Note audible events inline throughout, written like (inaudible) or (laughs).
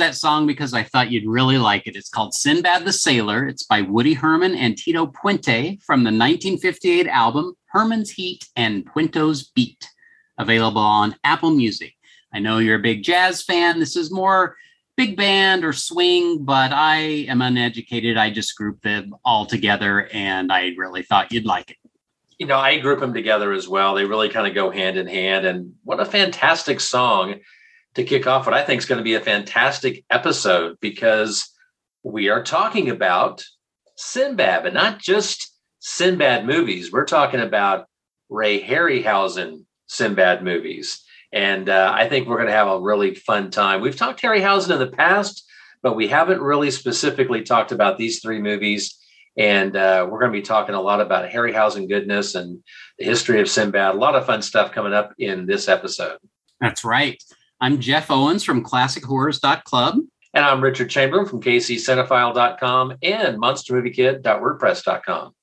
That song because I thought you'd really like it. It's called Sinbad the Sailor. It's by Woody Herman and Tito Puente from the 1958 album Herman's Heat and Puente's Beat, available on Apple Music. I know you're a big jazz fan. This is more big band or swing, but I am uneducated. I just grouped them all together and I really thought you'd like it. You know, I group them together as well. They really kind of go hand in hand. And what a fantastic song to kick off what I think is going to be a fantastic episode because we are talking about Sinbad, but not just Sinbad movies. We're talking about Ray Harryhausen Sinbad movies. And uh, I think we're going to have a really fun time. We've talked Harryhausen in the past, but we haven't really specifically talked about these three movies. And uh, we're going to be talking a lot about Harryhausen goodness and the history of Sinbad. A lot of fun stuff coming up in this episode. That's right. I'm Jeff Owens from ClassicHorrors.club. And I'm Richard Chamberlain from KCCinephile.com and MonsterMovieKid.wordpress.com.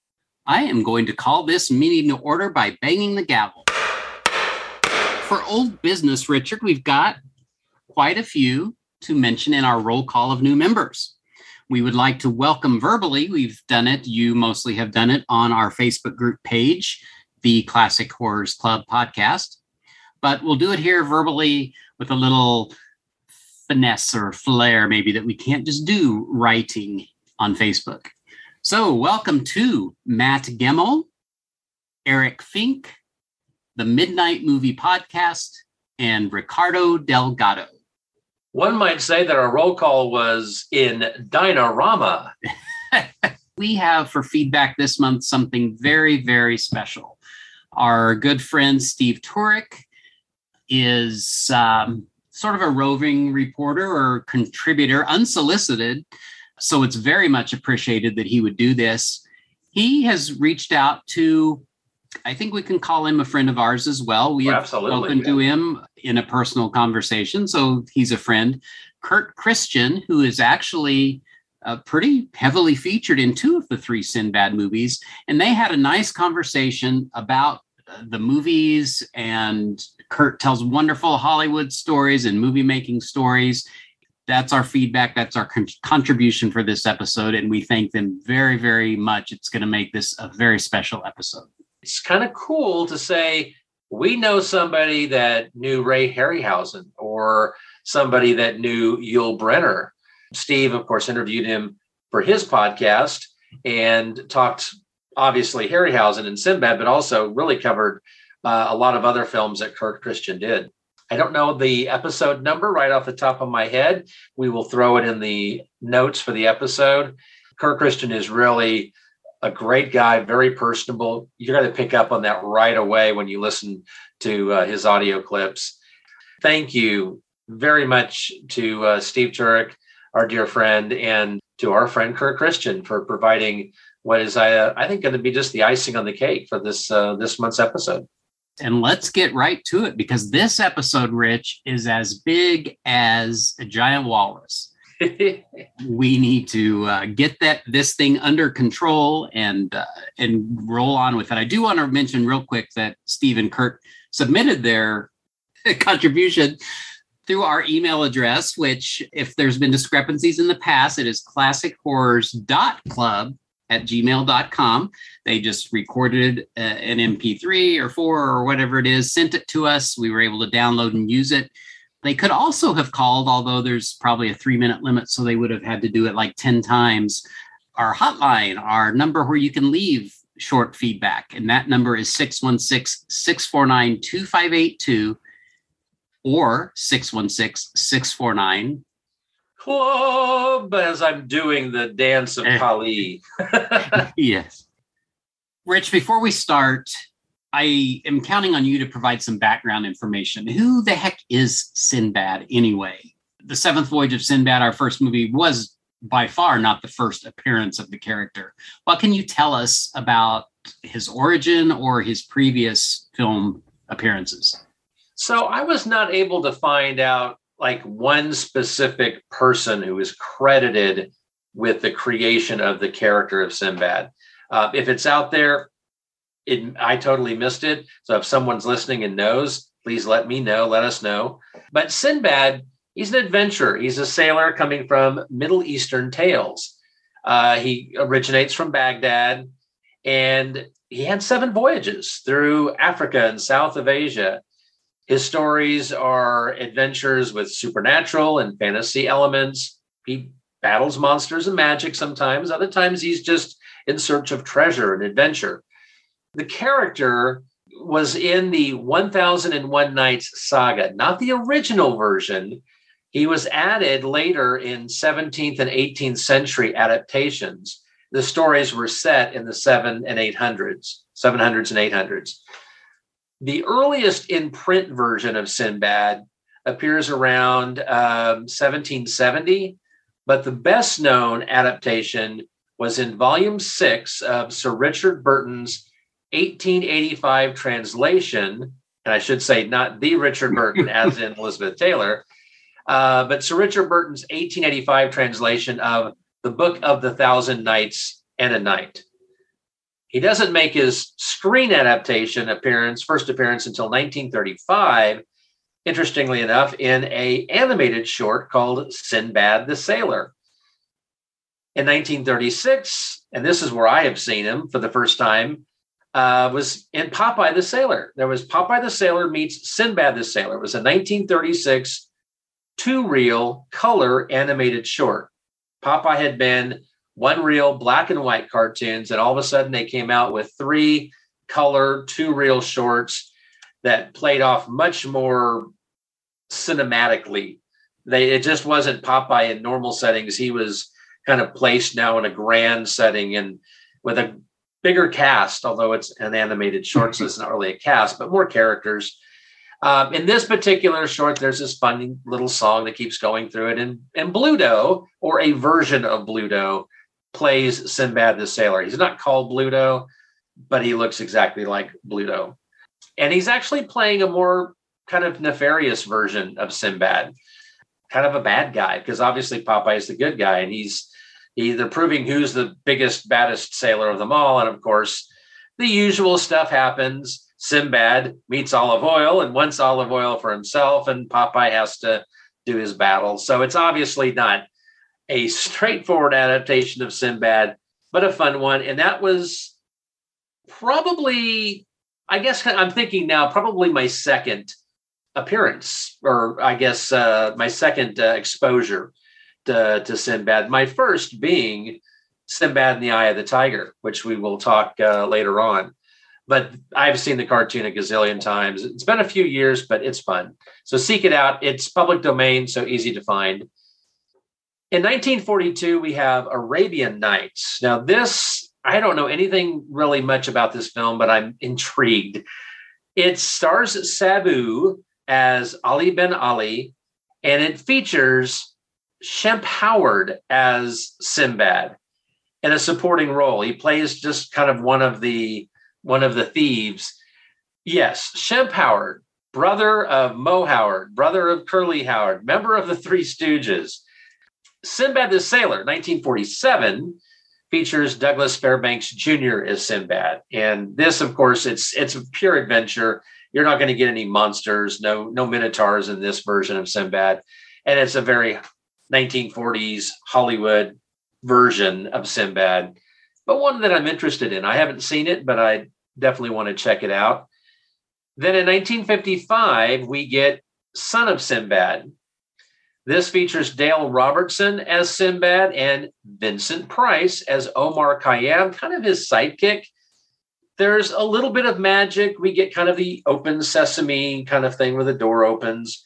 I am going to call this meeting to order by banging the gavel. For old business, Richard, we've got quite a few to mention in our roll call of new members. We would like to welcome verbally. We've done it. You mostly have done it on our Facebook group page, the Classic Horrors Club podcast. But we'll do it here verbally with a little finesse or flair, maybe that we can't just do writing on Facebook. So, welcome to Matt Gemmel, Eric Fink, the Midnight Movie Podcast, and Ricardo Delgado. One might say that our roll call was in Dinorama. (laughs) we have for feedback this month something very, very special. Our good friend Steve Turek is um, sort of a roving reporter or contributor, unsolicited. So it's very much appreciated that he would do this. He has reached out to, I think we can call him a friend of ours as well. We have Absolutely, spoken yeah. to him in a personal conversation. So he's a friend. Kurt Christian, who is actually uh, pretty heavily featured in two of the three Sinbad movies. And they had a nice conversation about uh, the movies and Kurt tells wonderful Hollywood stories and movie making stories. That's our feedback. That's our con- contribution for this episode. And we thank them very, very much. It's going to make this a very special episode. It's kind of cool to say we know somebody that knew Ray Harryhausen or somebody that knew Yul Brynner. Steve, of course, interviewed him for his podcast and talked obviously Harryhausen and Sinbad, but also really covered uh, a lot of other films that Kirk Christian did. I don't know the episode number right off the top of my head. We will throw it in the notes for the episode. Kirk Christian is really a great guy, very personable. You're going to pick up on that right away when you listen to uh, his audio clips. Thank you very much to uh, Steve Turek, our dear friend, and to our friend Kirk Christian for providing what is, uh, I think, going to be just the icing on the cake for this uh, this month's episode. And let's get right to it because this episode, Rich, is as big as a giant walrus. (laughs) we need to uh, get that this thing under control and uh, and roll on with it. I do want to mention real quick that Steve and Kurt submitted their (laughs) contribution through our email address, which if there's been discrepancies in the past, it is classichorrors.club at gmail.com. They just recorded uh, an MP3 or four or whatever it is, sent it to us. We were able to download and use it. They could also have called, although there's probably a three minute limit, so they would have had to do it like 10 times. Our hotline, our number where you can leave short feedback, and that number is 616 649 2582. or 616 649 Club as I'm doing the dance of Eh. Kali. (laughs) yes. Rich, before we start, I am counting on you to provide some background information. Who the heck is Sinbad anyway? The Seventh Voyage of Sinbad, our first movie, was by far not the first appearance of the character. What can you tell us about his origin or his previous film appearances? So I was not able to find out like one specific person who is credited with the creation of the character of Sinbad. Uh, if it's out there, it, I totally missed it. So if someone's listening and knows, please let me know. Let us know. But Sinbad, he's an adventurer. He's a sailor coming from Middle Eastern tales. Uh, he originates from Baghdad, and he had seven voyages through Africa and south of Asia. His stories are adventures with supernatural and fantasy elements. He battles monsters and magic sometimes. Other times he's just in search of treasure and adventure. The character was in the 1001 Nights saga, not the original version. He was added later in 17th and 18th century adaptations. The stories were set in the 7 and 800s, 700s and 800s. The earliest in print version of Sinbad appears around um, 1770, but the best known adaptation was in volume six of Sir Richard Burton's 1885 translation. And I should say, not the Richard Burton, as in (laughs) Elizabeth Taylor, uh, but Sir Richard Burton's 1885 translation of The Book of the Thousand Nights and a Night. He doesn't make his screen adaptation appearance, first appearance until 1935, interestingly enough, in a animated short called Sinbad the Sailor. In 1936, and this is where I have seen him for the first time, uh, was in Popeye the Sailor. There was Popeye the Sailor meets Sinbad the Sailor. It was a 1936 two reel color animated short. Popeye had been one reel black and white cartoons, and all of a sudden they came out with three color two reel shorts that played off much more cinematically. They it just wasn't Popeye in normal settings. He was kind of placed now in a grand setting and with a bigger cast, although it's an animated short, so (laughs) it's not really a cast, but more characters. Um, in this particular short, there's this funny little song that keeps going through it, and and Bluto, or a version of Bluto, plays Sinbad the Sailor. He's not called Bluto, but he looks exactly like Bluto. And he's actually playing a more kind of nefarious version of Sinbad, kind of a bad guy, because obviously Popeye is the good guy, and he's either proving who's the biggest, baddest sailor of them all. And of course, the usual stuff happens. Sinbad meets Olive Oyl and wants Olive Oyl for himself, and Popeye has to do his battle. So it's obviously not a straightforward adaptation of Sinbad, but a fun one. And that was probably, I guess I'm thinking now, probably my second appearance, or I guess uh, my second uh, exposure to, to Sinbad. My first being Sinbad in the Eye of the Tiger, which we will talk uh, later on. But I've seen the cartoon a gazillion times. It's been a few years, but it's fun. So seek it out. It's public domain, so easy to find. In 1942, we have Arabian Nights. Now, this, I don't know anything really much about this film, but I'm intrigued. It stars Sabu as Ali Ben Ali, and it features Shemp Howard as Sinbad in a supporting role. He plays just kind of one of the one of the thieves. Yes, Shemp Howard, brother of Moe Howard, brother of Curly Howard, member of the Three Stooges. Sinbad the Sailor, 1947, features Douglas Fairbanks Jr. as Sinbad. And this, of course, it's it's a pure adventure. You're not going to get any monsters, no no minotaurs in this version of Sinbad, and it's a very 1940s Hollywood version of Sinbad, but one that I'm interested in. I haven't seen it, but I definitely want to check it out. Then in 1955, we get Son of Sinbad. This features Dale Robertson as Sinbad and Vincent Price as Omar Khayyam, kind of his sidekick. There's a little bit of magic. We get kind of the open sesame kind of thing where the door opens.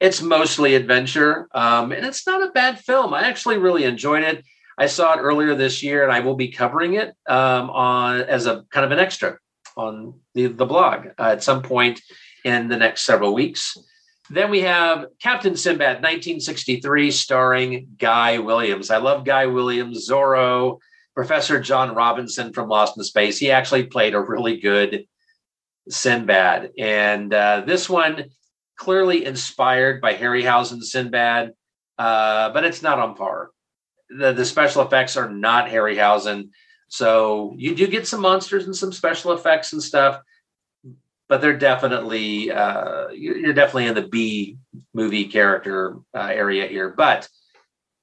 it's mostly adventure, um, and it's not a bad film. I actually really enjoyed it. I saw it earlier this year, and I will be covering it um, on as a kind of an extra on the, the blog uh, at some point in the next several weeks. Then we have Captain Sinbad, 1963, starring Guy Williams. I love Guy Williams, Zorro, Professor John Robinson from Lost in Space. He actually played a really good Sinbad. And uh, this one clearly inspired by Harryhausen's Sinbad, uh, but it's not on par. The, the special effects are not Harryhausen. So you do get some monsters and some special effects and stuff, but they're definitely uh, you're definitely in the B movie character uh, area here. But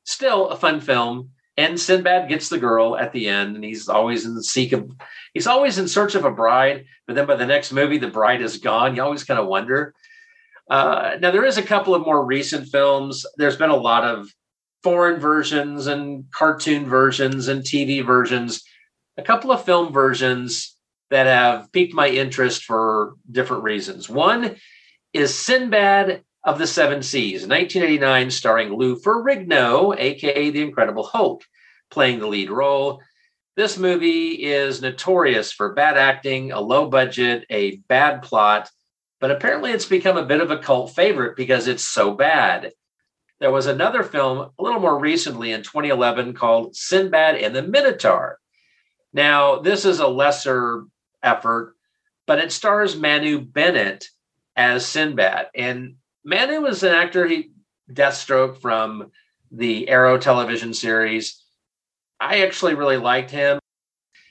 still a fun film. And Sinbad gets the girl at the end, and he's always in the seek of he's always in search of a bride. But then by the next movie, the bride is gone. You always kind of wonder. Uh, now there is a couple of more recent films. There's been a lot of foreign versions and cartoon versions and TV versions. A couple of film versions that have piqued my interest for different reasons. One is Sinbad of the Seven Seas, 1989, starring Lou Ferrigno, aka the Incredible Hulk, playing the lead role. This movie is notorious for bad acting, a low budget, a bad plot, but apparently it's become a bit of a cult favorite because it's so bad. There was another film a little more recently in 2011 called Sinbad and the Minotaur. Now, this is a lesser effort, but it stars Manu Bennett as Sinbad. And Manu is an actor, he Deathstroke from the Arrow television series. I actually really liked him.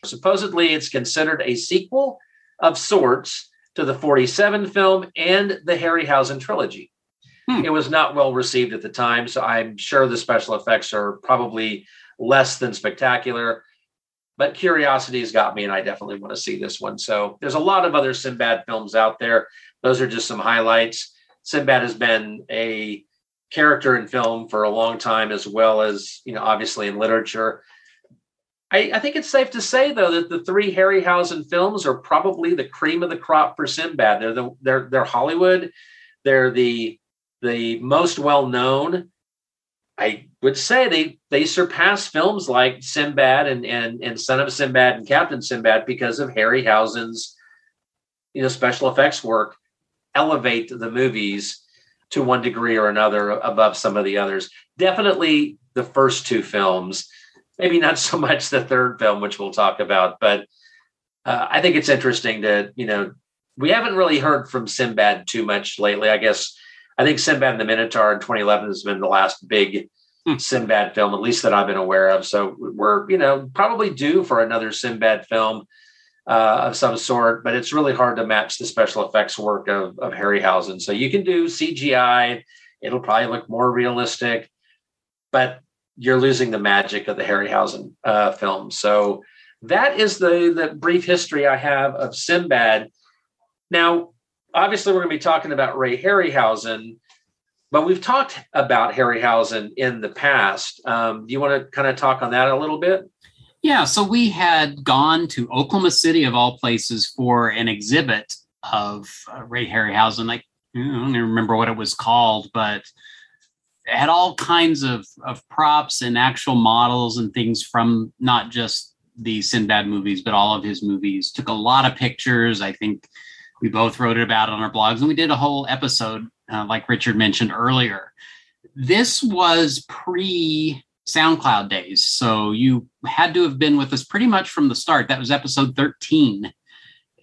Supposedly, it's considered a sequel of sorts to the 47 film and the Harryhausen trilogy. Hmm. It was not well received at the time, so I'm sure the special effects are probably less than spectacular. But curiosity has got me, and I definitely want to see this one. So there's a lot of other Sinbad films out there. Those are just some highlights. Sinbad has been a character in film for a long time, as well as you know, obviously in literature. I, I, think it's safe to say, though, that the three Harryhausen films are probably the cream of the crop for Sinbad. They're the they're they're Hollywood. They're the the most well known. I would say they they surpass films like Sinbad and and and Son of Sinbad and Captain Sinbad because of Harryhausen's you know special effects work. Elevate the movies to one degree or another above some of the others. Definitely the first two films maybe not so much the third film, which we'll talk about, but uh, I think it's interesting to, you know, we haven't really heard from Sinbad too much lately. I guess I think Sinbad and the Minotaur in 2011 has been the last big hmm. Sinbad film, at least that I've been aware of. So we're, you know, probably due for another Sinbad film uh, of some sort, but it's really hard to match the special effects work of, of Harryhausen. So you can do CGI, it'll probably look more realistic, but you're losing the magic of the Harryhausen uh, film. So that is the the brief history I have of Sinbad. Now, obviously, we're going to be talking about Ray Harryhausen, but we've talked about Harryhausen in the past. Um, do you want to kind of talk on that a little bit? Yeah, so we had gone to Oklahoma City, of all places, for an exhibit of uh, Ray Harryhausen. Like, I don't even remember what it was called, but it had all kinds of, of props and actual models and things from not just the Sinbad movies, but all of his movies. Took a lot of pictures. I think we both wrote it about on our blogs, and we did a whole episode, uh, like Richard mentioned earlier. This was pre SoundCloud days, so you had to have been with us pretty much from the start. That was episode 13.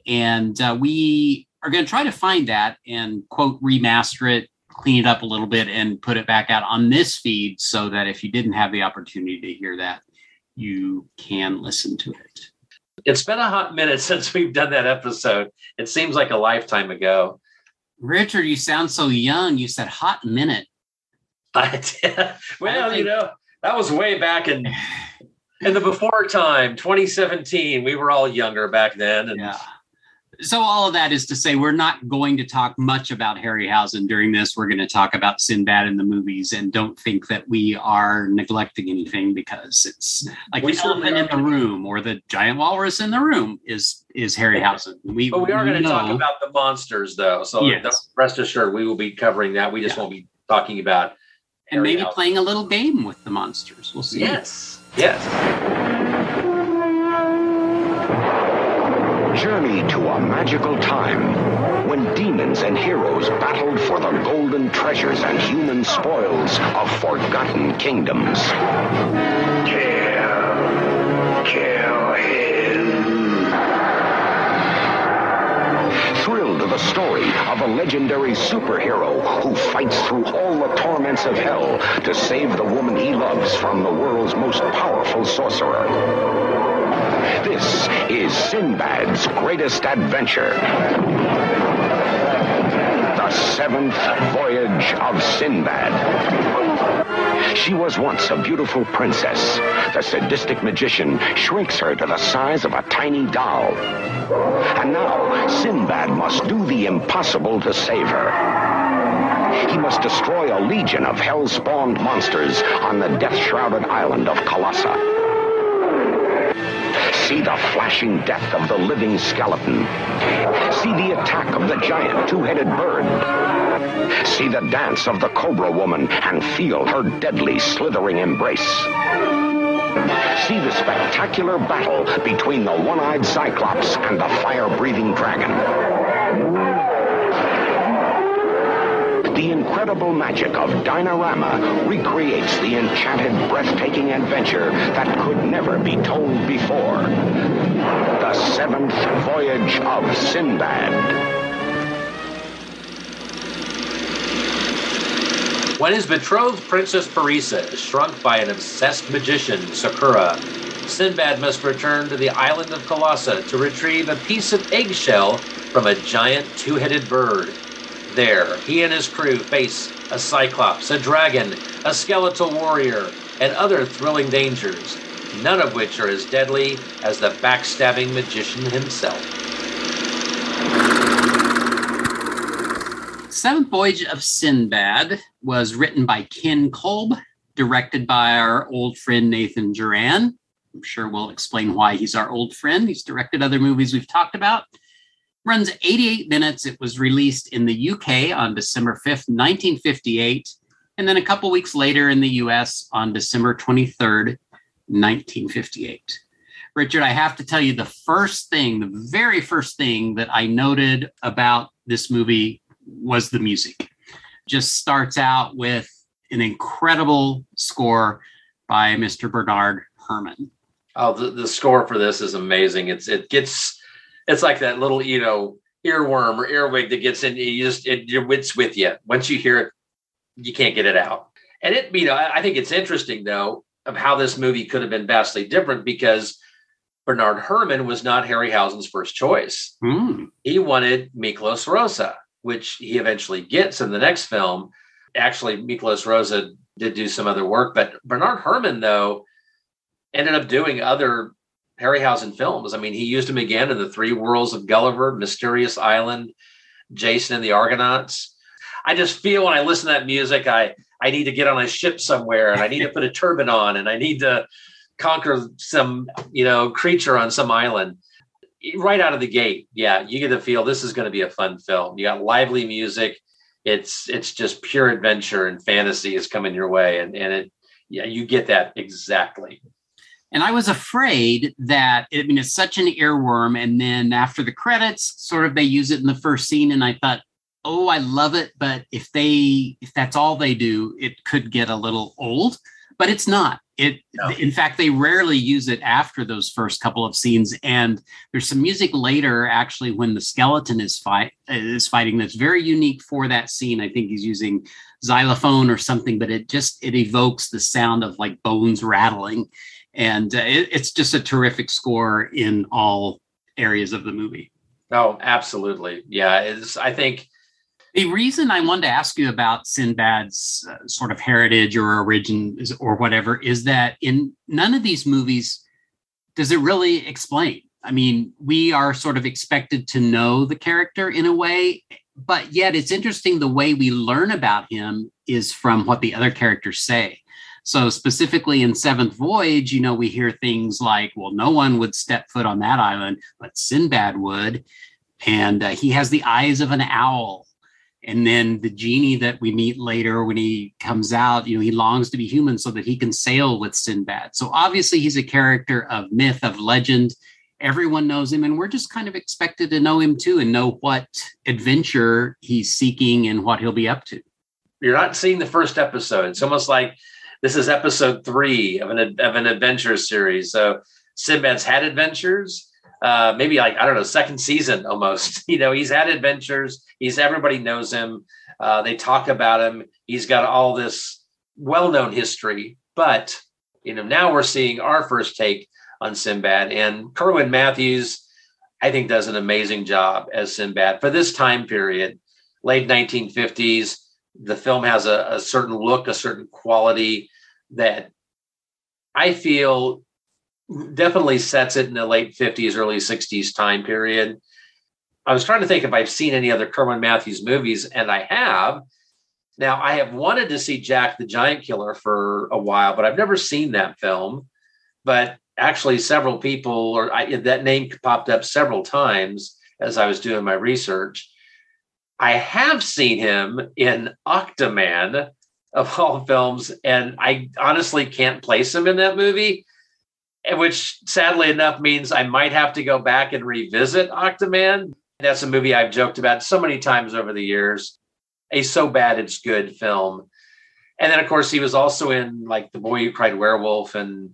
And uh, we are going to try to find that and quote remaster it clean it up a little bit and put it back out on this feed so that if you didn't have the opportunity to hear that, you can listen to it. It's been a hot minute (laughs) since we've done that episode. It seems like a lifetime ago. Richard, you sound so young. You said hot minute. (laughs) I did. Well, think... you know, that was way back in in the before time, 2017. We were all younger back then. And (sighs) yeah so all of that is to say we're not going to talk much about Harryhausen during this. We're going to talk about Sinbad in the movies, and don't think that we are neglecting anything because it's like we the elephant in the room or the giant walrus in the room is is Harryhausen. We, but we are going to talk about the monsters though, so yes. rest assured we will be covering that. We just yeah. won't be talking about and maybe playing a little game with the monsters. We'll see. Yes. Yes. Journey to a magical time when demons and heroes battled for the golden treasures and human spoils of forgotten kingdoms. Kill. Kill him. Thrilled to the story of a legendary superhero who fights through all the torments of hell to save the woman he loves from the world's most powerful sorcerer. This is Sinbad's greatest adventure. The seventh voyage of Sinbad. She was once a beautiful princess. The sadistic magician shrinks her to the size of a tiny doll. And now, Sinbad must do the impossible to save her. He must destroy a legion of hell-spawned monsters on the death-shrouded island of Colossa. See the flashing death of the living skeleton. See the attack of the giant two-headed bird. See the dance of the cobra woman and feel her deadly slithering embrace. See the spectacular battle between the one-eyed cyclops and the fire-breathing dragon. The incredible magic of Dinorama recreates the enchanted, breathtaking adventure that could never be told before. The Seventh Voyage of Sinbad. When his betrothed Princess Parisa is shrunk by an obsessed magician, Sokurah, Sinbad must return to the island of Colossa to retrieve a piece of eggshell from a giant two headed bird. There, he and his crew face a cyclops, a dragon, a skeletal warrior, and other thrilling dangers, none of which are as deadly as the backstabbing magician himself. Seventh Voyage of Sinbad was written by Ken Kolb, directed by our old friend Nathan Juran. I'm sure we'll explain why he's our old friend. He's directed other movies we've talked about. Runs 88 minutes. It was released in the UK on December 5th, 1958, and then a couple weeks later in the US on December 23rd, 1958. Richard, I have to tell you the first thing, the very first thing that I noted about this movie was the music. Just starts out with an incredible score by Mr. Bernard Herrmann. Oh, the, the score for this is amazing. It's it gets it's like that little you know earworm or earwig that gets in. You just it your wits with you. Once you hear it, you can't get it out. And it you know I, I think it's interesting though of how this movie could have been vastly different because Bernard Herrmann was not Harryhausen's first choice. Hmm. He wanted Miklos Rozsa, which he eventually gets in the next film. Actually, Miklos Rozsa did do some other work, but Bernard Herrmann, though ended up doing other Harryhausen films. I mean, he used him again in the Three Worlds of Gulliver, Mysterious Island, Jason and the Argonauts. I just feel when I listen to that music, I I need to get on a ship somewhere, and I need to put a (laughs) turban on, and I need to conquer some you know creature on some island. Right out of the gate, yeah, you get the feel this is going to be a fun film. You got lively music. It's it's just pure adventure and fantasy is coming your way, and and it yeah, you get that exactly. And I was afraid that I mean it's such an earworm, and then after the credits, sort of they use it in the first scene, and I thought, oh, I love it, but if they if that's all they do, it could get a little old. But it's not. It No. in fact they rarely use it after those first couple of scenes, and there's some music later actually when the skeleton is fight is fighting that's very unique for that scene. I think he's using xylophone or something, but it just it evokes the sound of like bones rattling and uh, it, it's just a terrific score in all areas of the movie. Oh, absolutely. Yeah, it's, I think The reason I wanted to ask you about Sinbad's uh, sort of heritage or origin is, or whatever is that in none of these movies does it really explain. I mean, we are sort of expected to know the character in a way, but yet it's interesting the way we learn about him is from what the other characters say. So specifically in Seventh Voyage, you know, we hear things like, "Well, no one would step foot on that island, but Sinbad would," and uh, he has the eyes of an owl, And then the genie that we meet later when he comes out, you know, he longs to be human so that he can sail with Sinbad. So obviously he's a character of myth, of legend. Everyone knows him, and we're just kind of expected to know him too and know what adventure he's seeking and what he'll be up to. You're not seeing the first episode. It's almost like this is episode three of an of an adventure series. So Sinbad's had adventures, uh, maybe like I don't know, second season almost. (laughs) You know, he's had adventures. He's everybody knows him. Uh, they talk about him. He's got all this well-known history, but you know now we're seeing our first take on Sinbad, and Kerwin Matthews. I think, does an amazing job as Sinbad for this time period, late 1950s. The film has a, a certain look, a certain quality that I feel definitely sets it in the late 50s, early 60s time period. I was trying to think if I've seen any other Kerwin Matthews movies, and I have. Now, I have wanted to see Jack the Giant Killer for a while, but I've never seen that film. But actually, several people, or I, that name popped up several times as I was doing my research. I have seen him in Octaman, of all films, and I honestly can't place him in that movie which sadly enough means I might have to go back and revisit Octaman. That's a movie I've joked about so many times over the years. A so bad it's good film. And then, of course, he was also in like The Boy Who Cried Werewolf and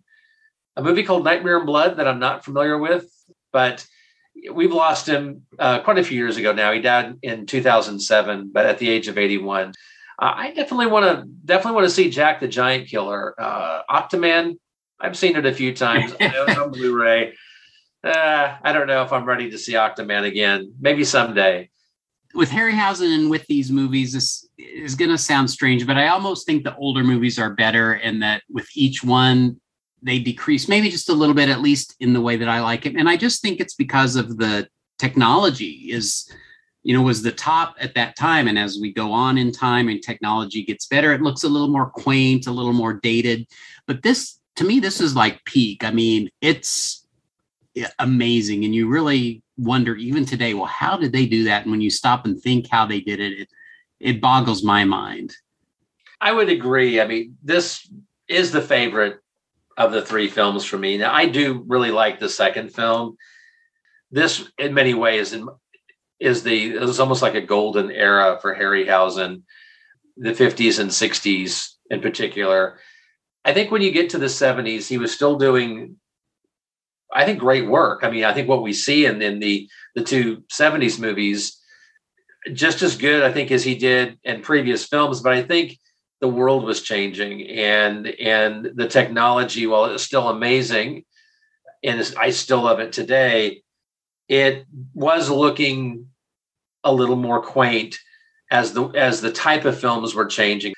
a movie called Nightmare in Blood that I'm not familiar with, but we've lost him uh, quite a few years ago now. He died in 2007, but at the age of 81. Uh, I definitely want to definitely want to see Jack the Giant Killer. Uh, Octaman, I've seen it a few times. I know it's on (laughs) Blu-ray. Uh, I don't know if I'm ready to see Octaman again. Maybe someday. With Harryhausen and with these movies, this is going to sound strange, but I almost think the older movies are better, and that with each one they decrease maybe just a little bit, at least in the way that I like it. And I just think it's because of the technology is you know was the top at that time and as we go on in time and technology gets better it looks a little more quaint a little more dated but this to me, this is like peak. I mean, it's amazing. And you really wonder, even today, well, how did they do that? And when you stop and think how they did it, it, it boggles my mind. I would agree. I mean, this is the favorite of the three films for me. Now, I do really like the second film. This, in many ways, is the it was almost like a golden era for Harryhausen, the 50s and 60s in particular. I think when you get to the 70s, he was still doing, I think, great work. I mean, I think what we see in, in the the two 70s movies, just as good, I think, as he did in previous films. But I think the world was changing and and the technology, while it's still amazing, and I still love it today, it was looking a little more quaint as the as the type of films were changing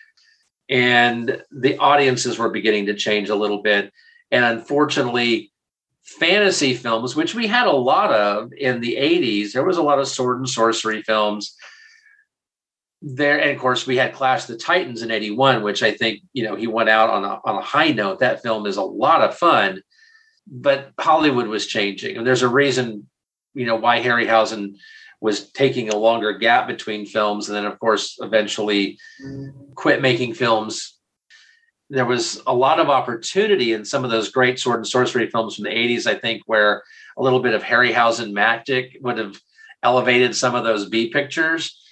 and the audiences were beginning to change a little bit. And unfortunately, fantasy films, which we had a lot of in the 80s, there was a lot of sword and sorcery films there. And of course, we had Clash the Titans in 81, which I think, you know, he went out on a, on a high note. That film is a lot of fun, but Hollywood was changing. And there's a reason, you know, why Harryhausen was taking a longer gap between films and then of course eventually quit making films there was a lot of opportunity in some of those great sword and sorcery films from the 80s i think where a little bit of harryhausen magic would have elevated some of those b pictures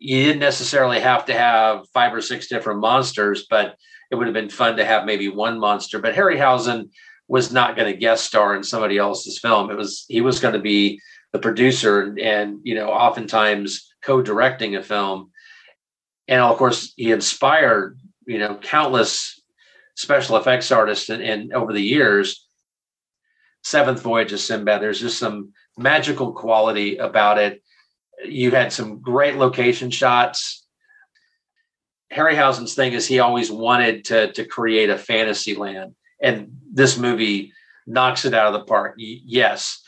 you didn't necessarily have to have five or six different monsters but it would have been fun to have maybe one monster. But harryhausen was not going to guest star in somebody else's film. It was he was going to be the producer and, and you know oftentimes co-directing a film. And of course he inspired you know countless special effects artists and, and over the years. Seventh voyage of sinbad there's just some magical quality about it you had some great location shots harryhausen's thing is he always wanted to, to create a fantasy land and this movie knocks it out of the park yes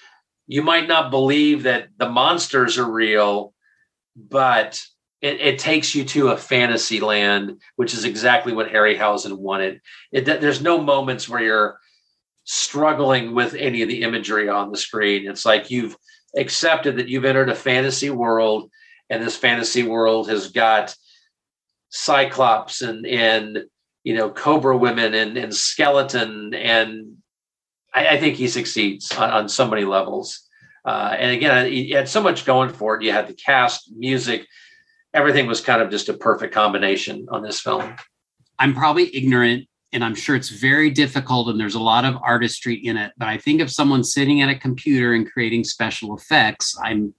you might not believe that the monsters are real, but it, it, takes you to a fantasy land, which is exactly what Harryhausen wanted. It, there's no moments where you're struggling with any of the imagery on the screen. It's like you've accepted that you've entered a fantasy world and this fantasy world has got Cyclops and and you know Cobra women and and skeleton and I, I think he succeeds on, on so many levels. Uh, and again, he had so much going for it. You had the cast, music, everything was kind of just a perfect combination on this film. I'm probably ignorant and I'm sure it's very difficult and there's a lot of artistry in it. But I think if someone's sitting at a computer and creating special effects, I'm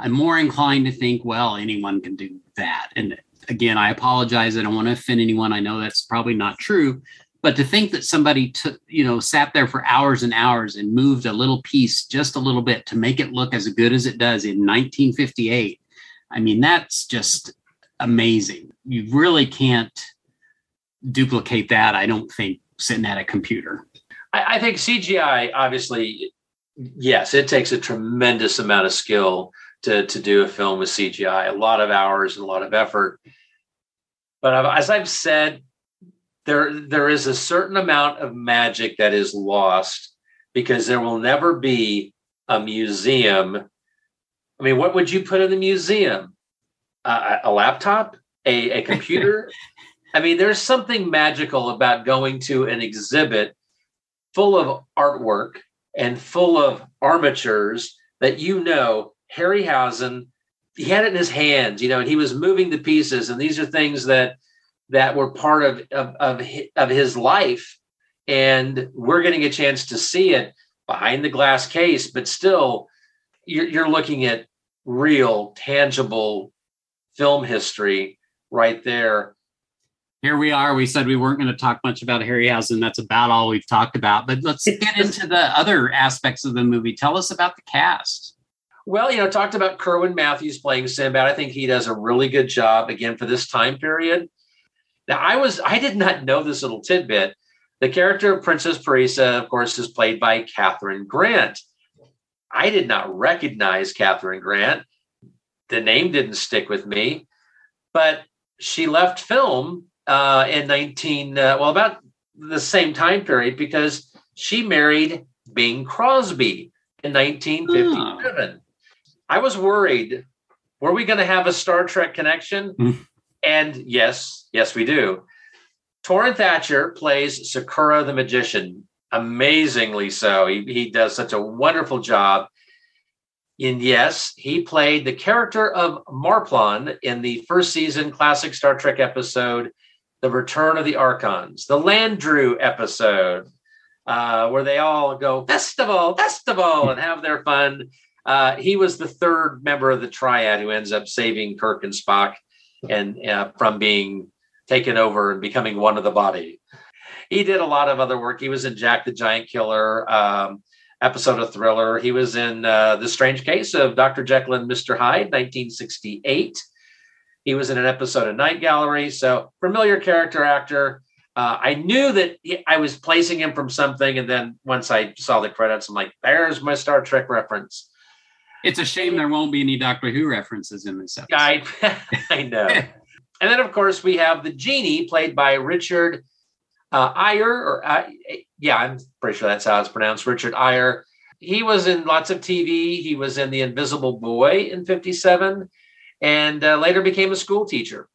I'm more inclined to think, well, anyone can do that. And again, I apologize. I don't want to offend anyone. I know that's probably not true. But to think that somebody took, you know, sat there for hours and hours and moved a little piece just a little bit to make it look as good as it does in 1958, I mean, that's just amazing. You really can't duplicate that, I don't think, sitting at a computer. I, I think CGI, obviously, yes, it takes a tremendous amount of skill to, to do a film with CGI, a lot of hours and a lot of effort. But as I've said, there there is a certain amount of magic that is lost because there will never be a museum. I mean, what would you put in the museum? Uh, a laptop, a, a computer, (laughs) I mean, there's something magical about going to an exhibit full of artwork and full of armatures that you know Harryhausen he had it in his hands, you know, and he was moving the pieces, and these are things that that were part of of of of his life, and we're getting a chance to see it behind the glass case, but still, you're, you're looking at real, tangible film history right there here we are. We said we weren't going to talk much about Harryhausen. That's about all we've talked about. But let's (laughs) get into the other aspects of the movie. Tell us about the cast. Well, you know, talked about Kerwin Matthews playing Sinbad. I think he does a really good job again for this time period. Now, I was I did not know this little tidbit. The character of Princess Parisa, of course, is played by Kathryn Grant. I did not recognize Kathryn Grant. The name didn't stick with me, but she left film uh, in 19, uh, well, about the same time period because she married Bing Crosby in 1957. Oh. I was worried, were we going to have a Star Trek connection? Mm. And yes, yes, we do. Torin Thatcher plays Sokurah the Magician, amazingly so. He, he does such a wonderful job. And yes, he played the character of Marplon in the first season classic Star Trek episode the Return of the Archons, the Landru episode, uh, where they all go festival, festival, and have their fun. Uh, he was the third member of the triad who ends up saving Kirk and Spock and uh, from being taken over and becoming one of the body. He did a lot of other work. He was in Jack the Giant Killer um, episode of Thriller. He was in uh, The Strange Case of Dr. Jekyll and Mr. Hyde, 1968. He was in an episode of Night Gallery. So familiar character actor. Uh, I knew that he, I was placing him from something, and then once I saw the credits, I'm like, "There's my Star Trek reference." It's a shame there won't be any Doctor Who references in this episode. I, (laughs) I know. (laughs) and then, of course, we have the genie played by Richard uh, Eyer, or uh, yeah, I'm pretty sure that's how it's pronounced. Richard Eyer. He was in lots of TV. He was in The Invisible Boy in '57 and uh, later became a school teacher.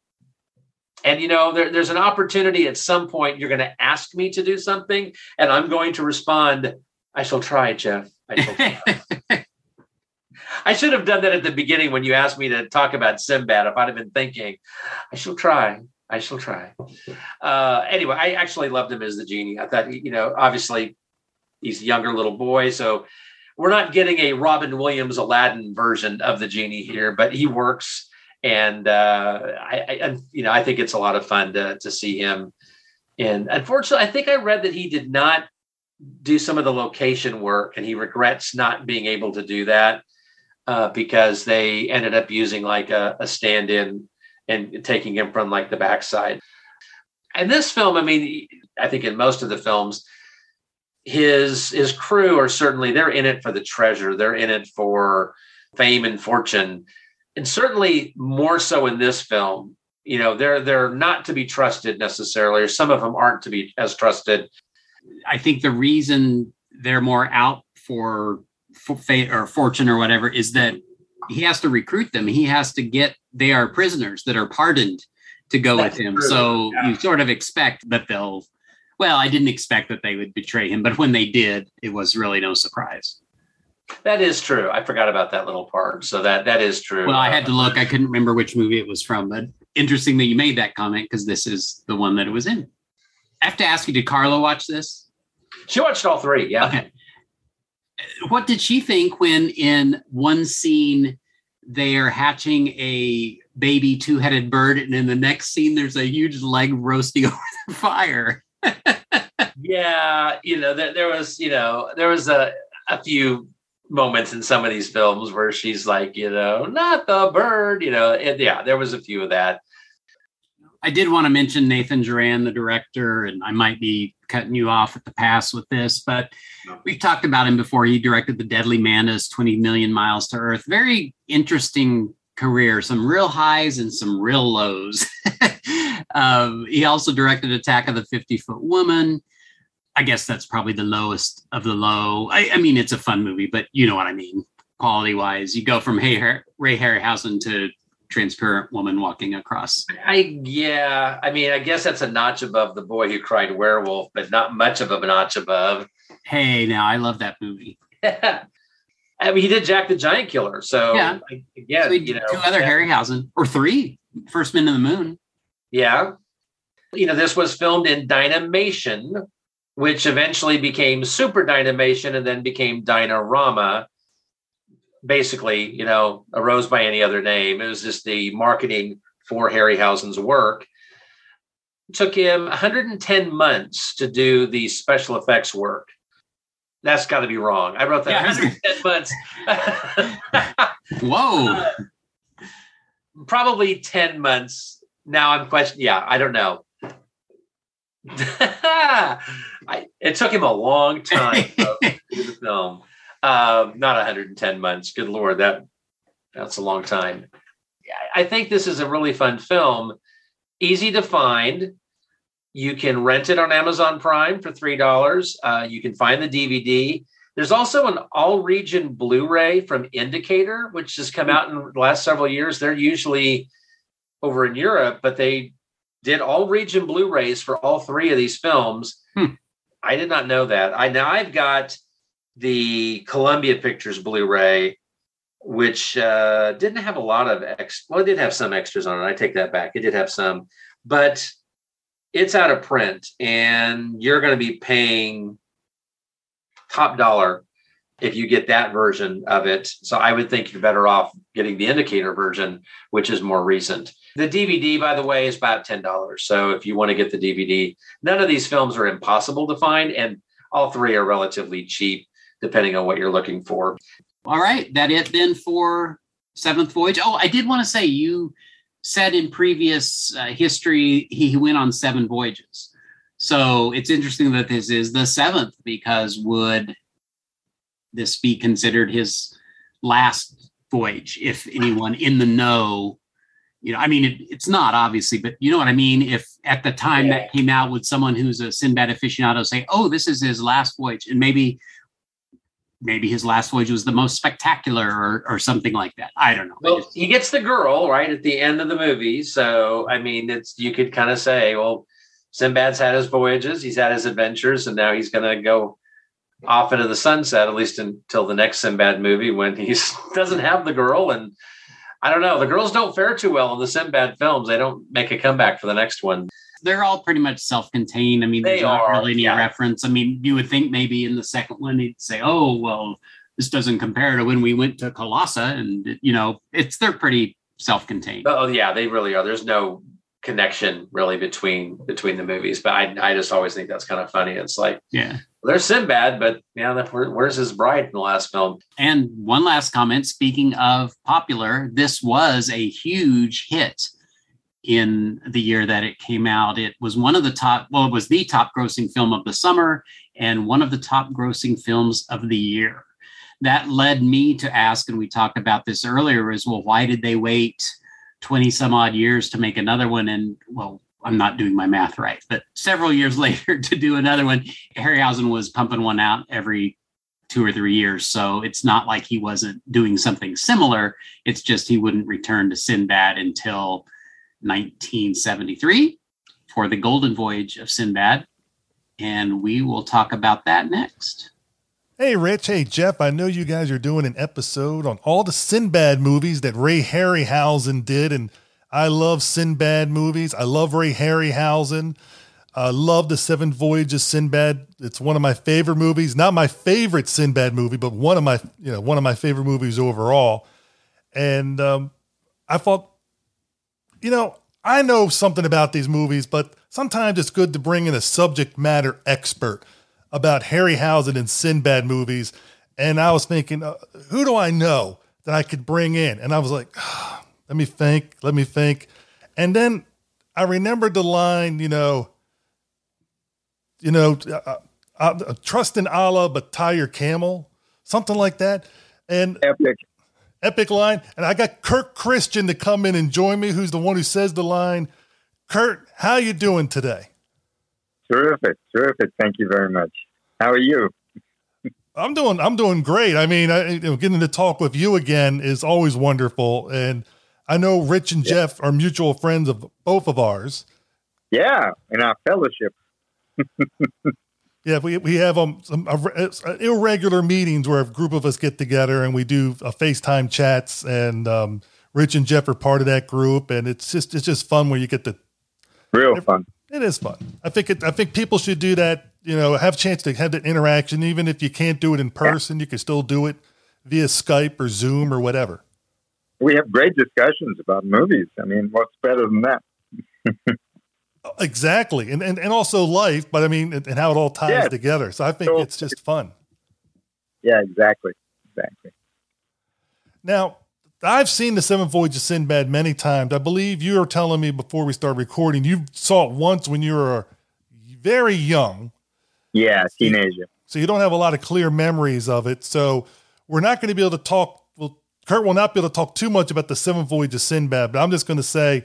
And you know, there, there's an opportunity at some point you're going to ask me to do something, and I'm going to respond, I shall try, Jeff. I shall try. (laughs) I should have done that at the beginning when you asked me to talk about Sinbad. If I'd have been thinking, I shall try. I shall try. Uh, anyway, I actually loved him as the genie. I thought, you know, obviously he's a younger little boy, so we're not getting a Robin Williams Aladdin version of the genie here, but he works, and uh, I, I, you know, I think it's a lot of fun to to see him. And unfortunately, I think I read that he did not do some of the location work, and he regrets not being able to do that uh, because they ended up using like a, a stand-in and taking him from like the backside. And this film, I mean, I think in most of the films, his his crew are certainly they're in it for the treasure they're in it for fame and fortune and certainly more so in this film you know they're they're not to be trusted necessarily or some of them aren't to be as trusted i think the reason they're more out for, for fate or fortune or whatever is that he has to recruit them. He has to get they are prisoners that are pardoned to go That's with him. true, So yeah. you sort of expect that they'll. Well, I didn't expect that they would betray him, but when they did, it was really no surprise. That is true. I forgot about that little part. So that that is true. Well, I had to look. I couldn't remember which movie it was from, but interesting that you made that comment because this is the one that it was in. I have to ask you, did Carla watch this? She watched all three. Yeah. Okay. What did she think when in one scene they are hatching a baby two-headed bird, and in the next scene there's a huge leg roasting (laughs) over the fire? (laughs) Yeah. You know, there, there was, you know, there was a, a few moments in some of these films where she's like, you know, not the bird, you know, and yeah, there was a few of that. I did want to mention Nathan Juran, the director, and I might be cutting you off at the pass with this, but we've talked about him before. He directed The Deadly Mantis, 20 Million Miles to Earth. Very interesting career, some real highs and some real lows. (laughs) um, he also directed Attack of the 50 Foot Woman. I guess that's probably the lowest of the low. I, I mean, it's a fun movie, but you know what I mean. Quality wise, you go from hey, Har- Ray Harryhausen to transparent woman walking across I, yeah, I mean, I guess that's a notch above the boy who cried werewolf, but not much of a notch above. Hey, now I love that movie. (laughs) I mean, he did Jack the Giant Killer. So, Yeah. again, So you know, two other that- Harryhausen or three, First Men to the Moon. Yeah. You know, this was filmed in Dynamation, which eventually became Super Dynamation and then became Dynarama. Basically, you know, arose by any other name. It was just the marketing for Harryhausen's work. It took him 110 months to do the special effects work. That's got to be wrong. I wrote that Yeah, 110 (laughs) months. Whoa. (laughs) probably 10 months. Now I'm questioning. Yeah, I don't know. (laughs) I, it took him a long time to (laughs) do the film. Um, not 110 months. Good Lord, that that's a long time. I think this is a really fun film. Easy to find. You can rent it on Amazon Prime for three dollars. Uh, you can find the DVD. There's also an all-region Blu-ray from Indicator, which has come out in the last several years. They're usually over in Europe, but they did all-region Blu-rays for all three of these films. Hmm. I did not know that. I now I've got the Columbia Pictures Blu-ray, which uh, didn't have a lot of ex. Well, it did have some extras on it. I take that back. It did have some, but it's out of print, and you're going to be paying top dollar if you get that version of it. So I would think you're better off getting the indicator version, which is more recent. The DVD, by the way, is about $10. So if you want to get the DVD, none of these films are impossible to find, and all three are relatively cheap, depending on what you're looking for. All right. That it then for Seventh Voyage. Oh, I did want to say you said in previous uh, history he went on seven voyages. So it's interesting that this is the seventh because would this be considered his last voyage if anyone in the know you know i mean it, it's not obviously but you know what i mean if at the time Yeah. that came out would someone who's a sinbad aficionado say oh this is his last voyage and maybe maybe his last voyage was the most spectacular or, or something like that i don't know Well, just- he gets the girl right at the end of the movie. So, I mean, it's you could kind of say, well, Sinbad's had his voyages, he's had his adventures, and now he's going to go off into the sunset, at least until the next Sinbad movie when he (laughs) doesn't have the girl. And I don't know, the girls don't fare too well in the Sinbad films. They don't make a comeback for the next one. they're all pretty much self-contained i mean They there's not really any yeah. reference i mean you would think maybe in the second one he'd say oh well this doesn't compare to when we went to Colossa and you know it's they're pretty self-contained Oh yeah, they really are. There's no connection really between between the movies, but I I just always think that's kind of funny. It's like yeah there's Sinbad, but yeah, that- where, where's his bride in the last film? And one last comment speaking of popular, this was a huge hit in the year that it came out. It was one of the top, well, it was the top grossing film of the summer and one of the top grossing films of the year. That led me to ask, and we talked about this earlier, is well, why did they wait 20 some odd years to make another one? And well, I'm not doing my math right, but several years (laughs) later to do another one, Harryhausen was pumping one out every two or three years. So it's not like he wasn't doing something similar. It's just he wouldn't return to Sinbad until 1973 for the Golden Voyage of Sinbad. And we will talk about that next. Hey, Rich. Hey, Jeff. I know you guys are doing an episode on all the Sinbad movies that Ray Harryhausen did. And I love Sinbad movies. I love Ray Harryhausen. I love the Seven Voyages Sinbad. It's one of my favorite movies. Not my favorite Sinbad movie, but one of my you know one of my favorite movies overall. And um, I thought, you know, I know something about these movies, but sometimes it's good to bring in a subject matter expert about Harryhausen and Sinbad movies. And I was thinking, uh, who do I know that I could bring in? And I was like, oh, (sighs) let me think, let me think. And then I remembered the line, you know, you know, uh, uh, uh, trust in Allah, but tie your camel, something like that. And epic, epic line. And I got Kurt Christian to come in and join me, who's the one who says the line. Kurt, how you doing today? Terrific, terrific. Thank you very much. How are you? I'm doing. I'm doing great. I mean, I, you know, getting to talk with you again is always wonderful, and I know Rich and yeah. Jeff are mutual friends of both of ours. Yeah, in our fellowship. (laughs) yeah, we we have um some uh, irregular meetings where a group of us get together and we do a FaceTime chats, and um, Rich and Jeff are part of that group, and it's just it's just fun where you get to real fun. It is fun. I think it, I think people should do that. You know, have a chance to have that interaction, even if you can't do it in person, yeah. you can still do it via Skype or Zoom or whatever. We have great discussions about movies. I mean, what's better than that? (laughs) Exactly, and, and and also life, but I mean, and, how it all ties yeah. together. So I think so, it's just fun. Yeah, exactly, exactly. Now, I've seen the Seven Voyages of Sinbad many times. I believe you were telling me before we started recording you saw it once when you were very young. Yeah, teenager. So you don't have a lot of clear memories of it. So we're not going to be able to talk. Well, Kurt will not be able to talk too much about the Seven Voyages of Sinbad, but I'm just going to say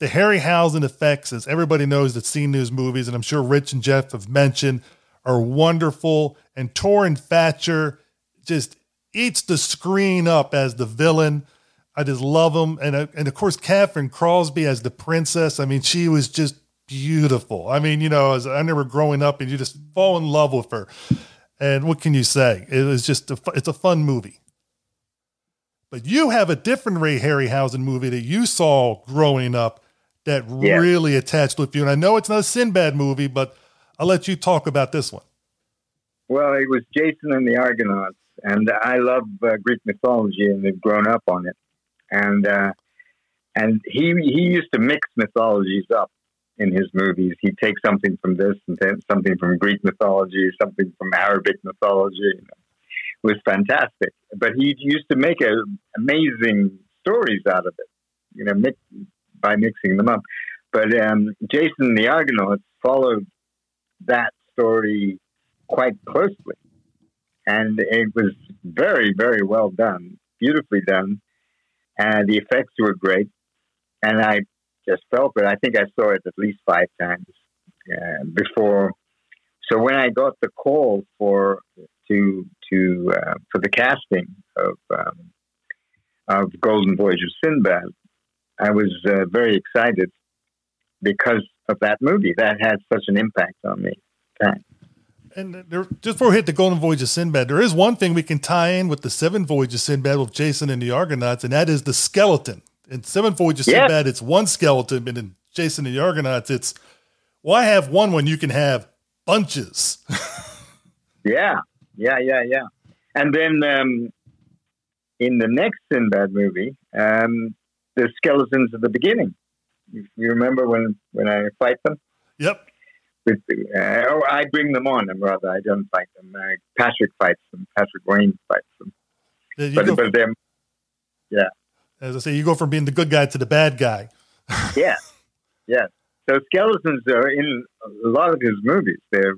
the Harryhausen effects, as everybody knows that's seen those movies, and I'm sure Rich and Jeff have mentioned, are wonderful. And Torin Thatcher just eats the screen up as the villain. I just love them. and uh, and of course Kathryn Crosby as the princess. I mean, she was just beautiful. I mean, you know, as I remember growing up, and you just fall in love with her. And what can you say? It was just a, it's a fun movie. But you have a different Ray Harryhausen movie that you saw growing up that yeah. really attached with you. And I know it's not a Sinbad movie, but I'll let you talk about this one. Well, it was Jason and the Argonauts, and I love uh, Greek mythology, and they've grown up on it. And uh, and he he used to mix mythologies up in his movies. He'd take something from this and something from Greek mythology, something from Arabic mythology. You know. It was fantastic, but he used to make a, amazing stories out of it. You know, mix, by mixing them up. But um, Jason the Argonauts followed that story quite closely. And it was very, very well done, beautifully done. And the effects were great. And I just felt it. I think I saw it at least five times uh, before. So when I got the call for to to uh, for the casting of um, of Golden Voyage of Sinbad, I was uh, very excited because of that movie. That had such an impact on me. And there, just before we hit the Golden Voyage of Sinbad, there is one thing we can tie in with the Seven Voyages of Sinbad with Jason and the Argonauts, and that is the skeleton. In Seven Voyages of yes. Sinbad, it's one skeleton, but in Jason and the Argonauts, it's why have one when you can have bunches? (laughs) yeah, yeah, yeah, yeah. And then um, in the next Sinbad movie, um, the skeletons at the beginning. You remember when when I fight them? Yep. With, uh, oh, I bring them on, and rather I don't fight them. Uh, Patrick fights them. Patrick Wayne fights them. Yeah, but, but them, yeah. As I say, you go from being the good guy to the bad guy. (laughs) yeah, yeah. So skeletons are in a lot of his movies. They're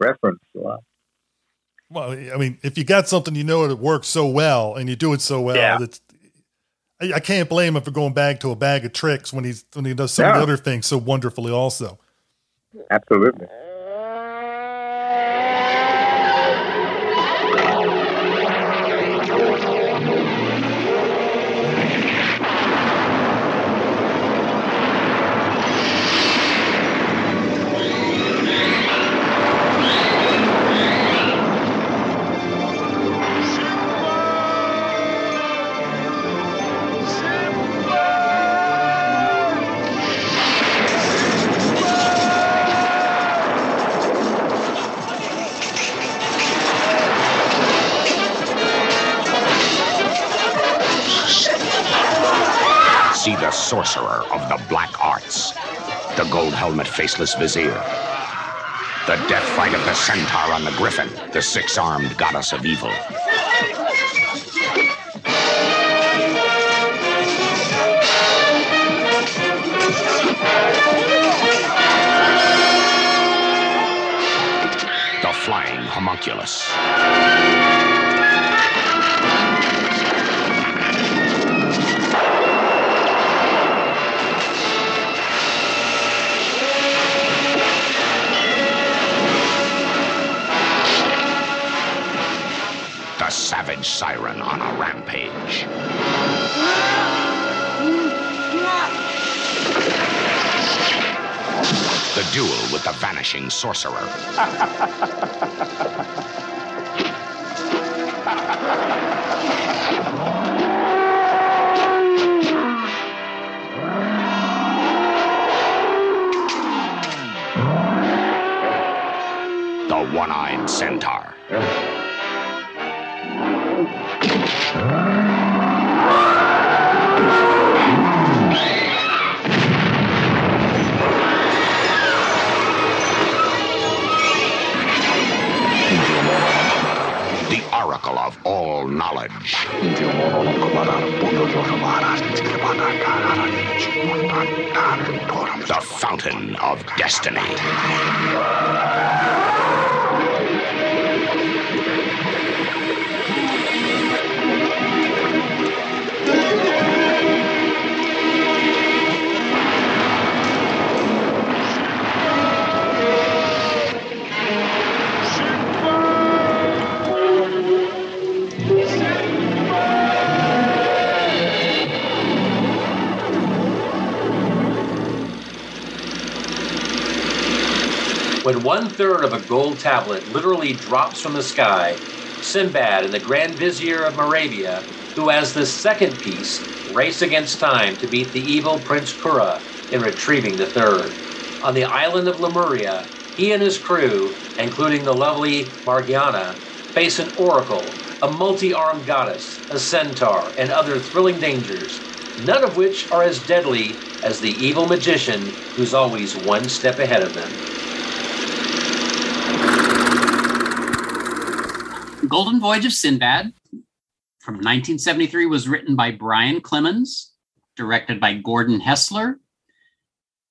referenced a lot. Well, I mean, if you got something you know it works so well and you do it so well, yeah. I, I, can't blame him for going back to a bag of tricks when he's when he does some the other things so wonderfully. Also, absolutely. Sorcerer of the black arts, the gold helmet faceless vizier, the death fight of the centaur on the griffin, the six armed goddess of evil. The flying homunculus. Savage siren on a rampage. The duel with the vanishing sorcerer. The one-eyed centaur. The fountain of destiny. When one third of a gold tablet literally drops from the sky, Sinbad and the Grand Vizier of Marabia, who has the second piece, race against time to beat the evil Prince Koura in retrieving the third. On the island of Lemuria, he and his crew, including the lovely Margiana, face an oracle, a multi armed goddess, a centaur, and other thrilling dangers, none of which are as deadly as the evil magician who's always one step ahead of them. Golden Voyage of Sinbad from 1973 was written by Brian Clemens, directed by Gordon Hessler.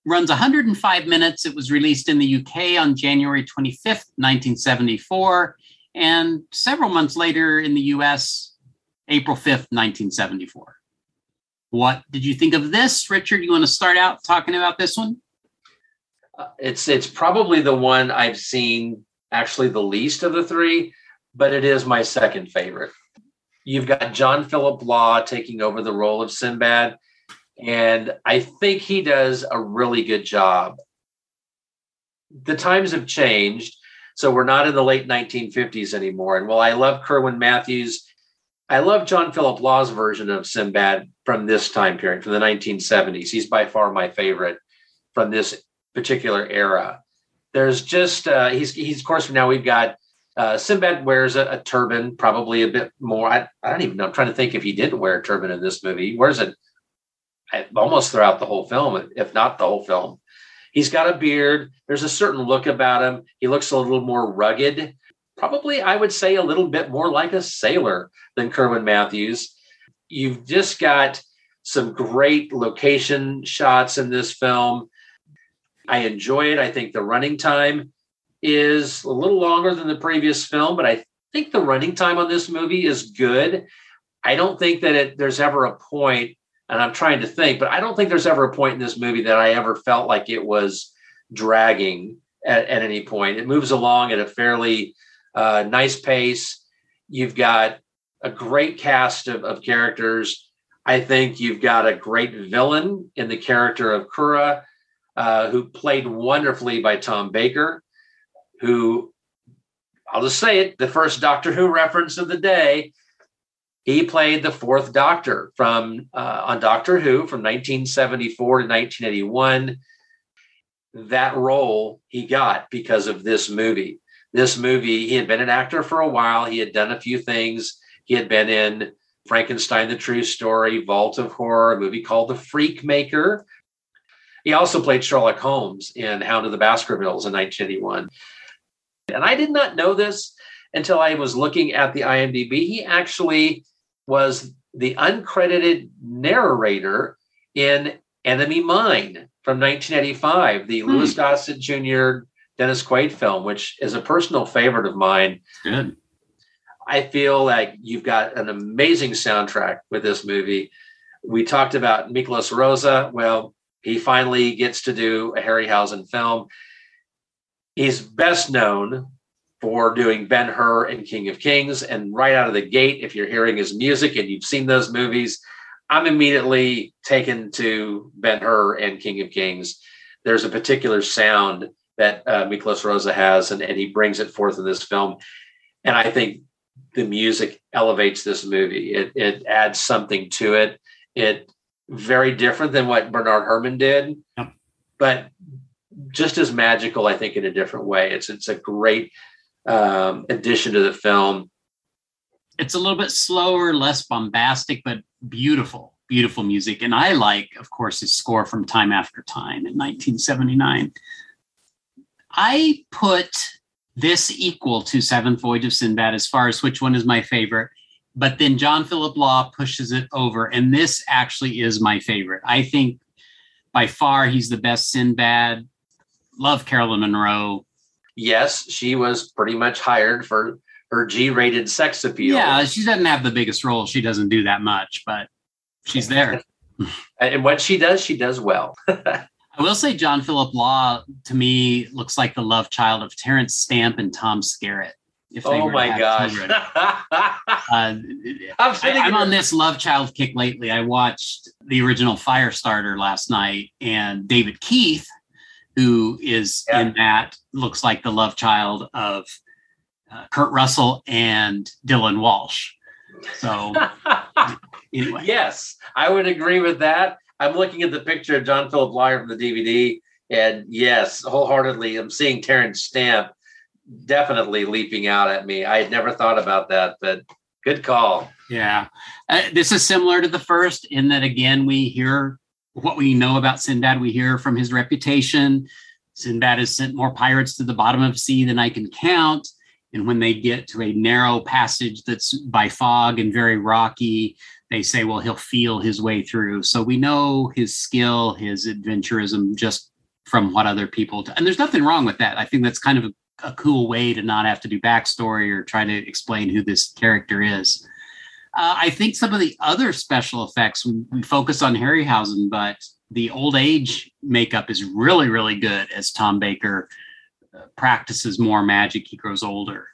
Runs 105 minutes. It was released in the UK on January 25th, 1974, and several months later in the US, April 5th, 1974. What did you think of this, Richard? You want to start out talking about this one? Uh, It's it's probably the one I've seen actually the least of the three, but it is my second favorite. You've got John Philip Law taking over the role of Sinbad, and I think he does a really good job. The times have changed, so we're not in the late 1950s anymore. And while I love Kerwin Matthews, I love John Philip Law's version of Sinbad from this time period, from the 1970s. He's by far my favorite from this particular era. There's just uh, he's he's of course now we've got uh, Sinbad wears a, a turban, probably a bit more. I, I don't even know. I'm trying to think if he didn't wear a turban in this movie. He wears it uh, almost throughout the whole film, if not the whole film. He's got a beard. There's a certain look about him. He looks a little more rugged. Probably, I would say, a little bit more like a sailor than Kerwin Matthews. You've just got some great location shots in this film. I enjoy it. I think the running time is a little longer than the previous film, but I think the running time on this movie is good. I don't think that it, there's ever a point, and I'm trying to think, but I don't think there's ever a point in this movie that I ever felt like it was dragging at, at any point. It moves along at a fairly uh, nice pace. You've got a great cast of, of characters. I think you've got a great villain in the character of Koura, uh, who played wonderfully by Tom Baker, who I'll just say it, the first Doctor Who reference of the day. He played the fourth Doctor from uh, on Doctor Who from 1974 to 1981. That role he got because of this movie. This movie, he had been an actor for a while. He had done a few things. He had been in Frankenstein, the True Story, Vault of Horror, a movie called The Freak Maker. He also played Sherlock Holmes in Hound of the Baskervilles in 1981. And I did not know this until I was looking at the IMDb. He actually was the uncredited narrator in Enemy Mine from 1985, the hmm. Louis Gossett Jr. Dennis Quaid film, which is a personal favorite of mine. Good. I feel like you've got an amazing soundtrack with this movie. We talked about Miklos Rozsa. Well, he finally gets to do a Harryhausen film. He's best known for doing Ben Hur and King of Kings. And right out of the gate, if you're hearing his music and you've seen those movies, I'm immediately taken to Ben Hur and King of Kings. There's a particular sound that uh, Miklos Rozsa has, and, and he brings it forth in this film. And I think the music elevates this movie. It, it adds something to it. It very different than what Bernard Herrmann did, yep. but just as magical, I think, in a different way. It's it's a great um, addition to the film. It's a little bit slower, less bombastic, but beautiful, beautiful music. And I like, of course, his score from Time After Time in 1979. I put this equal to Seventh Voyage of Sinbad as far as which one is my favorite. But then John Philip Law pushes it over, and this actually is my favorite. I think by far he's the best Sinbad. Love Caroline Munro. Yes, she was pretty much hired for her G-rated sex appeal. Yeah, she doesn't have the biggest role. She doesn't do that much, but she's there. (laughs) and what she does, she does well. (laughs) I will say John Philip Law to me looks like the love child of Terence Stamp and Tom Skerritt. If oh my gosh! (laughs) uh, I'm, I'm on this love child kick lately. I watched the original Firestarter last night, and David Keith, who is yeah. in that, looks like the love child of uh, Kurt Russell and Dylan Walsh. So, (laughs) anyway. Yes, I would agree with that. I'm looking at the picture of John Philip Law from the DVD, and yes, wholeheartedly, I'm seeing Terence Stamp definitely leaping out at me. I had never thought about that, but good call. Yeah, uh, this is similar to the first in that again we hear what we know about Sinbad. We hear from his reputation. Sinbad has sent more pirates to the bottom of sea than I can count. And when they get to a narrow passage that's by fog and very rocky, they say, well, he'll feel his way through. So we know his skill, his adventurism just from what other people do. And there's nothing wrong with that. I think that's kind of a, a cool way to not have to do backstory or try to explain who this character is. Uh, I think some of the other special effects, we, we focus on Harryhausen, but the old age makeup is really, really good as Tom Baker uh, practices more magic. He grows older.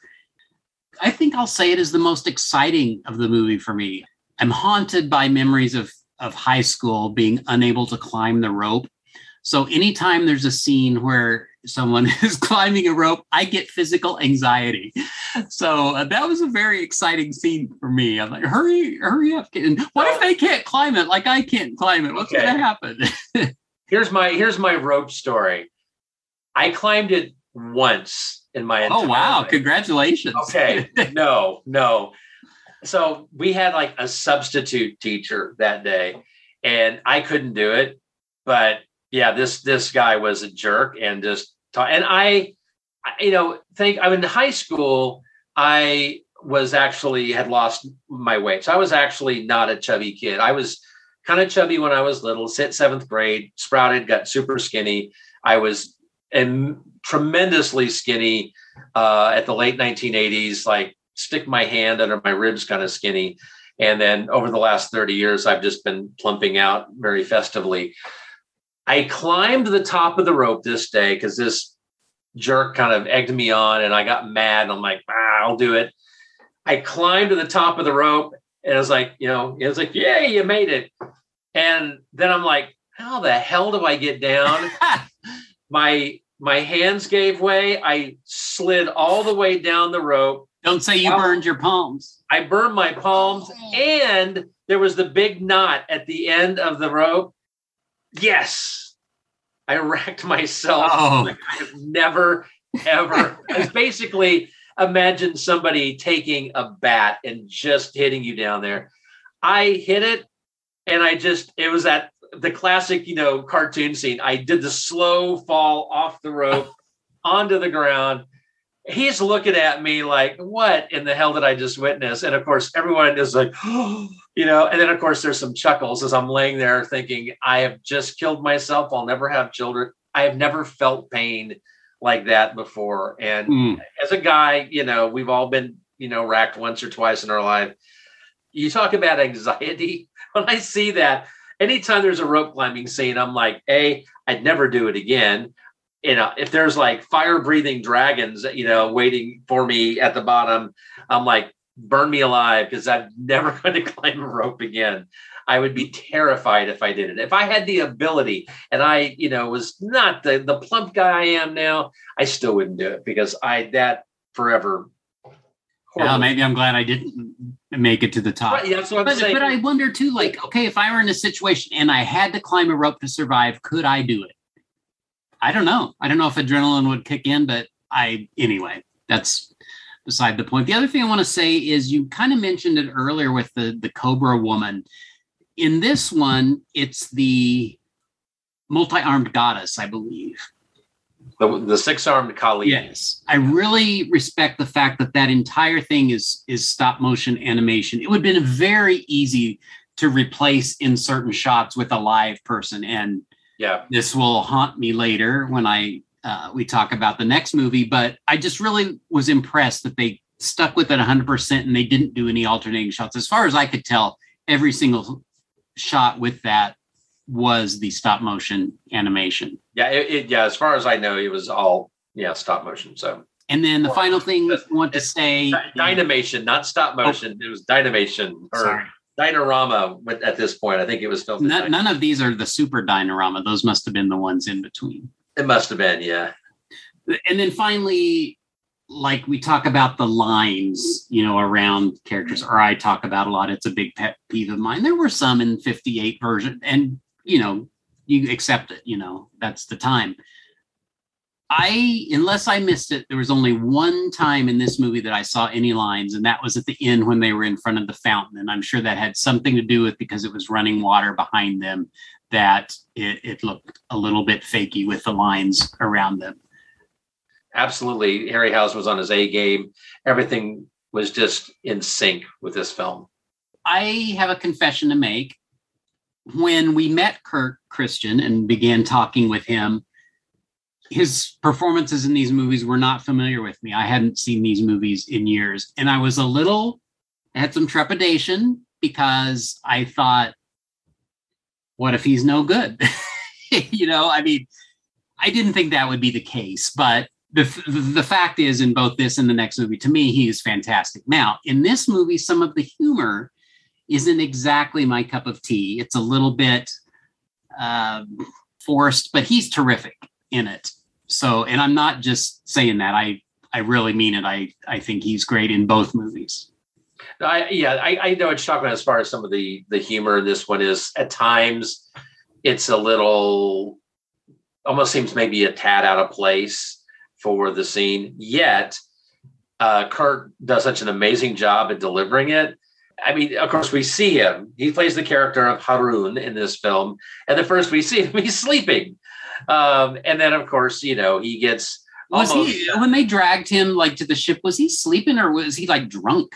I think I'll say it is the most exciting of the movie for me. I'm haunted by memories of of high school being unable to climb the rope. So anytime there's a scene where someone (laughs) is climbing a rope, I get physical anxiety. So uh, that was a very exciting scene for me. I'm like, hurry, hurry up! And what if they can't climb it like I can't climb it? What's okay. going to happen? (laughs) here's my here's my rope story. I climbed it once in my oh wow! Life. Congratulations. Okay, (laughs) no, no so we had like a substitute teacher that day and i couldn't do it but yeah this this guy was a jerk and just taught, and i you know think i'm in high school i was actually had lost my weight so i was actually not a chubby kid i was kind of chubby when i was little sit seventh grade sprouted got super skinny i was and tremendously skinny uh, at the late 1980s like stick my hand under my ribs kind of skinny. And then over the last 30 years, I've just been plumping out very festively. I climbed the top of the rope this day because this jerk kind of egged me on and I got mad. I'm like, ah, I'll do it. I climbed to the top of the rope and I was like, you know, it was like, yay, you made it. And then I'm like, how the hell do I get down? (laughs) my my hands gave way. I slid all the way down the rope. Don't say you burned your palms. I burned my palms, and there was the big knot at the end of the rope. Yes, I wrecked myself. Oh. Like I've never, ever. (laughs) it's basically imagine somebody taking a bat and just hitting you down there. I hit it and I just, it was that the classic, you know, cartoon scene. I did the slow fall off the rope (laughs) onto the ground. He's looking at me like, what in the hell did I just witness? And of course, everyone is like, (gasps) oh, you know, and then of course, there's some chuckles as I'm laying there thinking, I have just killed myself. I'll never have children. I have never felt pain like that before. And Mm. as a guy, you know, we've all been, you know, racked once or twice in our life. You talk about anxiety. (laughs) When I see that, anytime there's a rope climbing scene, I'm like, A, I'd never do it again. You know, if there's like fire breathing dragons, you know, waiting for me at the bottom, I'm like, burn me alive because I'm (laughs) never going to climb a rope again. I would be terrified if I did it. If I had the ability and I, you know, was not the the plump guy I am now, I still wouldn't do it because I that forever. Well, maybe I'm glad I didn't make it to the top. Right, yeah, that's what I'm But, saying. but I wonder too, like, okay, if I were in a situation and I had to climb a rope to survive, could I do it? I don't know. I don't know if adrenaline would kick in, but I, anyway, that's beside the point. The other thing I want to say is you kind of mentioned it earlier with the, the Cobra woman. In this one, it's the multi armed goddess, I believe. the, the six armed Kali. Yes, I really respect the fact that that entire thing is is stop motion animation. It would have been very easy to replace in certain shots with a live person, and yeah. this will haunt me later when I uh, we talk about the next movie. But I just really was impressed that they stuck with it 100 percent and they didn't do any alternating shots. As far as I could tell, every single shot with that was the stop motion animation. Yeah, it, it, yeah. As far as I know, it was all yeah stop motion. So And then the Well, final thing I want to say, dynamation, not stop motion. It was dynamation or Oh. sorry, Dynarama. With, at this point, I think it was filmed. in none, of these are the super Dynarama. Those must have been the ones in between. It must have been. Yeah. And then finally, like we talk about the lines, you know, around characters, or I talk about a lot. It's a big pet peeve of mine. There were some in 58 version, and you know, you accept it, you know, that's the time. I, unless I missed it, there was only one time in this movie that I saw any lines, and that was at the end when they were in front of the fountain. And I'm sure that had something to do with because it was running water behind them that it, it looked a little bit fakey with the lines around them. Absolutely. Harryhausen was on his A game. Everything was just in sync with this film. I have a confession to make. When we met Kurt Christian and began talking with him, his performances in these movies were not familiar with me. I hadn't seen these movies in years. And I was a little, I had some trepidation because I thought, what if he's no good? (laughs) you know, I mean, I didn't think that would be the case, but the, the fact is, in both this and the next movie, to me, he is fantastic. Now, in this movie, some of the humor isn't exactly my cup of tea. It's a little bit um, forced, but he's terrific in it. So, and I'm not just saying that. I I really mean it. I I think he's great in both movies. I, yeah, I, I know what you're talking about as far as some of the the humor in this one is at times it's a little almost seems maybe a tad out of place for the scene. Yet uh, Kurt does such an amazing job at delivering it. I mean, of course, we see him. He plays the character of Harun in this film, and the first we see him, (laughs) he's sleeping. Um, and then, of course, you know, he gets Was almost- he when they dragged him like to the ship? Was he sleeping or was he like drunk?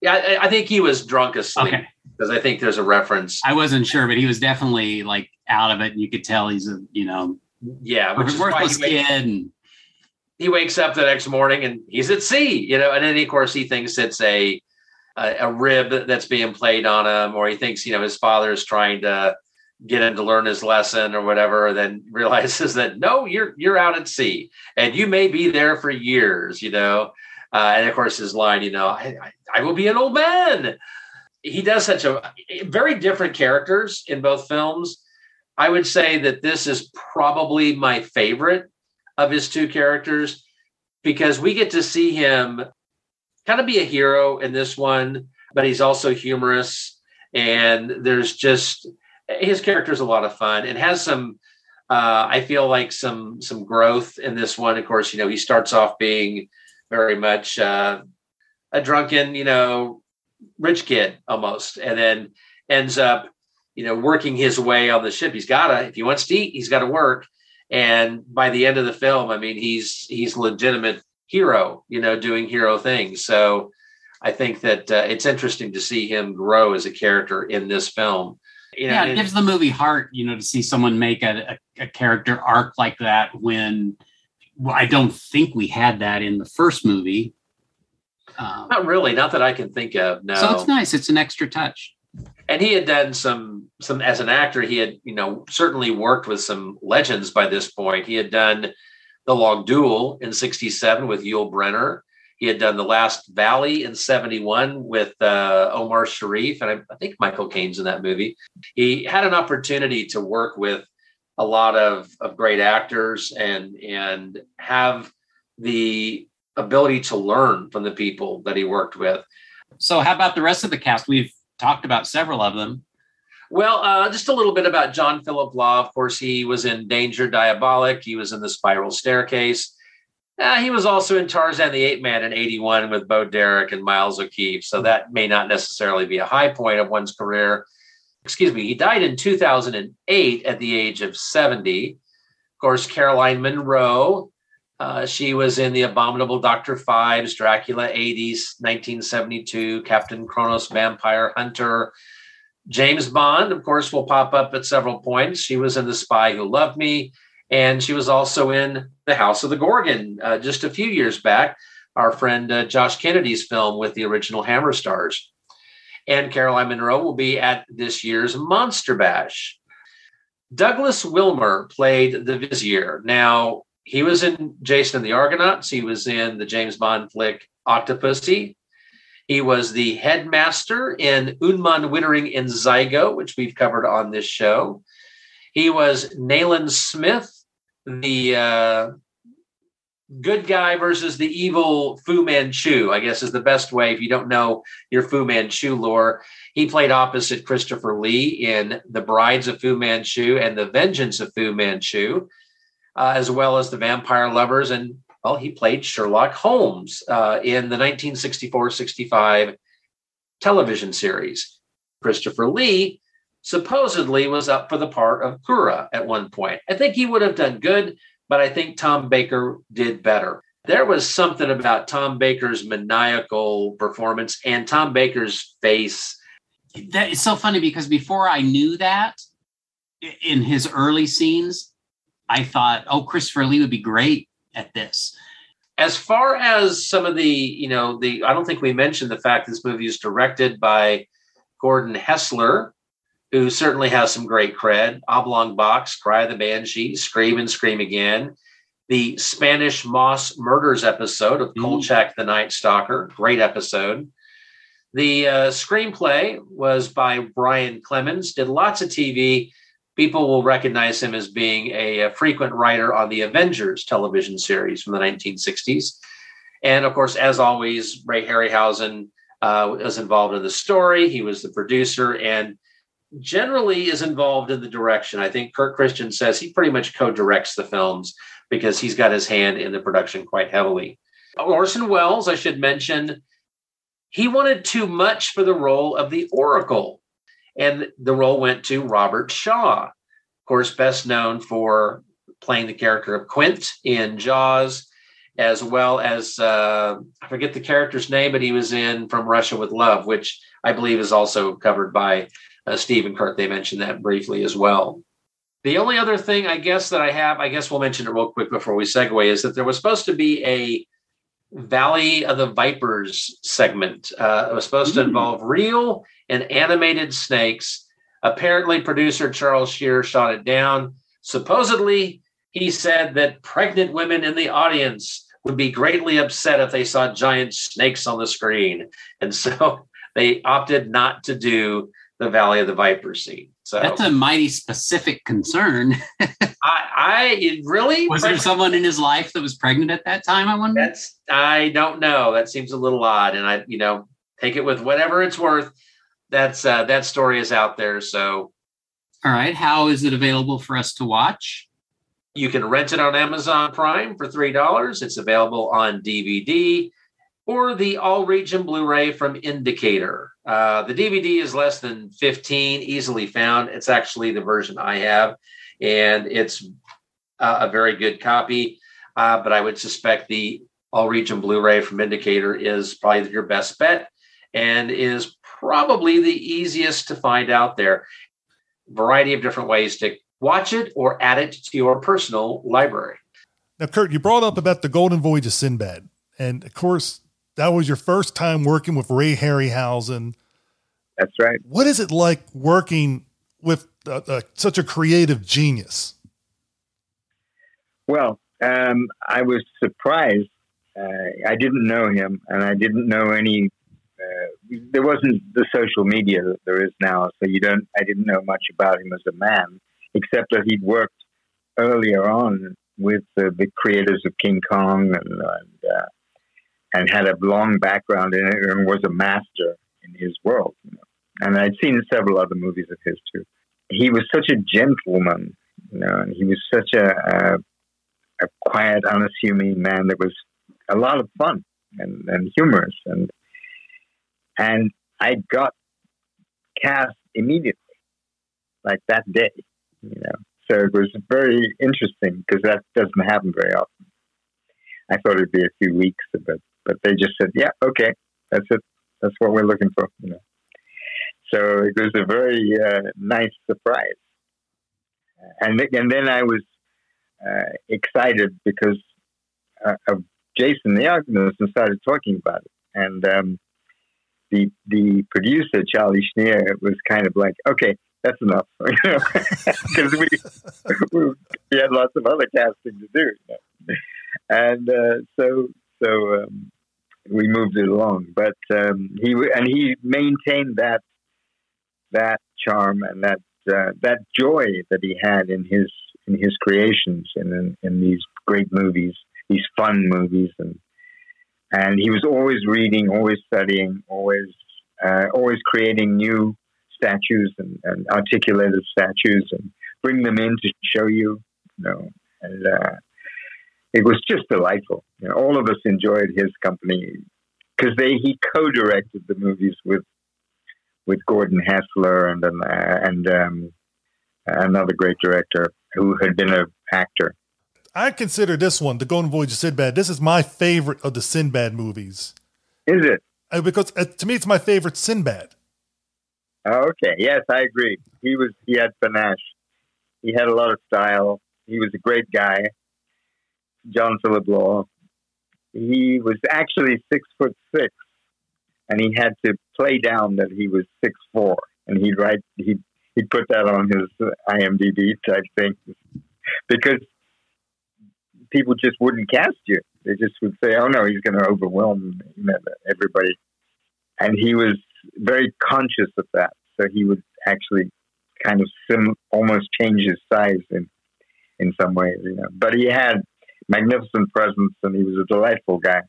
Yeah, I, I think he was drunk asleep Okay, because I think there's a reference. I wasn't sure, but he was definitely like out of it, and you could tell he's a you know Yeah, which worthless he, wakes, kid. And, he wakes up the next morning and he's at sea, you know, and then of course he thinks it's a a, a rib that's being played on him, or he thinks you know his father is trying to get him to learn his lesson or whatever. Then (laughs) realizes that no, you're you're out at sea and you may be there for years, you know. Uh, and of course his line, you know, I, I, I will be an old man. He does such a very different characters in both films. I would say that this is probably my favorite of his two characters because we get to see him kind of be a hero in this one, but he's also humorous. And there's just his character is a lot of fun and has some, uh, I feel like some some growth in this one. Of course, you know he starts off being very much uh, a drunken, you know, rich kid almost, and then ends up, you know, working his way on the ship. He's gotta, if he wants to eat, he's got to work. And by the end of the film, I mean, he's he's legitimate hero, you know, doing hero things. So I think that uh, it's interesting to see him grow as a character in this film. You know, yeah, it, gives the movie heart, you know, to see someone make a, a, a character arc like that when well, I don't think we had that in the first movie. Um, not really, not that I can think of. No. So it's nice. It's an extra touch. And he had done some some as an actor. He had you know certainly worked with some legends by this point. He had done the Long Duel in '67 with Yul Brynner. He had done The Last Valley in 71 with uh, Omar Sharif, and I, I think Michael Caine's in that movie. He had an opportunity to work with a lot of, of great actors and and have the ability to learn from the people that he worked with. So, how about the rest of the cast? We've talked about several of them. Well, uh, just a little bit about John Philip Law. Of course, he was in Danger Diabolik. He was in The Spiral Staircase. Uh, he was also in Tarzan the Ape Man in 81 with Bo Derek and Miles O'Keeffe. So that may not necessarily be a high point of one's career. Excuse me. He died in 2008 at the age of 70. Of course, Caroline Munro, Uh, she was in The Abominable Dr. Phibes, Dracula A.D., 1972, Captain Kronos, Vampire Hunter. James Bond, of course, will pop up at several points. She was in The Spy Who Loved Me. And she was also in The House of the Gorgon uh, just a few years back, our friend uh, Josh Kennedy's film with the original Hammer Stars. And Caroline Munro will be at this year's Monster Bash. Douglas Wilmer played the Vizier. Now, he was in Jason and the Argonauts. He was in the James Bond flick Octopussy. He was the headmaster in Unman Wittering in Zigo, which we've covered on this show. He was Nayland Smith the uh, good guy versus the evil Fu Manchu, I guess is the best way if you don't know your Fu Manchu lore. He played opposite Christopher Lee in The Brides of Fu Manchu and The Vengeance of Fu Manchu, uh, as well as The Vampire Lovers. And, well, he played Sherlock Holmes uh, in the 1964 65 television series. Christopher Lee supposedly was up for the part of Koura at one point. I think he would have done good, but I think Tom Baker did better. There was something about Tom Baker's maniacal performance and Tom Baker's face. That is so funny because before I knew that in his early scenes, I thought, oh, Christopher Lee would be great at this. As far as some of the, you know, the I don't think we mentioned the fact this movie is directed by Gordon Hessler, who certainly has some great cred. Oblong Box, Cry of the Banshee, Scream and Scream Again. The Spanish Moss Murders episode of mm. Kolchak the Night Stalker, great episode. The uh, screenplay was by Brian Clemens, did lots of TV. People will recognize him as being a, a frequent writer on the Avengers television series from the 1960s. And of course, as always, Ray Harryhausen uh, was involved in the story. He was the producer and generally is involved in the direction. I think Kurt Christian says he pretty much co-directs the films because he's got his hand in the production quite heavily. Orson Welles, I should mention, he wanted too much for the role of the Oracle, and the role went to Robert Shaw, of course, best known for playing the character of Quint in Jaws, as well as uh, I forget the character's name, but he was in From Russia with Love, which I believe is also covered by uh, Steve and Kurt, they mentioned that briefly as well. The only other thing I guess that I have, I guess we'll mention it real quick before we segue, is that there was supposed to be a Valley of the Vipers segment. Uh, it was supposed to involve real and animated snakes. Apparently, producer Charles Schneer shot it down. Supposedly, he said that pregnant women in the audience would be greatly upset if they saw giant snakes on the screen. And so (laughs) they opted not to do the Valley of the Viper scene. So that's a mighty specific concern. (laughs) I, I really was there someone in his life that was pregnant at that time. I wonder. That's I don't know. That seems a little odd, and I you know take it with whatever it's worth. That's uh, that story is out there. So, all right, how is it available for us to watch? You can rent it on Amazon Prime for three dollars. It's available on DVD or the all region Blu ray from Indicator. Uh, the DVD is less than 15, easily found. It's actually the version I have, and it's uh, a very good copy. Uh, but I would suspect the all region Blu ray from Indicator is probably your best bet and is probably the easiest to find out there. Variety of different ways to watch it or add it to your personal library. Now, Kurt, you brought up about the Golden Voyage of Sinbad. And of course, that was your first time working with Ray Harryhausen. That's right. What is it like working with uh, uh, such a creative genius? Well, um, I was surprised. Uh, I didn't know him, and I didn't know any. Uh, there wasn't the social media that there is now, so you don't. I didn't know much about him as a man, except that he'd worked earlier on with the, the creators of King Kong and and, uh, and had a long background in it and was a master in his world. You know? And I'd seen several other movies of his too. He was such a gentleman, you know, and he was such a, a, a quiet, unassuming man that was a lot of fun and, and humorous. And and I got cast immediately, like that day, you know. So it was very interesting because that doesn't happen very often. I thought it'd be a few weeks, but but they just said, "Yeah, okay, that's it. That's what we're looking for." You know. So it was a very uh, nice surprise, and and then I was uh, excited because uh, of Jason the Argonauts and started talking about it, and um, the the producer Charlie Schneer was kind of like, "Okay, that's enough," (laughs) because (laughs) we, we, we had lots of other casting to do, you know? and uh, so so um, we moved it along. But um, he and he maintained that that charm and that uh, that joy that he had in his in his creations and in, in these great movies, these fun movies, and and he was always reading, always studying, always uh, always creating new statues and, and, articulated statues and bring them in to show you, you know, and uh, it was just delightful. You know, all of us enjoyed his company because they he co-directed the movies with with Gordon Hessler and um, and um, another great director who had been an actor. I consider this one, The Golden Voyage of Sinbad. This is my favorite of the Sinbad movies. Is it? Uh, because uh, to me, it's my favorite Sinbad. Oh, okay. Yes, I agree. He was. He had panache. He had a lot of style. He was a great guy. John Philip Law. He was actually six foot six, and he had to play down that he was six four, and he'd write he'd he'd put that on his IMDb type thing because people just wouldn't cast you. They just would say, "Oh no, he's going to overwhelm everybody," and he was very conscious of that. So he would actually kind of sim- almost change his size in in some ways, you know. But he had magnificent presence, and he was a delightful guy,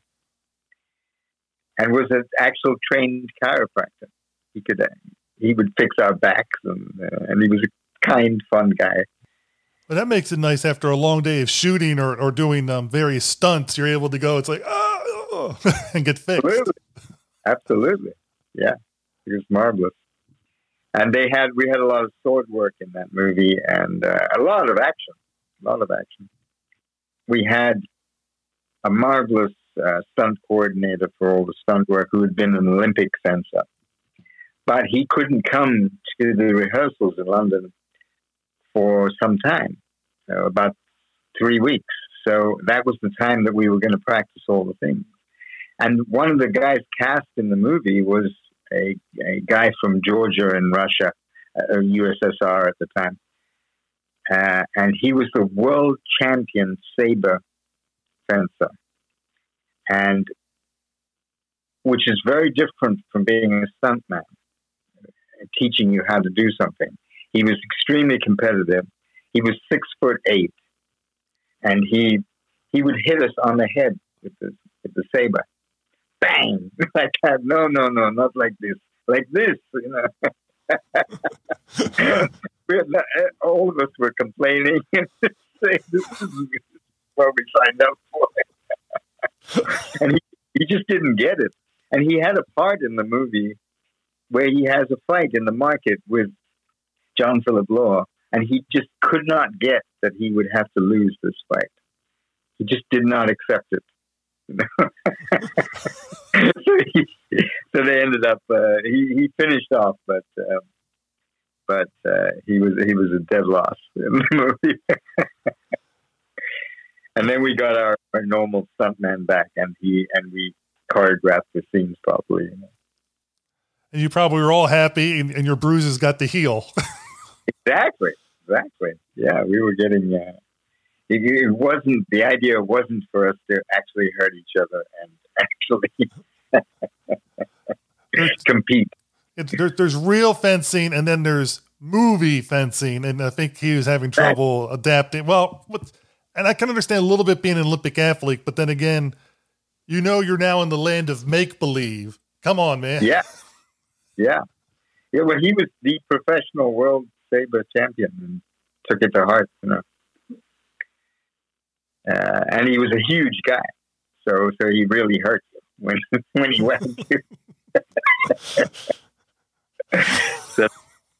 and was an actual trained chiropractor. He could uh, he would fix our backs, and uh, and he was a kind, fun guy. Well, that makes it nice after a long day of shooting or, or doing um, various stunts. You're able to go. It's like oh, (laughs) and get fixed. Absolutely, absolutely, yeah. It was marvelous. And they had we had a lot of sword work in that movie and uh, a lot of action, a lot of action we had a marvelous uh, stunt coordinator for all the stunt work who had been an Olympic fencer. But he couldn't come to the rehearsals in London for some time, so about three weeks. So that was the time that we were going to practice all the things. And one of the guys cast in the movie was a, a guy from Georgia in Russia, uh, USSR at the time. Uh, and he was the world champion saber fencer, and which is very different from being a stuntman, teaching you how to do something. He was extremely competitive. He was six foot eight, and he he would hit us on the head with the with the saber, bang (laughs) like that. No, no, no, not like this, like this, you know. (laughs) (laughs) all of us were complaining and (laughs) saying this is what we signed up for. (laughs) and he, he just didn't get it. And he had a part in the movie where he has a fight in the market with John Philip Law, and he just could not get that he would have to lose this fight. He just did not accept it. (laughs) so, he, so they ended up. Uh, he he finished off, but um, but uh, he was he was a dead loss in the (laughs) movie. and then we got our, our normal stuntman back, and he and we choreographed the scenes properly. You know. And you probably were all happy, and, and your bruises got the heal. (laughs) exactly, exactly. Yeah, we were getting. Uh, it, it, wasn't the idea. wasn't for us to actually hurt each other and (laughs) actually compete. There, there's real fencing, and then there's movie fencing, and I think he was having trouble adapting. Well, and I can understand a little bit being an Olympic athlete, but then again, you know, you're now in the land of make believe. Come on, man. Yeah, yeah, yeah. Well, he was the professional world saber champion and took it to heart, you know. Uh, and he was a huge guy, so so he really hurt when (laughs) when he went. (laughs) (laughs) (laughs) so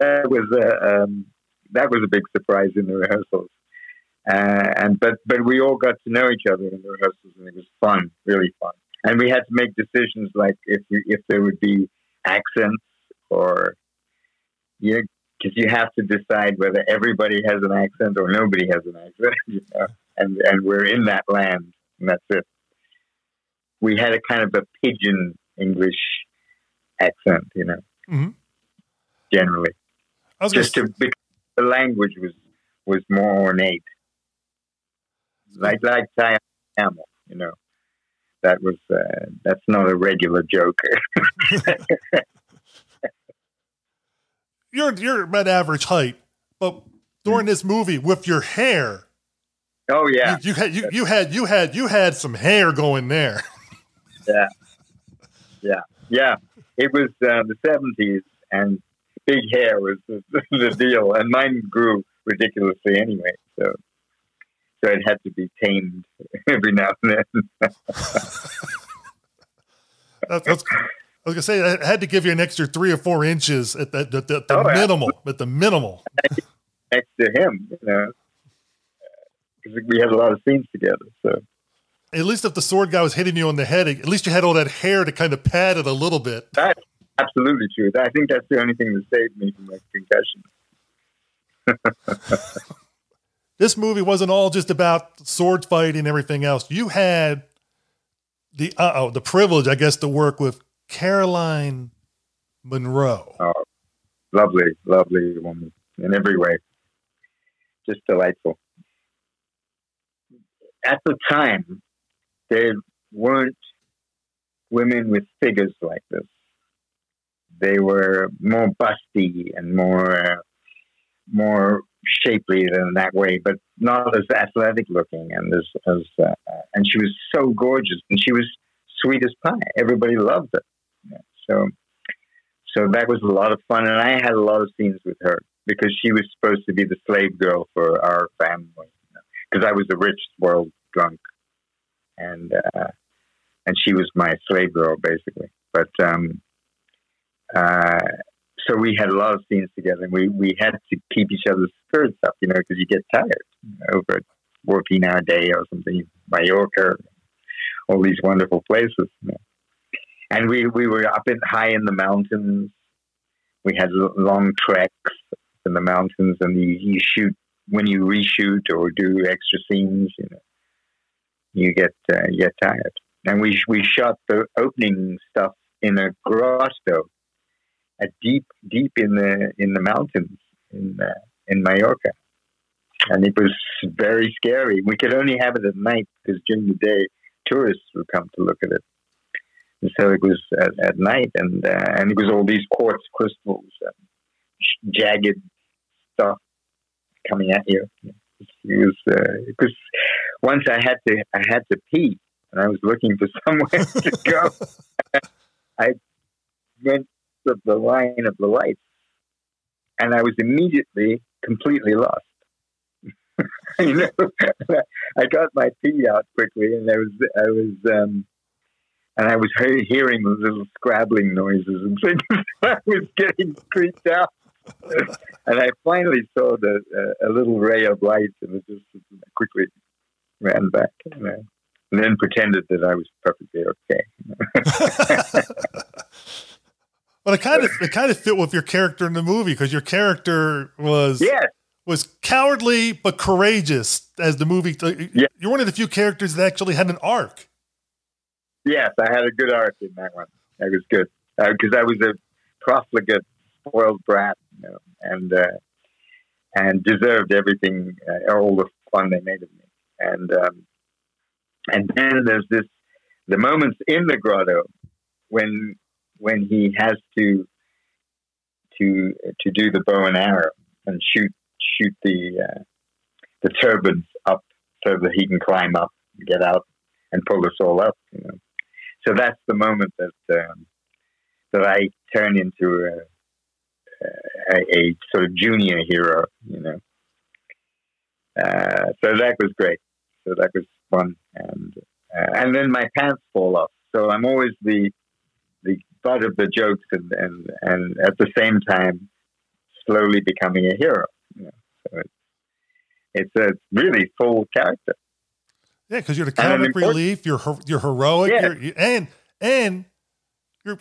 that was a um, that was a big surprise in the rehearsals. Uh, and but but we all got to know each other in the rehearsals, and it was fun, really fun. And we had to make decisions like if if there would be accents or yeah, because you have to decide whether everybody has an accent or nobody has an accent, (laughs) you know? and and we're in that land, and that's it. We had a kind of a pidgin English accent, you know, mm-hmm. Generally. Just to because the language was was more ornate, like like Tamil, you know. That was uh, that's not a regular joker. (laughs) you're you're about average height, but during this movie with your hair. Oh yeah, you, you had you, you had you had you had some hair going there. (laughs) yeah, yeah, yeah. It was uh, the seventies, and big hair was the, (laughs) the, deal, and mine grew ridiculously anyway. So, so it had to be tamed every now and then. (laughs) that's, that's, I was gonna say I had to give you an extra three or four inches at the, the, oh, minimal, at the minimal. (laughs) Next to him, you know, because we had a lot of scenes together. So at least if the sword guy was hitting you on the head, at least you had all that hair to kind of pad it a little bit. That's absolutely true. I think that's the only thing that saved me from a concussion. (laughs) this movie wasn't all just about sword fighting and everything else. You had the uh oh the privilege, I guess, to work with Caroline Munro. Oh, lovely, lovely woman in every way. Just delightful. At the time, there weren't women with figures like this. They were more busty and more more shapely than that way, but not as athletic looking and as, as uh, and she was so gorgeous and she was sweet as pie. Everybody loved her. So, so that was a lot of fun, and I had a lot of scenes with her because she was supposed to be the slave girl for our family. Because I was a rich world drunk, and uh, and she was my slave girl basically. But um, uh, so we had a lot of scenes together, and we we had to keep each other's spirits up, you know, because you get tired over working our day or something, Mallorca, all these wonderful places. You know and we we were up in high in the mountains. We had long treks in the mountains, and you, you shoot when you reshoot or do extra scenes. You know, you get uh, you get tired. And we we shot the opening stuff in a grotto, a deep deep in the in the mountains in uh, in Mallorca, and it was very scary. We could only have it at night because during the day tourists would come to look at it. And so it was at, at night, and uh, and it was all these quartz crystals and jagged stuff coming at you. It was because uh, once I had to I had to pee, and I was looking for (laughs) somewhere to go. (laughs) I went to the line of the lights, and I was immediately completely lost. (laughs) you know, (laughs) I got my pee out quickly, and I was I was um, and I was he- hearing little scrabbling noises and things. (laughs) I was getting creeped out. and I finally saw the uh, a little ray of light, and it just quickly ran back, you know, and then pretended that I was perfectly okay. But it kind of it kind of fit with your character in the movie because your character was yes, was cowardly but courageous as the movie. Yeah. You're one of the few characters that actually had an arc. yes, I had a good arc in that one. That was good because I was a profligate, spoiled brat, you know, and uh, and deserved everything, uh, all the fun they made of me. And um, and then there's this the moments in the grotto when when he has to to to do the bow and arrow and shoot shoot the uh, the turbans up so that he can climb up and get out and pull us all up. You know, so that's the moment that um, that I turn into a, a, a sort of junior hero. You know, uh, so that was great. So that was fun, and uh, and then my pants fall off. So I'm always the butt of the jokes, and and, and at the same time, slowly becoming a hero. You know? So it's it's a really full character. Yeah, because you're the comic relief. You're you're heroic. Yeah. You're, you- and and you're.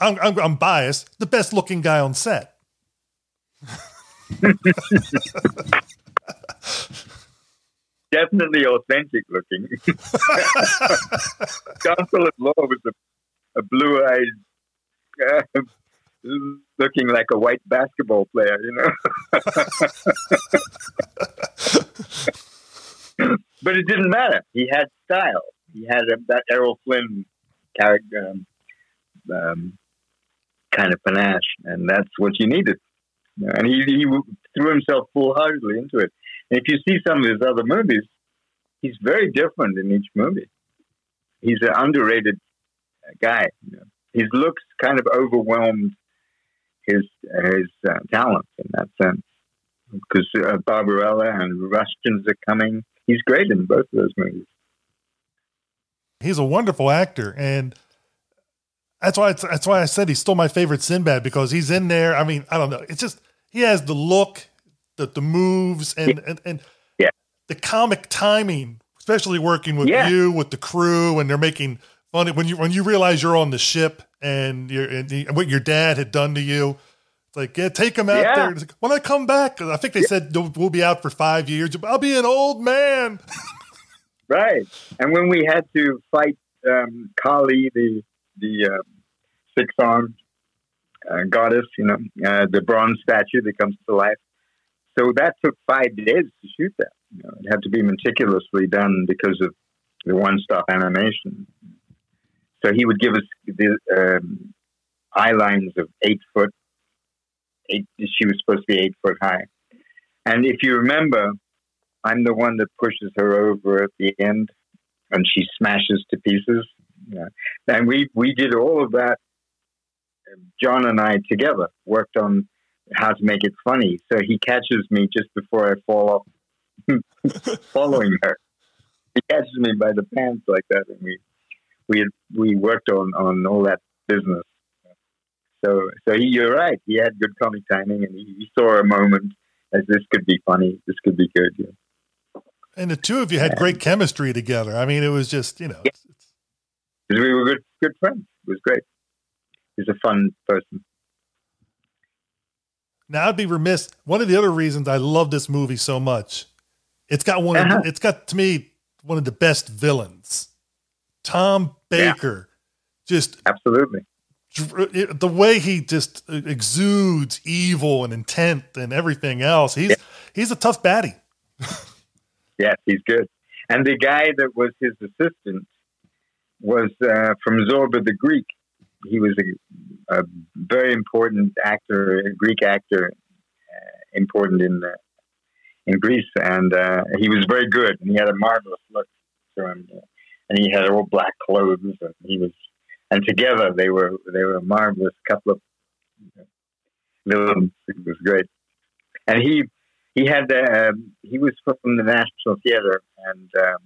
I'm, I'm I'm biased. The best looking guy on set. (laughs) Definitely authentic looking. (laughs) John Philip Law was a, a blue eyed, uh, (laughs) looking like a white basketball player, you know. (laughs) but it didn't matter. He had style. He had a, that Errol Flynn character, um, um, kind of panache, and that's what you needed. And he, he threw himself full heartedly into it. And if you see some of his other movies, he's very different in each movie. He's an underrated guy. You know. His looks kind of overwhelmed his his uh, talent in that sense. Because uh, Barbarella and Russians are coming. He's great in both of those movies. He's a wonderful actor, and that's why it's, that's why I said he's still my favorite Sinbad because he's in there. I mean, I don't know. It's just he has the look, the the moves, and and, and Yeah. the comic timing, especially working with Yeah. you with the crew, and they're making fun when you when you realize you're on the ship and you're and, the- and what your dad had done to you. It's like, yeah, take him out Yeah. there. Like, when I come back, I think they said we'll we'll be out for five years. I'll be an old man. (laughs) Right. And when we had to fight um, Kali, the the um, six armed uh, goddess, you know, uh, the bronze statue that comes to life. So that took five days to shoot that. You know, it had to be meticulously done because of the one stop animation. So he would give us the um, eye lines of eight foot. Eight, she was supposed to be eight foot high. And if you remember, I'm the one that pushes her over at the end, and she smashes to pieces. Yeah. And we we did all of that. John and I together worked on how to make it funny. So he catches me just before I fall off, (laughs) following her. He catches me by the pants like that, and we we had, we worked on on all that business. So so he, you're right. He had good comic timing, and he, he saw a moment as this could be funny. This could be good. Yeah. And the two of you had great chemistry together. I mean, it was just, you know, Yeah. it's, it's, we were good good friends. It was great. He's a fun person. now I'd be remiss. One of the other reasons I love this movie so much, it's got one. Uh-huh. Of, it's got to me one of the best villains, Tom Yeah. Baker. Just Absolutely. the way he just exudes evil and intent and everything else. He's Yeah. he's a tough baddie. Yes, he's good. And the guy that was his assistant was uh, from Zorba the Greek. He was a, a very important actor, a Greek actor, uh, important in uh, in Greece, and uh, he was very good. And he had a marvelous look to him, and he had all black clothes, and he was. And together they were they were a marvelous couple of villains. It was great, and he he had um, he was from the National Theater and um,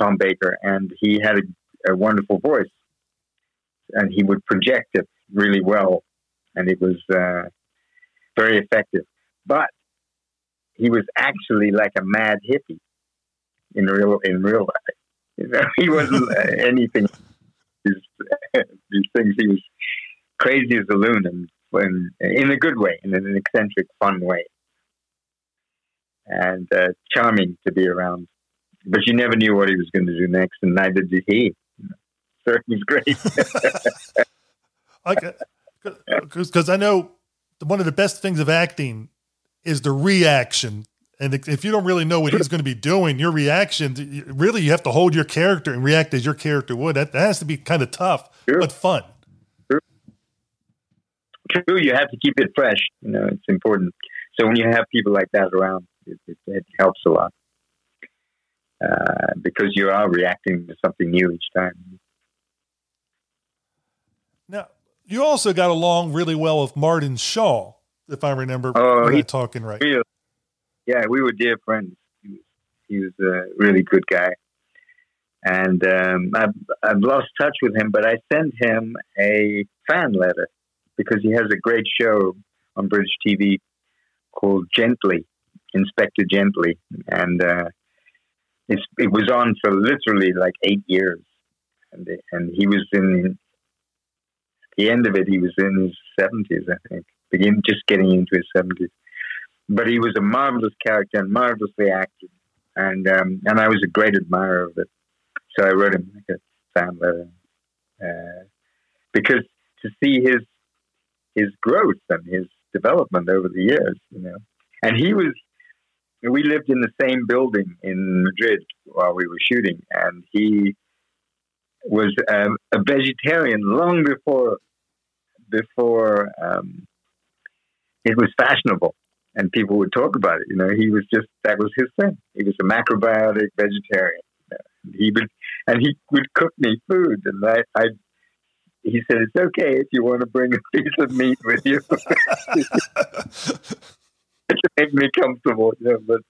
Tom Baker, and he had a, a wonderful voice. and he would project it really well, and it was uh, very effective. But he was actually like a mad hippie in real in real life. You know, (laughs) he wasn't anything. These, these things, he was crazy as a loon, and when, in a good way, in an eccentric, fun way, and uh, charming to be around. But you never knew what he was going to do next, and neither did he. So it was great. (laughs) because I know one of the best things of acting is the reaction. And if you don't really know what he's going to be doing, your reaction, really, you have to hold your character and react as your character would. That, that has to be kind of tough, sure. but fun. True. True. You have to keep it fresh. You know, it's important. So when you have people like that around, it, it, it helps a lot uh, because you are reacting to something new each time. Now, you also got along really well with Martin Shaw, if I remember oh, he, talking right. Real, yeah, we were dear friends. He was, he was a really good guy. And um, I've, I've lost touch with him, but I sent him a fan letter because he has a great show on British TV called Gently, Inspector Gently. And uh, it was on for literally like eight years. And, and he was in the end of it, he was in his seventies, I think, begin just getting into his seventies. But he was a marvelous character and marvelously acted, and um, and I was a great admirer of it. So I wrote him like a fan letter uh, because to see his his growth and his development over the years, you know, and he was. We lived in the same building in Madrid while we were shooting, and he was um, a vegetarian long before before um, it was fashionable and people would talk about it. You know, he was just that was his thing. He was a macrobiotic vegetarian. He would and he would cook me food, and I, I he said it's okay if you want to bring a piece of meat with you. (laughs) to make me comfortable, you know, but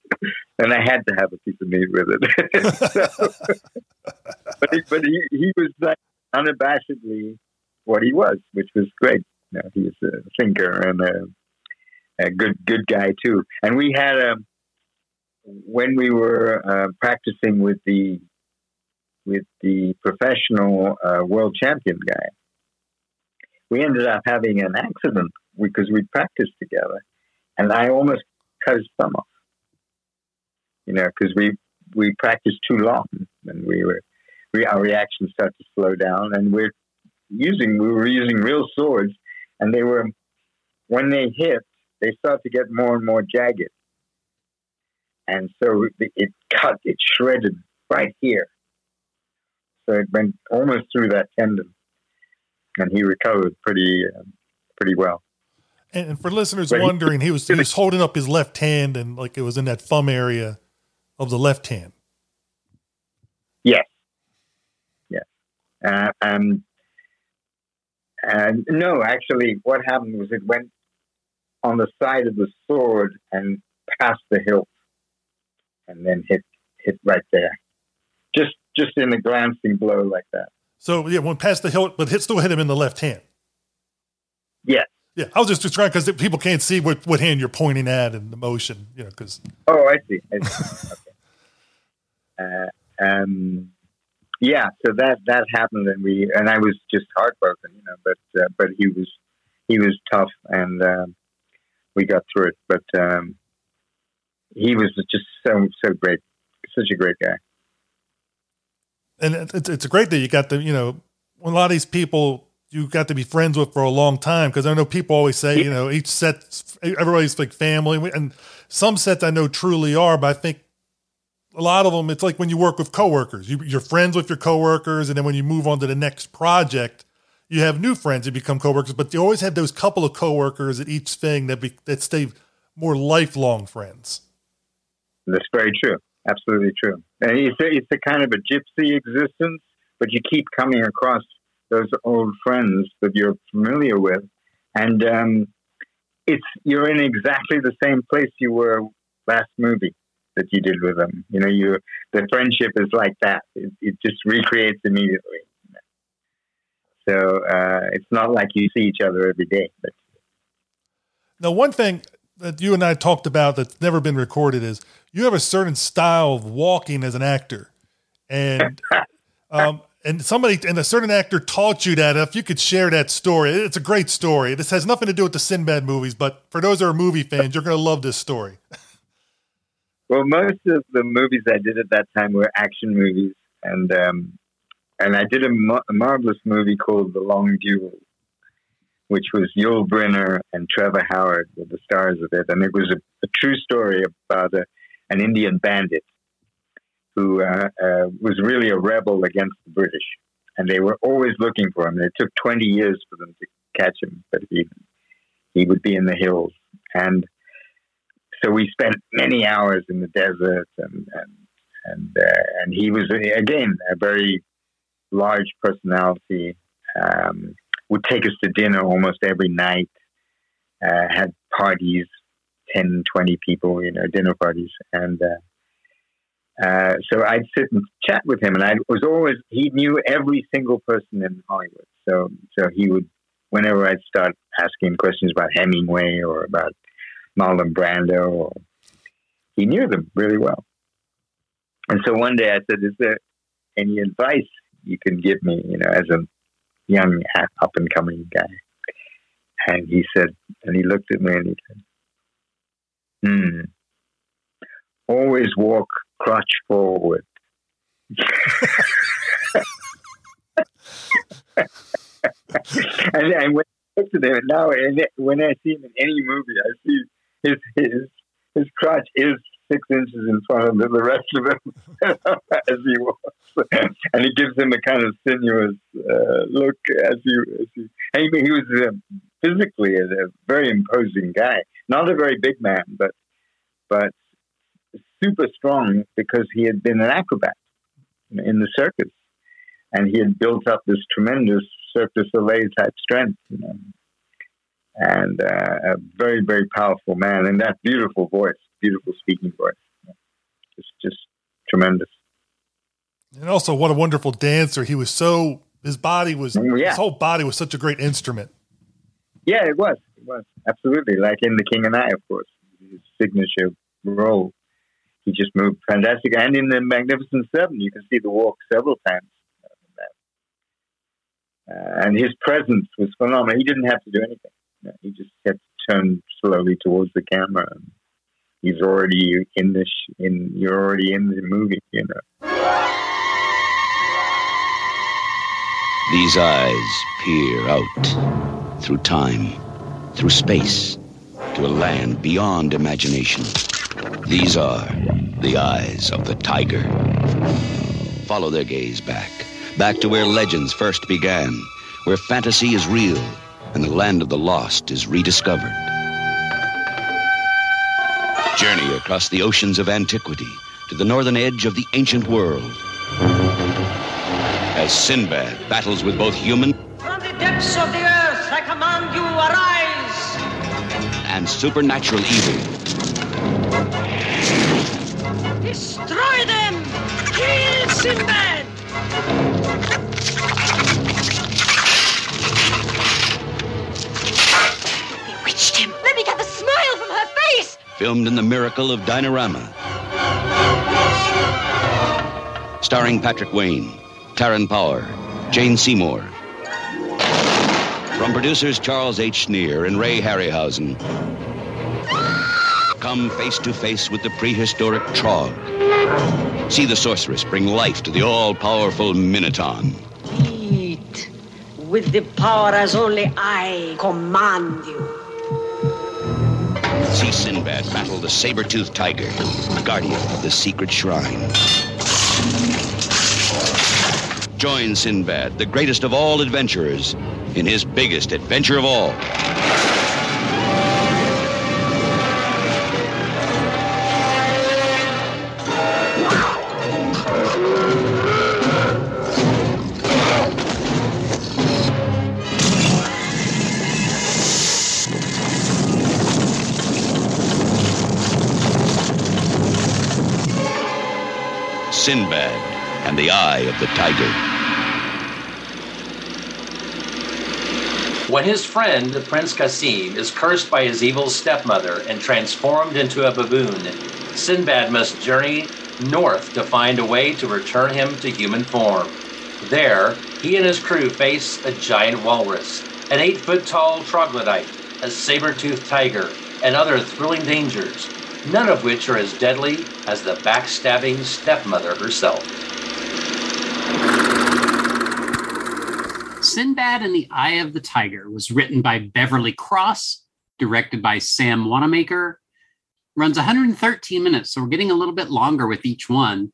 and I had to have a piece of meat with it. (laughs) so, but he, but he, he was like unabashedly what he was, which was great. You know, he was a thinker and a, a, good good guy too. And we had a um, when we were uh, practicing with the with the professional uh, world champion guy, we ended up having an accident because we practiced together, and I almost cut his thumb off. You know, because we we practiced too long, and we were we, our reactions started to slow down, and we're using we were using real swords, and they were when they hit, they start to get more and more jagged, and so it cut, it shredded right here. So it went almost through that tendon, and he recovered pretty uh, pretty well. And for listeners but wondering, he, he was he was holding up his left hand, and like it was in that thumb area of the left hand. Yes. Yes. Uh, and and no, actually, what happened was it went on the side of the sword and past the hilt, and then hit hit right there, just just in a glancing blow like that. So yeah, went past the hilt, but hit still hit him in the left hand. Yes. Yeah, I was just, trying because people can't see what, what hand you're pointing at and the motion, you know, because. Oh, I see. I see. (laughs) okay. Uh, um, yeah, so that that happened, and we and I was just heartbroken, you know. But uh, but he was he was tough, and um, we got through it. But um, he was just so so great, such a great guy. And it's it's a great that you got the you know a lot of these people you got to be friends with for a long time because I know people always say you know each set everybody's like family and some sets I know truly are, but I think a lot of them, it's like when you work with coworkers, you, you're friends with your coworkers, and then when you move on to the next project, you have new friends that become coworkers. But you always have those couple of coworkers at each thing that be, that stay more lifelong friends. That's very true. Absolutely true. And it's a, it's a kind of a gypsy existence, but you keep coming across those old friends that you're familiar with, and um, it's you're in exactly the same place you were last movie that you did with them. You know, you the friendship is like that. It, it just recreates immediately. So uh, it's not like you see each other every day. But Now, one thing that you and I talked about that's never been recorded is you have a certain style of walking as an actor, and (laughs) um, and somebody and a certain actor taught you that. If you could share that story, it's a great story. This has nothing to do with the Sinbad movies, but for those who are movie fans, you're going to love this story. (laughs) well, most of the movies I did at that time were action movies, and um, and I did a, mar- a marvelous movie called The Long Duel, which was Yul Brynner and Trevor Howard were the stars of it, and it was a, a true story about a, an Indian bandit who uh, uh, was really a rebel against the British, and they were always looking for him. It took twenty years for them to catch him, but he he would be in the hills, and so we spent many hours in the desert, and and and, uh, and he was again a very large personality. Um, would take us to dinner almost every night. Uh, had parties, 10, 20 people, you know, dinner parties, and uh, uh, so I'd sit and chat with him, and I was always he knew every single person in Hollywood. So so he would whenever I'd start asking questions about Hemingway or about Marlon Brando, or, he knew them really well. And so one day I said, "Is there any advice you can give me, you know, as a young up and coming guy?" And he said, and he looked at me and he said, "Hmm, always walk crotch forward." (laughs) and, and when I looked at him now, and when I see him in any movie, I see his his his crotch is six inches in front of the rest of him (laughs) as he walks, and he gives him a kind of sinuous uh, look as he as he. He, he was uh, physically a, a very imposing guy, not a very big man, but but super strong because he had been an acrobat in the circus, and he had built up this tremendous Cirque du Soleil type strength. You know and uh, a very, very powerful man, and that beautiful voice, beautiful speaking voice, It's just tremendous. And also, what a wonderful dancer! He was so his body was Mm, yeah. his whole body was such a great instrument. Yeah, it was. It was absolutely like in The King and I, of course, his signature role. He just moved fantastic, and in the Magnificent Seven, you can see the walk several times. Uh, and his presence was phenomenal. He didn't have to do anything. You know, he just had to turn slowly towards the camera. And he's already in this. In you're already in the movie. You know. These eyes peer out through time, through space, to a land beyond imagination. These are the eyes of the tiger. Follow their gaze back, back to where legends first began, where fantasy is real and the land of the lost is rediscovered. Journey across the oceans of antiquity to the northern edge of the ancient world. As Sinbad battles with both human From the depths of the earth, I command you, arise! and supernatural evil. Destroy them! Kill Sinbad! Bewitched him! Let me get the smile from her face! Filmed in the miracle of Dynarama. Starring Patrick Wayne, Taryn Power, Jane Seymour. From producers Charles H. Schneer and Ray Harryhausen. Come face to face with the prehistoric Trog. See the sorceress bring life to the all powerful Minotaur. Eat with the power as only I command you. See Sinbad battle the saber-toothed tiger, the guardian of the secret shrine. Join Sinbad, the greatest of all adventurers, in his biggest adventure of all. Sinbad and the Eye of the Tiger. When his friend, Prince Kasim, is cursed by his evil stepmother and transformed into a baboon, Sinbad must journey north to find a way to return him to human form. There, he and his crew face a giant walrus, an eight foot tall troglodyte, a saber toothed tiger, and other thrilling dangers, none of which are as deadly as the backstabbing stepmother herself. Sinbad and the Eye of the Tiger was written by Beverly Cross, directed by Sam Wanamaker, runs 113 minutes, so we're getting a little bit longer with each one.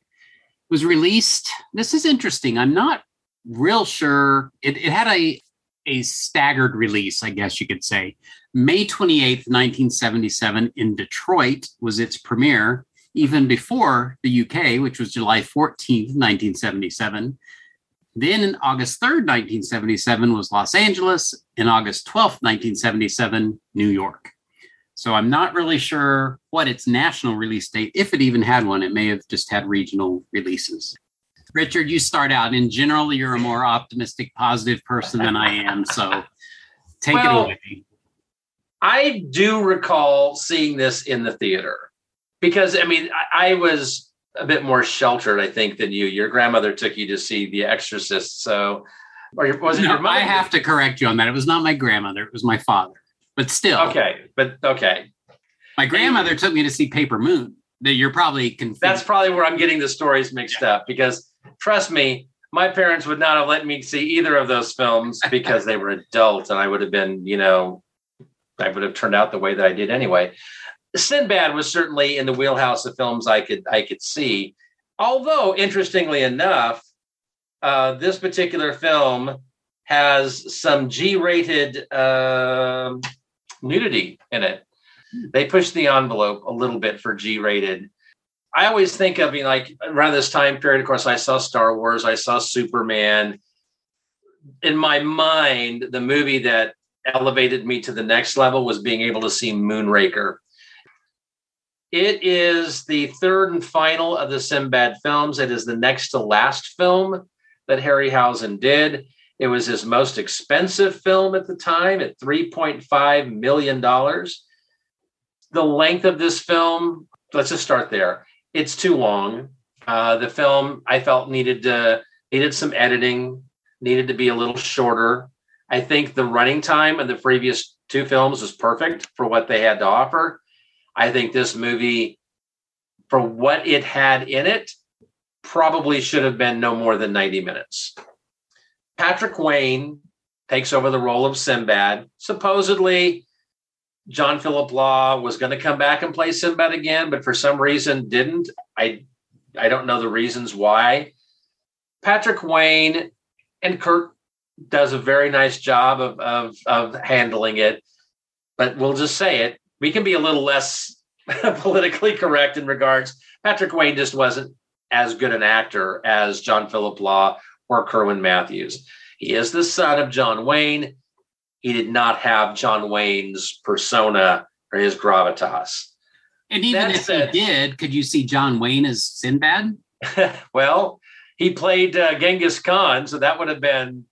Was released. This is interesting. I'm not real sure. It, it had a a staggered release, I guess you could say. May 28th, 1977, in Detroit was its premiere, even before the UK, which was July 14th, 1977. Then in August 3rd, 1977 was Los Angeles. In August 12th, 1977, New York. So I'm not really sure what its national release date, if it even had one. It may have just had regional releases. Richard, you start out. In general, you're a more optimistic, positive person than I am. So take Well, it away. I do recall seeing this in the theater because I mean I, I was a bit more sheltered, I think, than you. Your grandmother took you to see The Exorcist, so or your- was it No, your mother? I have to correct you on that. It was not my grandmother, it was my father. But still, Okay, but okay, my grandmother took me to see Paper Moon. That you're probably confused. that's probably where I'm getting the stories mixed up because trust me, my parents would not have let me see either of those films (laughs) because they were adult and I would have been, you know, I would have turned out the way that I did anyway. Sinbad was certainly in the wheelhouse of films I could I could see. Although interestingly enough, uh, this particular film has some G-rated um nudity in it. They pushed the envelope a little bit for G-rated. I always think of you know, like around this time period. Of course, I saw Star Wars, I saw Superman. In my mind, the movie that elevated me to the next level was being able to see Moonraker. It is the third and final of the Sinbad films. It is the next to last film that Harryhausen did. It was his most expensive film at the time at $3.5 million. The length of this film, let's just start there. It's too long. Uh, the film I felt needed to needed some editing, needed to be a little shorter. I think the running time of the previous two films was perfect for what they had to offer. I think this movie, for what it had in it, probably should have been no more than 90 minutes. Patrick Wayne takes over the role of Sinbad. Supposedly, John Philip Law was going to come back and play Sinbad again, but for some reason didn't. I I don't know the reasons why. Patrick Wayne and Kirk does a very nice job of, of, of handling it, but we'll just say it. We can be a little less (laughs) politically correct in regards. Patrick Wayne just wasn't as good an actor as John Philip Law or Kerwin Matthews. He is the son of John Wayne. He did not have John Wayne's persona or his gravitas. and even that if said- he did, could you see John Wayne as Sinbad? (laughs) well, he played uh, Genghis Khan, so that would have been,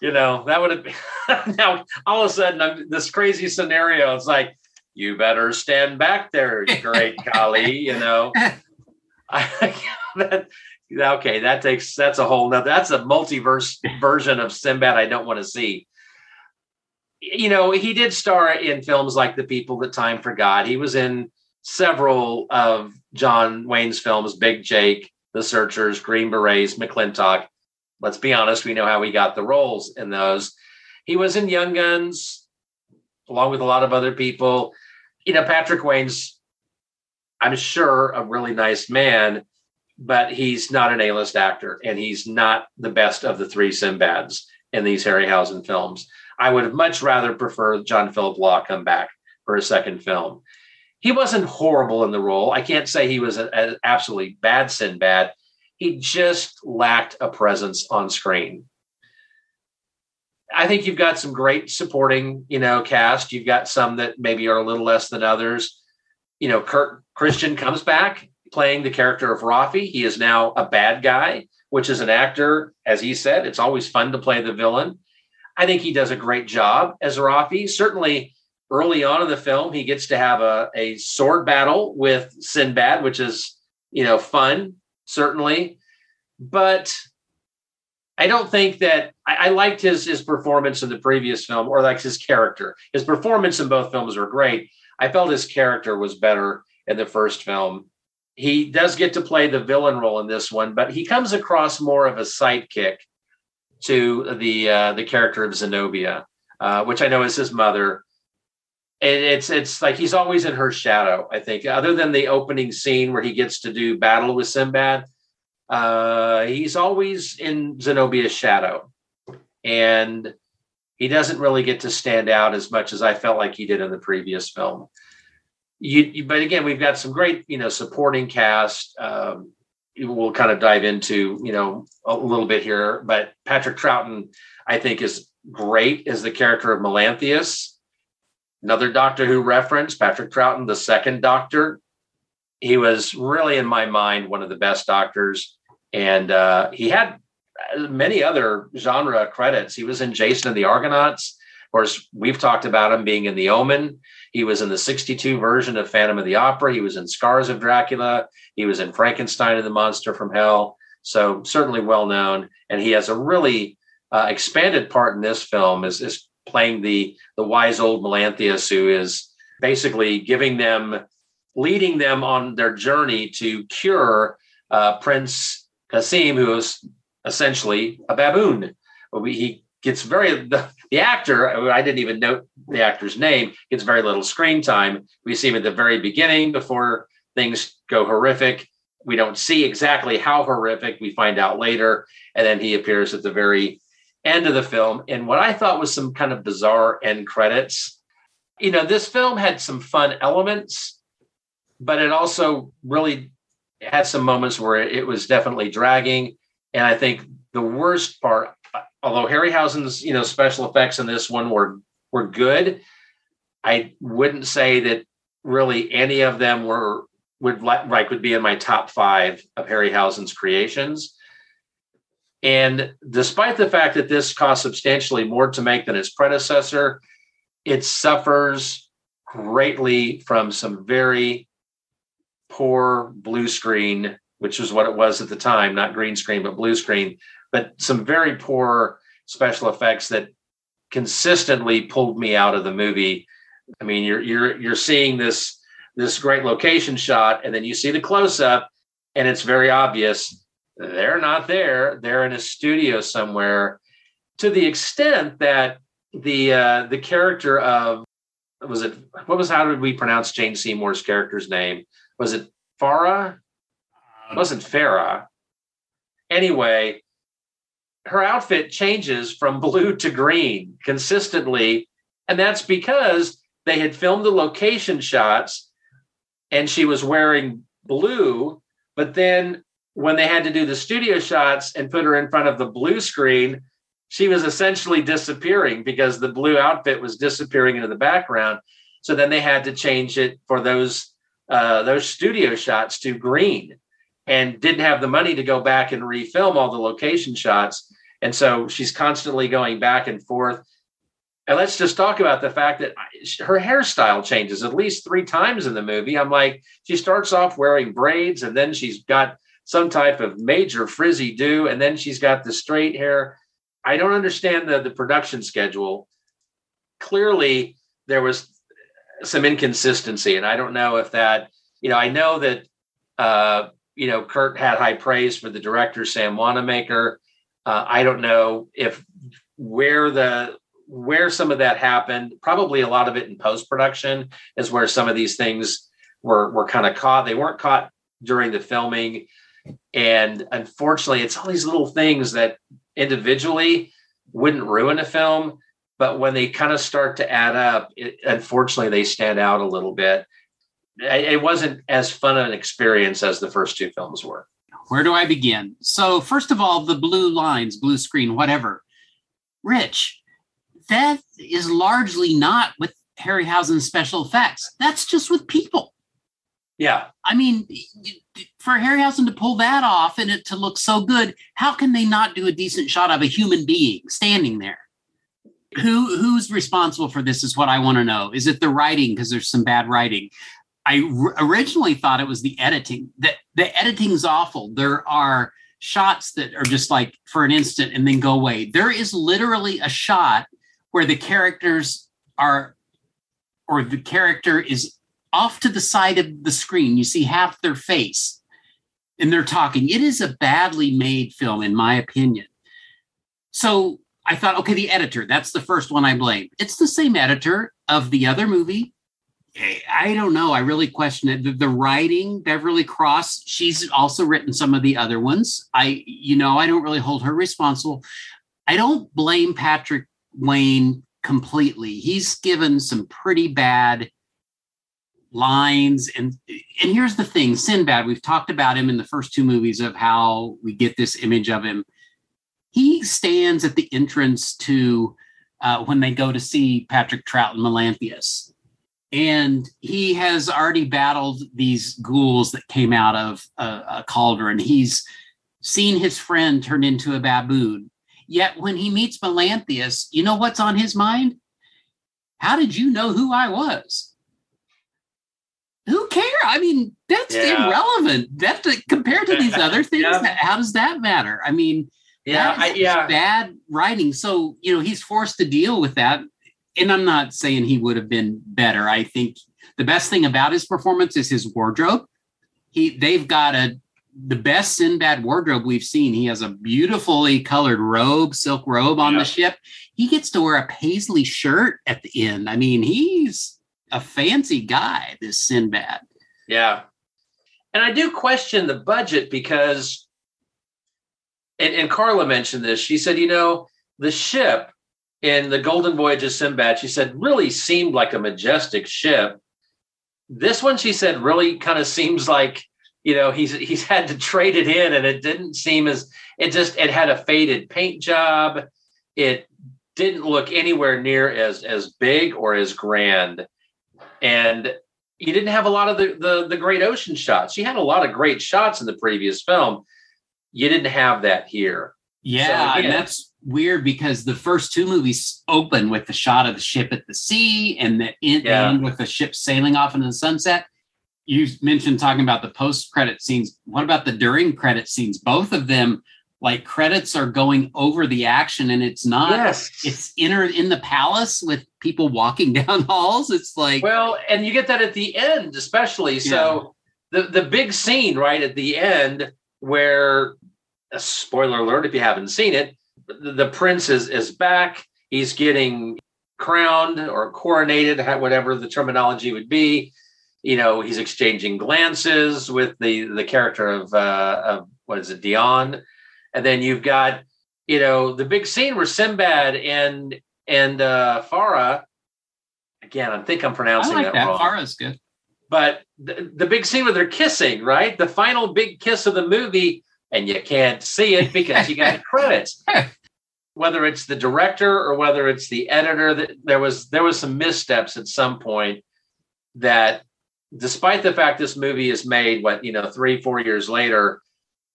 you know, that would have been. (laughs) now, all of a sudden, I'm, this crazy scenario. It's like, you better stand back there, (laughs) great Kali. You know, (laughs) I, that, okay, that takes that's a whole nother. That's a multiverse version of Sinbad. I don't want to see. You know, he did star in films like The People That Time Forgot. He was in several of John Wayne's films, Big Jake, The Searchers, Green Berets, McLintock. Let's be honest, we know how he got the roles in those. He was in Young Guns, along with a lot of other people. You know, Patrick Wayne's, I'm sure, a really nice man, but he's not an A-list actor, and he's not the best of the three Sinbads in these Harryhausen films. I would have much rather preferred John Philip Law come back for a second film he wasn't horrible in the role. I can't say he was an absolutely bad Sinbad. He just lacked a presence on screen. I think you've got some great supporting, you know, cast. You've got some that maybe are a little less than others. You know, Kurt Christian comes back playing the character of Rafi. He is now a bad guy, which is an actor, as he said, it's always fun to play the villain. I think he does a great job as Rafi. Certainly, early on in the film, he gets to have a, a sword battle with Sinbad, which is you know fun, certainly. But I don't think that I, I, liked his his performance in the previous film, or like his character. His performance in both films were great. I felt his character was better in the first film. He does get to play the villain role in this one, but he comes across more of a sidekick to the uh, the character of Zenobia, uh, which I know is his mother. It's it's like he's always in her shadow. I think, other than the opening scene where he gets to do battle with Sinbad, uh, he's always in Zenobia's shadow, and he doesn't really get to stand out as much as I felt like he did in the previous film. You, you but again, we've got some great, you know, supporting cast. Um, we'll kind of dive into, you know, a little bit here. But Patrick Troughton, I think, is great as the character of Melanthius. Another Doctor Who reference, Patrick Troughton, the second Doctor, he was really in my mind one of the best doctors. And uh, he had many other genre credits. He was in jason and the argonauts. Of course we've talked about him being in the omen. He was in the 62 version of phantom of the opera. He was in scars of dracula. He was in frankenstein and the monster from hell. So certainly well known. And he has a really uh, expanded part in this film is playing the the wise old melanthius who is basically giving them leading them on their journey to cure uh, Prince Kasim, who is essentially a baboon. He gets very the, the actor. I didn't even note the actor's name. Gets very little screen time. We see him at the very beginning before things go horrific. We don't see exactly how horrific. We find out later, and then he appears at the very end of the film in what I thought was some kind of bizarre end credits. You know, this film had some fun elements but it also really had some moments where it was definitely dragging. And I think the worst part, although Harryhausen's you know special effects in this one were were good, I wouldn't say that really any of them were would like would be in my top five of Harryhausen's creations. And despite the fact that this cost substantially more to make than its predecessor, it suffers greatly from some very poor blue screen, which was what it was at the time, not green screen, but blue screen, but some very poor special effects that consistently pulled me out of the movie. I mean, you're you're you're seeing this this great location shot, and then you see the close up, and it's very obvious they're not there. They're in a studio somewhere. To the extent that the uh, the character of was it what was how did we pronounce Jane Seymour's character's name? was it Farah? It wasn't Farah. Anyway, her outfit changes from (laughs) blue to green consistently. And that's because they had filmed the location shots and she was wearing blue. But then when they had to do the studio shots and put her in front of the blue screen, she was essentially disappearing because the blue outfit was disappearing into the background. So then they had to change it for those uh, those studio shots to green and didn't have the money to go back and refilm all the location shots. And so she's constantly going back and forth. And let's just talk about the fact that her hairstyle changes at least three times in the movie. I'm like, she starts off wearing braids and then she's got some type of major frizzy do, and then she's got the straight hair. I don't understand the, the production schedule. Clearly, there was some inconsistency. And I don't know if that, you know, I know that, uh, you know, Kurt had high praise for the director, Sam Wanamaker. Uh, I don't know if where the where some of that happened. Probably a lot of it in post production is where some of these things were were kind of caught. They weren't caught during the filming, and unfortunately, it's all these little things that individually wouldn't ruin a film, but when they kind of start to add up, it, unfortunately, they stand out a little bit. It wasn't as fun an experience as the first two films were. Where do I begin? So, first of all, the blue lines, blue screen, whatever. Rich, that is largely not with Harryhausen's special effects. That's just with people. Yeah. I mean, for Harryhausen to pull that off and it to look so good, how can they not do a decent shot of a human being standing there? who who's responsible for this is what I want to know. Is it the writing because there's some bad writing? I r- originally thought it was the editing. That the editing's awful. There are shots that are just like for an instant and then go away. There is literally a shot where the characters are or the character is off to the side of the screen. You see half their face and they're talking. It is a badly made film, in my opinion. So I thought, okay, the editor, that's the first one I blame. It's the same editor of the other movie. I don't know. I really question it. The, the, writing, Beverly Cross, she's also written some of the other ones. I, you know, I don't really hold her responsible. I don't blame Patrick Wayne completely. He's given some pretty bad lines. And and here's the thing sinbad we've talked about him in the first two movies of how we get this image of him. He stands at the entrance to uh, when they go to see Patrick Troughton melanthius. And he has already battled these ghouls that came out of a, a cauldron. He's seen his friend turn into a baboon. Yet when he meets melanthius you know what's on his mind? How did you know who i was who care? I mean, that's yeah. irrelevant. That compared to these (laughs) other things, yeah. how does that matter? I mean, yeah, I, yeah, bad writing. So you know, he's forced to deal with that. And I'm not saying he would have been better. I think the best thing about his performance is his wardrobe. He they've got a the best Sinbad wardrobe we've seen. He has a beautifully colored robe, silk robe on yeah. the ship. He gets to wear a paisley shirt at the end. I mean, he's a fancy guy, this Sinbad. Yeah. And I do question the budget because, and, and Carla mentioned this. She said, you know, the ship in the Golden Voyage of Sinbad, she said, really seemed like a majestic ship. This one, she said, really kind of (laughs) seems like, you know, he's he's had to trade it in, and it didn't seem as it just it had a faded paint job. It didn't look anywhere near as as big or as grand and you didn't have a lot of the, the, the great ocean shots. You had a lot of great shots in the previous film. You didn't have that here. Yeah, so, and that's weird because the first two movies open with the shot of the ship at the sea and the end, yeah. end with the ship sailing off into the sunset. You mentioned talking about the post credit scenes. What about the during credit scenes? Both of them like credits are going over the action and it's not yes. it's inner in the palace with people walking (laughs) down halls. It's like well and you get that at the end especially. So the the big scene right at the end where a spoiler alert if you haven't seen it the, the prince is is back. He's getting crowned or coronated whatever the terminology would be. You know he's exchanging glances with the the character of uh of what is it dion and then you've got you know the big scene where Sinbad and and uh, Farah. Again, I think I'm pronouncing like that, that wrong. Farah's good. But the, the big scene where they're kissing, right? The final big kiss of the movie, and you can't see it because you got (laughs) credits. Whether it's the director or whether it's the editor, that there was there was some missteps at some point that, despite the fact this movie is made, what you know, three four years later,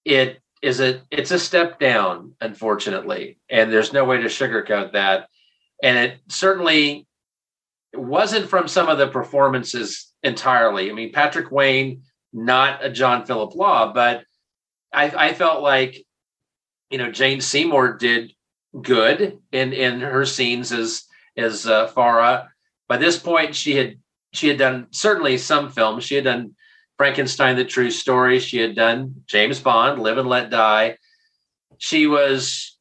it is a it's a step down, unfortunately, and there's no way to sugarcoat that. And it certainly wasn't from some of the performances entirely. I mean, Patrick Wayne, not a John Philip Law, but I, I felt like you know Jane Seymour did good in in her scenes as as uh, Farah. By this point, she had she had done certainly some films. She had done Frankenstein, the True Story. She had done James Bond, Live and Let Die. She was,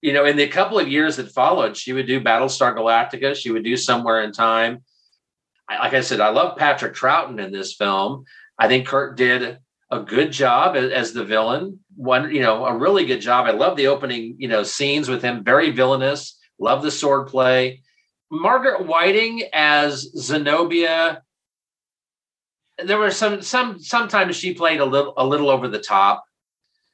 you know, in the couple of years that followed, she would do Battlestar Galactica. She would do Somewhere in Time. Like I said, I love Patrick Troughton in this film. I think Kurt did a good job as the villain. One, you know, a really good job. I love the opening, you know, scenes with him, very villainous. Love the sword play. Margaret Whiting as Zenobia there were some some sometimes she played a little a little over the top.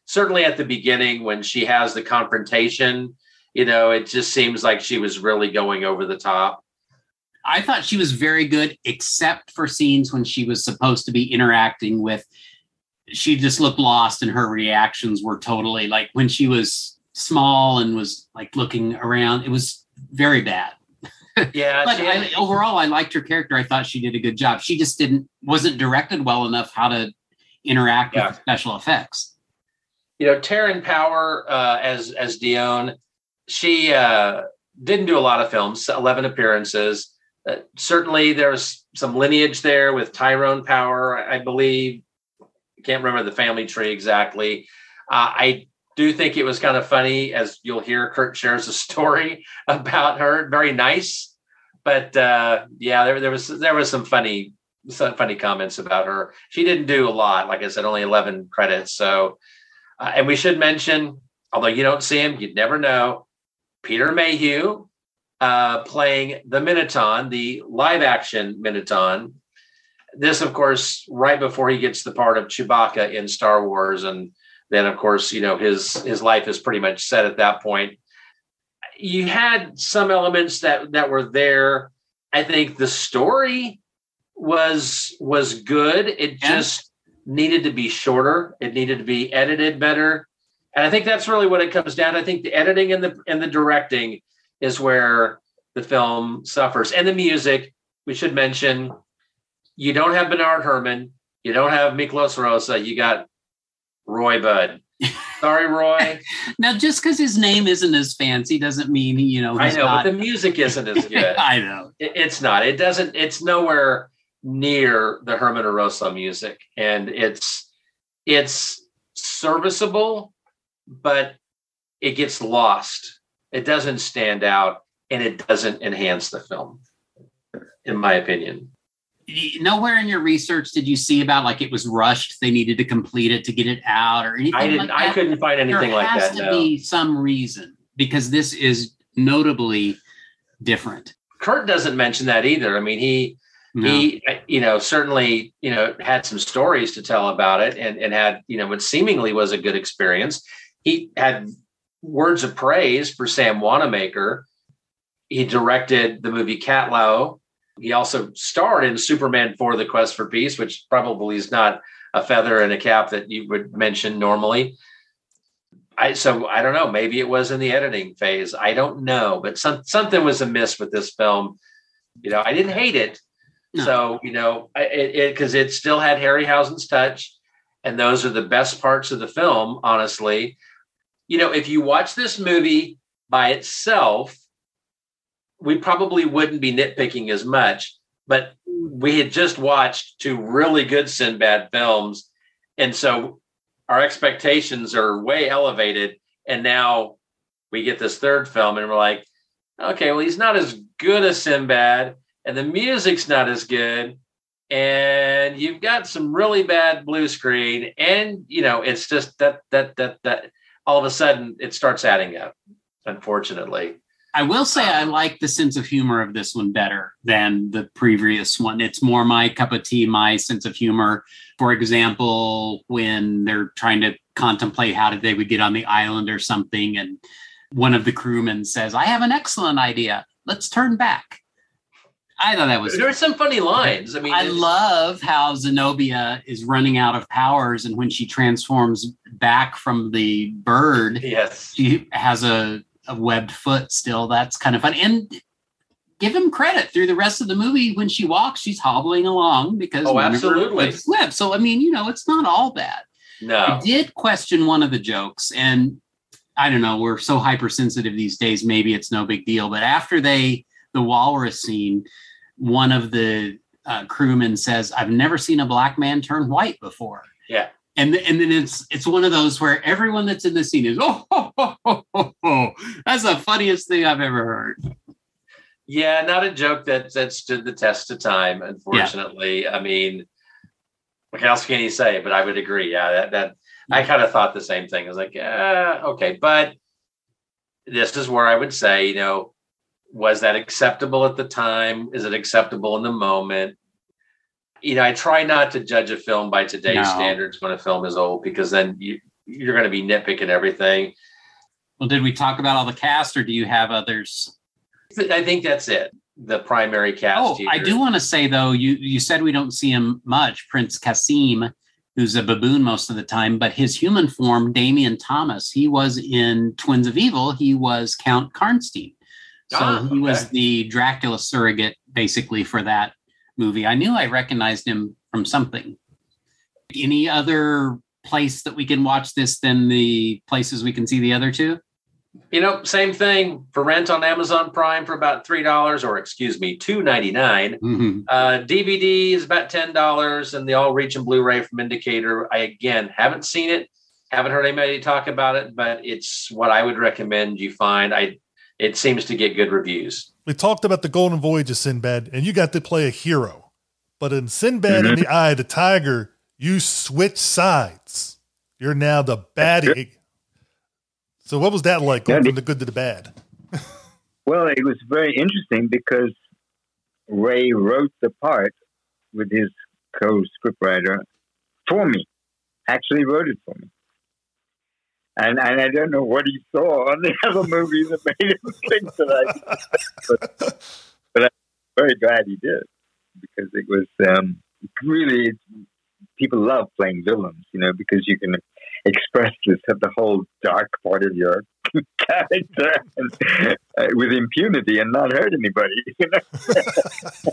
Certainly at the beginning when she has the confrontation, you know, it just seems like she was really going over the top. I thought she was very good, except for scenes when she was supposed to be interacting with. She just looked lost, and her reactions were totally like when she was small and was like looking around. It was very bad. Yeah, (laughs) But I, overall, I liked her character. I thought she did a good job. She just didn't wasn't directed well enough how to interact Yeah. with special effects. you know, Taryn Power uh, as as Dion, she uh, didn't do a lot of films, eleven appearances. Uh, certainly, there's some lineage there with Tyrone Power, I believe. Can't remember the family tree exactly. Uh, I do think it was kind of funny, as you'll hear. Kurt shares a (laughs) story about her, very nice, but uh, yeah, there, there was there was some funny some funny comments about her. She didn't do a lot, like I said, only eleven credits, so. Uh, and we should mention, although you don't see him, you'd never know, Peter Mayhew uh, playing the Minotaur, the live action Minotaur. This, of course, right before he gets the part of Chewbacca in Star Wars, and then, of course, you know his his life is pretty much set at that point. You had some elements that that were there. I think the story was was good. It just needed to be shorter. It needed to be edited better. And I think that's really what it comes down. to. I think the editing and the and the directing is where the film suffers. And the music, we should mention, you don't have Bernard Herrmann, you don't have Miklos Rozsa, you got Roy Budd. Sorry, Roy. (laughs) Now, just because his name isn't as fancy doesn't mean you know I know, not. but the music isn't as (laughs) good. I know. It- it's not. It doesn't. It's nowhere near the Herrmann Arosa music, and it's it's serviceable, but it gets lost. It doesn't stand out, and it doesn't enhance the film, in my opinion. Nowhere in your research did you see about like it was rushed. They needed to complete it to get it out or anything. I didn't. Like I couldn't find anything there like has that. to No. be some reason because this is notably different. Kurt doesn't mention that either. I mean, he No. he you know certainly you know had some stories to tell about it and and had you know what seemingly was a good experience he had words of praise for sam wanamaker he directed the movie catlow he also starred in superman for the quest for peace which probably is not a feather in a cap that you would mention normally I so I don't know. Maybe it was in the editing phase. I don't know, but some something was amiss with this film. You know, I didn't hate it. No. So you know, it because it, still had Harryhausen's touch, and those are the best parts of the film. Honestly, you know, if you watch this movie by itself, we probably wouldn't be nitpicking as much. But we had just watched two really good Sinbad films, and so our expectations are way elevated. And now we get this third film, and we're like, okay, well, he's not as good as Sinbad, and the music's not as good. And you've got some really bad blue screen, and you know, it's just that that that that all of a sudden it starts adding up, unfortunately. I will say I um, like the sense of humor of this one better than the previous one. It's more my cup of tea, my sense of humor. For example, when they're trying to contemplate how did they would get on the island or something, and one of the crewmen says, "I have an excellent idea. Let's turn back." I thought that was. There are some funny lines. I mean, I love how Zenobia is running out of powers, and when she transforms back from the bird, yes, she has a, a webbed foot still. That's kind of fun. And give him credit through the rest of the movie. When she walks, she's hobbling along because Oh, one of her absolutely. foot's. So I mean, you know, it's not all bad. No, I did question one of the jokes, and I don't know, we're so hypersensitive these days, maybe it's no big deal. But after they the walrus scene, one of the uh, crewmen says, I've never seen a black man turn white before. yeah. And, and then it's it's one of those where everyone that's in the scene is (laughs) oh, ho, ho, ho, ho, that's the funniest thing I've ever heard. Yeah, not a joke that that stood the test of time. Unfortunately, I mean, what else can you say? But I would agree. Yeah, that that I kind of thought the same thing. I was like, uh, okay, but this is where I would say, you know, was that acceptable at the time? Is it acceptable in the moment? You know, I try not to judge a film by today's No. standards when a film is old because then you you're going to be nitpicking everything. Well, did we talk about all the cast, or do you have others? I think that's it. The primary cast. Oh, here. I do want to say though, you you said we don't see him much. Prince Kasim, who's a baboon most of the time, but his human form, Damien Thomas, he was in Twins of Evil. He was Count Karnstein, So Ah, he was the Dracula surrogate basically for that movie. I knew I recognized him from something. Any other place that we can watch this than the places we can see the other two? You know, same thing for rent on Amazon Prime for about three dollars, or excuse me, two ninety nine. Mhm. Uh, DVD is about ten dollars, and the All Region Blu-ray from Indicator. I again haven't seen it, haven't heard anybody talk about it, but it's what I would recommend you find. I it seems to get good reviews. We talked about the Golden Voyage of Sinbad, and you got to play a hero. But in Sinbad and mm-hmm. the Eye of the Tiger, you switch sides. You're now the baddie. So what was that like going Yeah, from the good to the bad? (laughs) Well, it was very interesting because Ray wrote the part with his co-scriptwriter for me. Actually, wrote it for me. And and I don't know what he saw on the (laughs) other movie that made him think that I. But, but I'm very glad he did because it was um, really people love playing villains, you know, because you can express this the whole dark part of your (laughs) character and, uh, with impunity and not hurt anybody. (laughs) You know?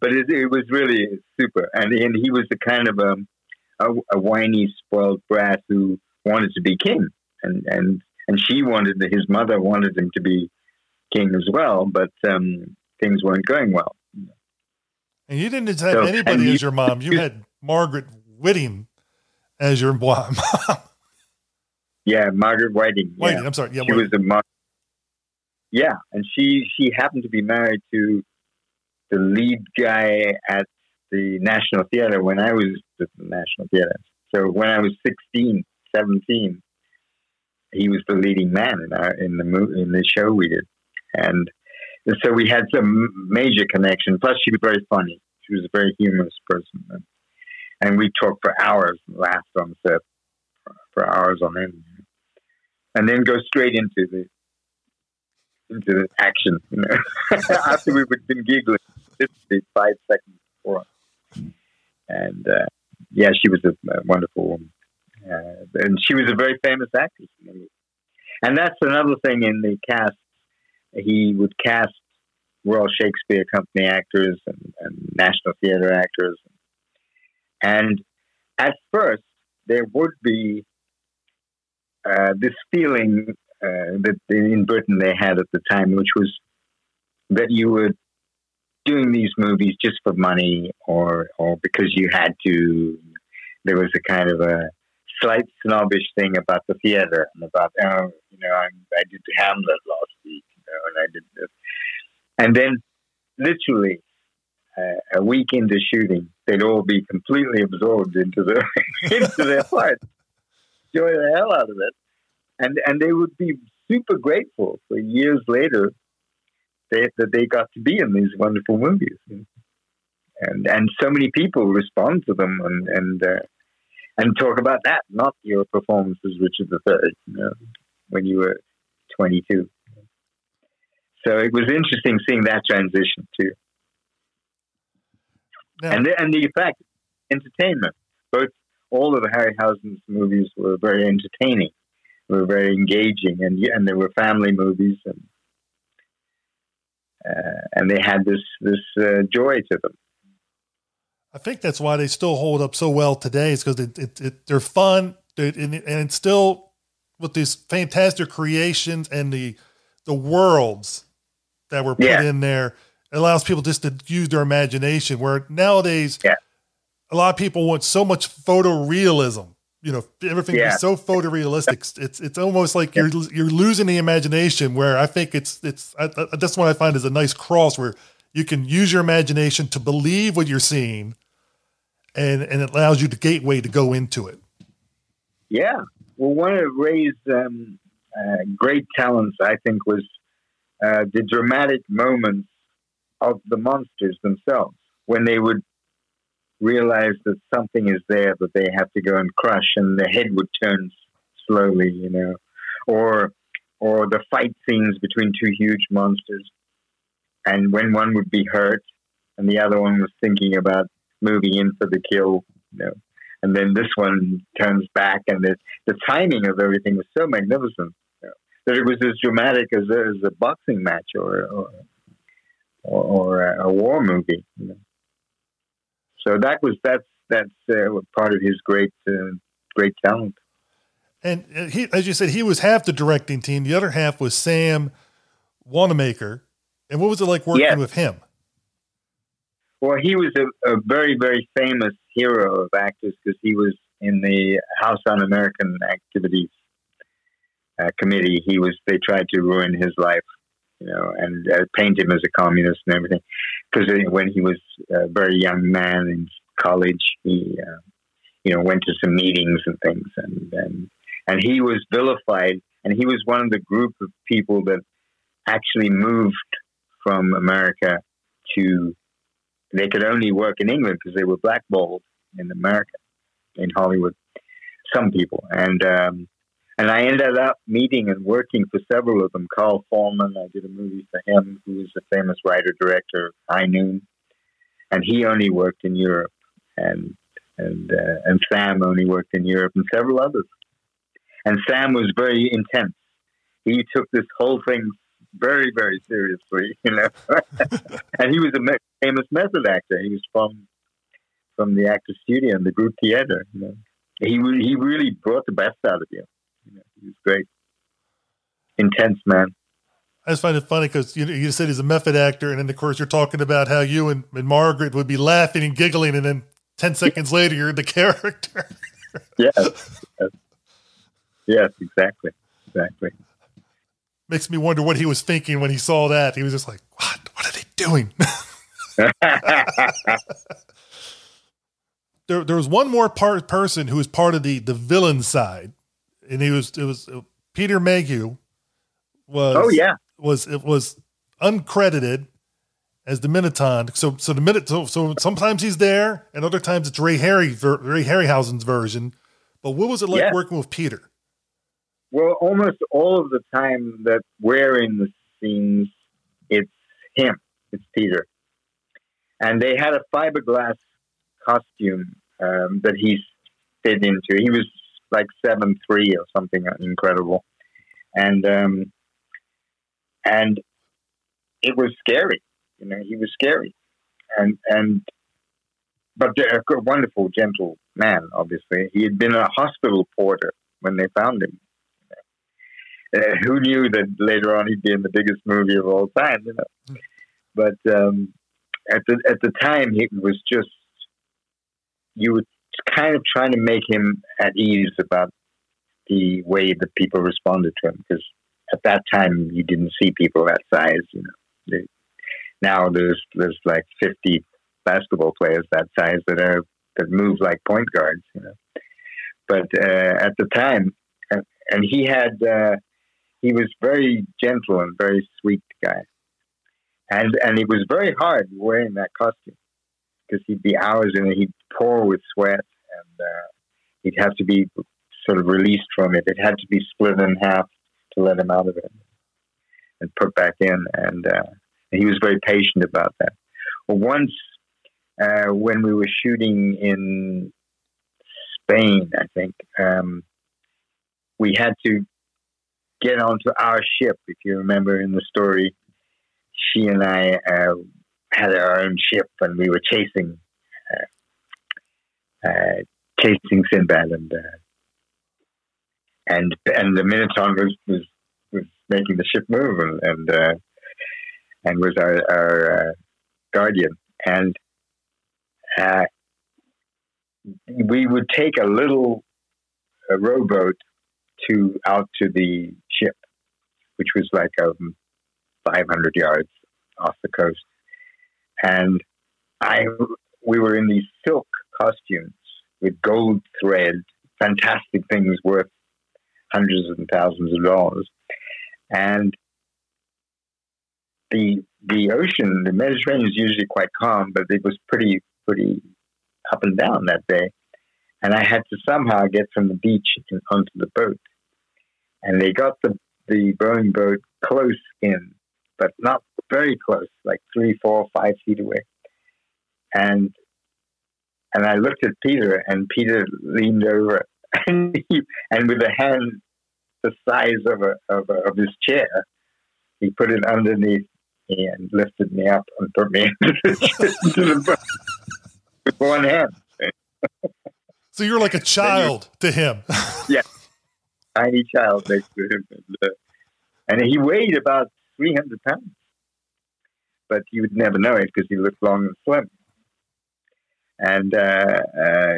but it, it was really super, and and he was the kind of um, a, a whiny, spoiled brat who wanted to be king, and and and she wanted his mother wanted him to be king as well, but um, things weren't going well. And you didn't have So- anybody you- as your mom. (laughs) You had Margaret Whiting as your mom. (laughs) Yeah, Margaret Whiting. yeah. Whiting, I'm sorry. Yeah, she Whiting. was a mar- yeah, and she she happened to be married to the lead guy at the National Theater when I was at the National Theater. So when I was 16, 17, he was the leading man in our in the movie in the show we did, and so we had some major connection. Plus, she was very funny. She was a very humorous person, and, and we talked for hours, laughed on set for, hours on end and then go straight into the into the action. You know, (laughs) after we've been giggling, literally five seconds before, and uh, yeah, she was a, a wonderful woman, uh, and she was a very famous actress. And that's another thing in the cast. He would cast Royal Shakespeare Company actors and, and National Theatre actors, and at first there would be uh, this feeling uh, that in Britain they had at the time, which was that you were doing these movies just for money or or because you had to. There was a kind of a slight snobbish thing about the theater and about oh, you know, I, I did Hamlet last week, you know, and I did this, and then literally. Uh, a week into shooting, they'd all be completely absorbed into the (laughs) into their (laughs) part enjoy the hell out of it. And and they would be super grateful for years later they, that they got to be in these wonderful movies. And and so many people respond to them and and uh, and talk about that, not your performance as Richard III, you know, when you were 22. So it was interesting seeing that transition too. Now, And the, and the fact, entertainment. Both all of Harryhausen's movies were very entertaining, were very engaging, and and they were family movies, and and they had this this uh, joy to them. I think that's why they still hold up so well today. Is because it, it, it, they're fun, and, and it's still with these fantastic creations and the the worlds that were put Yeah. in there. It allows people just to use their imagination. Where nowadays, Yeah. a lot of people want so much photorealism. You know, everything Yeah. is so photorealistic. (laughs) It's it's almost like you're you're losing the imagination. Where I think it's it's I, I, that's what I find is a nice cross where you can use your imagination to believe what you're seeing, and and it allows you the gateway to go into it. Yeah. Well, one of Ray's um, uh, great talents, I think, was uh, the dramatic moments of the monsters themselves when they would realize that something is there that they have to go and crush, and the head would turn slowly, you know, or or the fight scenes between two huge monsters, and when one would be hurt and the other one was thinking about moving in for the kill, you know, and then this one turns back, and the the timing of everything was so magnificent. you know. that it was as dramatic as, as a boxing match or or or, or a, a war movie. You know? So that was that's that's uh, part of his great uh, great talent. And uh, he, as you said, he was half the directing team. The other half was Sam Wanamaker. And what was it like working Yes. with him? Well, he was a, a very, very famous hero of actors because he was in the House on American Activities uh, Committee. He was. They tried to ruin his life, you know, and uh, paint him as a communist and everything. Because when he was a very young man in college, he, uh, you know, went to some meetings and things, and and and he was vilified. And he was one of the group of people that actually moved from America to they could only work in England because they were blackballed in America, in Hollywood. Some people, and um, and I ended up meeting and working for several of them. Carl Foreman, I did a movie for him, who was a famous writer director High Noon, and he only worked in Europe, and and uh, and Sam only worked in Europe, and several others. And Sam was very intense. He took this whole thing very, very seriously, (laughs) you know. (laughs) and he was a me- famous method actor. He was from from the actor studio and the group theater. You know, he re- he really brought the best out of you. You know, he was great, intense man. I just find it funny because you, you said he's a method actor, and then of course you're talking about how you and, and Margaret would be laughing and giggling, and then ten seconds later you're the (laughs) character. Yes, yes, yes, exactly, exactly. Makes me wonder what he was thinking when he saw that. He was just like, "What? What are they doing?" (laughs) (laughs) there, there was one more part person who was part of the the villain side, and he was it was uh, Peter Mayhew. Was oh yeah, was it was uncredited as the Minotaur. So so the minute so so sometimes he's there, and other times it's Ray Harry ver, Ray Harryhausen's version. But what was it like Yeah. working with Peter? Well, almost all of the time that we're in the scenes, it's him, it's Peter. And they had a fiberglass costume um, that he fit into. He was like seven three or something incredible, and um, and it was scary. You know, he was scary, and and but a wonderful, gentle man. Obviously, he had been a hospital porter when they found him. Uh, who knew that later on he'd be in the biggest movie of all time? You know, but um, at the at the time, he was just you were kind of trying to make him at ease about the way that people responded to him because at that time you didn't see people that size. You know, They- now there's there's like fifty basketball players that size that are that move like point guards. You know, but uh, at the time, and, and he had uh, he was very gentle and very sweet guy, and and it was very hard wearing that costume because he'd be hours it, he'd pour with sweat, and uh, he'd have to be sort of released from it. It had to be split in half to let him out of it and put back in, and, uh, and he was very patient about that. Well, once uh, when we were shooting in Spain, I think um, we had to get onto our ship. If you remember in the story, she and I uh, had our own ship, and we were chasing uh, uh, chasing Sinbad, and uh, and and the Minotaur was was, was making the ship move, and and, uh, and was our our uh, guardian, and uh, we would take a little rowboat to out to the ship, which was like um, 500 yards off the coast, and I we were in these silk costumes with gold thread, fantastic things worth hundreds and thousands of dollars, and the the ocean, the Mediterranean is usually quite calm, but it was pretty pretty up and down that day, and I had to somehow get from the beach onto the boat, and they got the the rowing boat close in, but not very close, like three, four, five feet away, and and I looked at Peter, and Peter leaned over, (laughs) and, he, and with a hand the size of a, of, a, of his chair. He put it underneath me and lifted me up and put me (laughs) into the boat (laughs) with one hand. So you're like a child to him. Yeah, tiny child next to him, and, uh, and he weighed about three hundred pounds, but you would never know it because he looked long and slim. And uh, uh,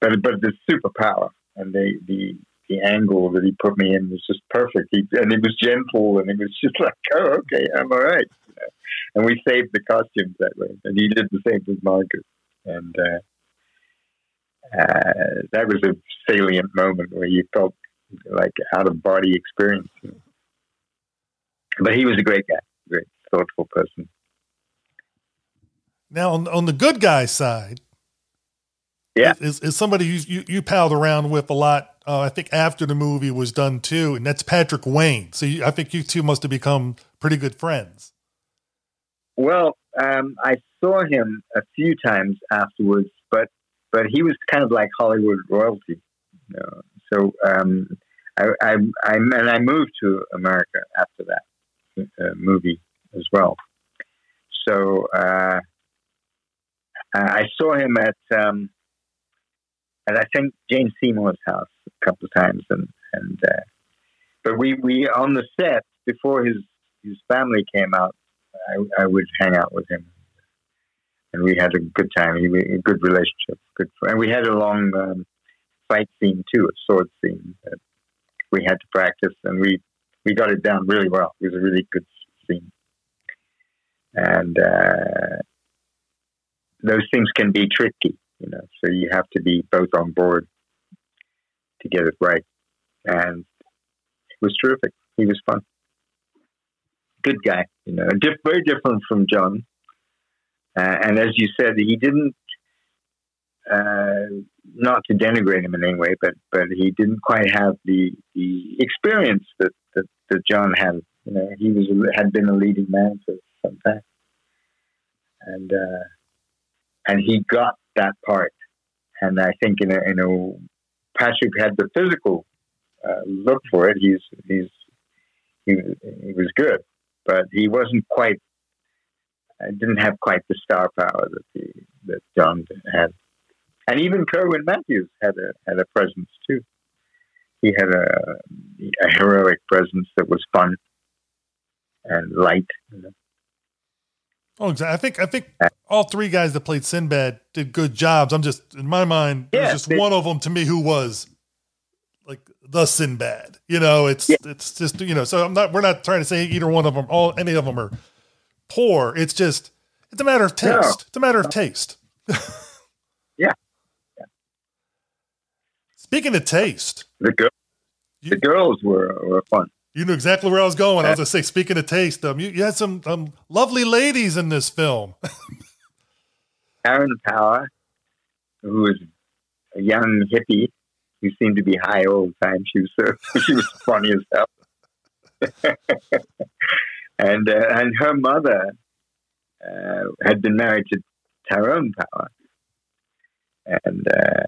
but but the superpower and the the the angle that he put me in was just perfect. He, and it was gentle, and it was (laughs) just like, oh, okay, I'm all right. You know? And we saved the costumes that way, and he did the same with Marcus. And uh, uh, that was a salient moment where you felt like out of body experience. But he was a great guy, great thoughtful person. Now, on, on the good guy side, Yeah. is, is somebody you, you you palled around with a lot. Uh, I think after the movie was done too, and that's Patrick Wayne. So you, I think you two must have become pretty good friends. Well, um, I saw him a few times afterwards, but but he was kind of like Hollywood royalty. You know? So um, I, I, I and I moved to America after that movie as well. So uh, I saw him at um, at I think Jane Seymour's house a couple of times, and and uh, but we we on the set before his his family came out. I, I would hang out with him, and we had a good time. He, a good relationship, good, and we had a long um, fight scene too, a sword scene that we had to practice, and we we got it down really well. It was a really good scene, and uh, those things can be tricky, you know. So you have to be both on board to get it right, and it was terrific. He was fun good guy, you know, diff- very different from John. Uh, and as you said, he didn't, uh, not to denigrate him in any way, but but he didn't quite have the the experience that that, that John had. You know, he was had been a leading man for some time, and uh, and he got that part. And I think in a, in a Patrick had the physical uh, look for it. He's he's he, he was good but he wasn't quite. I didn't have quite the star power that he, that John had, and even Kerwin Matthews had a had a presence too. He had a a heroic presence that was fun and light. You know. Oh, exactly. I think I think all three guys that played Sinbad did good jobs. I'm just in my mind, Yeah, there's just they- one of them to me who was like the Sinbad. You know, it's Yeah. it's just you know. So I'm not. We're not trying to say either one of them, all any of them are poor. It's just it's a matter of taste. No. It's a matter of taste. (laughs) Yeah. Speaking of taste, The girl, You- the girls were were fun. you knew exactly where I was going. I was gonna say, speaking of taste, um, you, you had some um, lovely ladies in this film. (laughs) Karen Power, who was a young hippie who seemed to be high all the time. She was so, (laughs) she was funny as hell. (laughs) and uh, and her mother uh, had been married to Tyrone Power, and uh,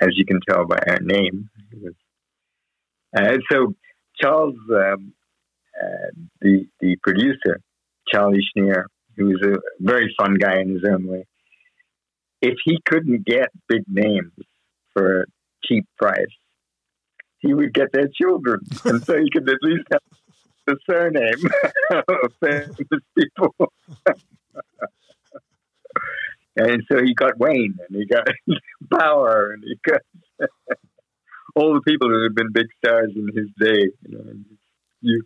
as you can tell by her name, uh, so Charles, um, uh, the the producer, Charlie Schneer, who was a very fun guy in his own way if he couldn't get big names for a cheap price, he would get their children, and so he could at least have the surname (laughs) of famous people. (laughs) and so he got Wayne, and he got (laughs) Power, and he got (laughs) all the people that had been big stars in his day. You know, you,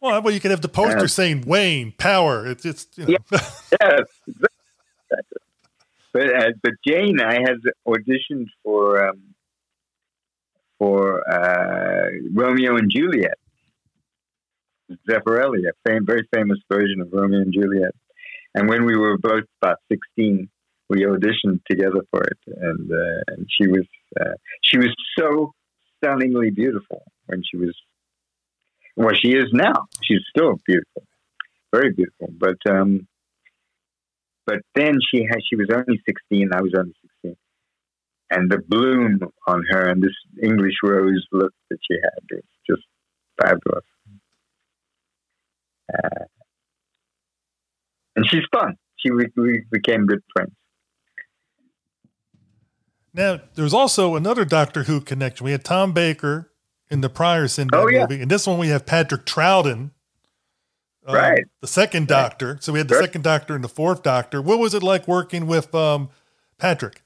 well, well, you could have the poster saying Wayne Power. It's it's you know. yes, exactly. But uh, but Jane, I had auditioned for um, for uh, Romeo and Juliet. Zeffirelli, a fam- very famous version of Romeo and Juliet. And when we were both about sixteen, we auditioned together for it, and uh, and she was uh, she was so stunningly beautiful when she was well, she is now. She's still beautiful, very beautiful. But um, but then she had she was only sixteen. I was only sixteen, and the bloom on her and this English rose look that she had was just fabulous. Uh, and she's fun. She we, we became good friends. Now, there's also another Doctor Who connection. We had Tom Baker in the prior Sinbad Oh, yeah. movie, and this one we have Patrick Troughton, uh, Right. The second Doctor. So we had the Sure. second Doctor and the fourth Doctor. What was it like working with um, Patrick?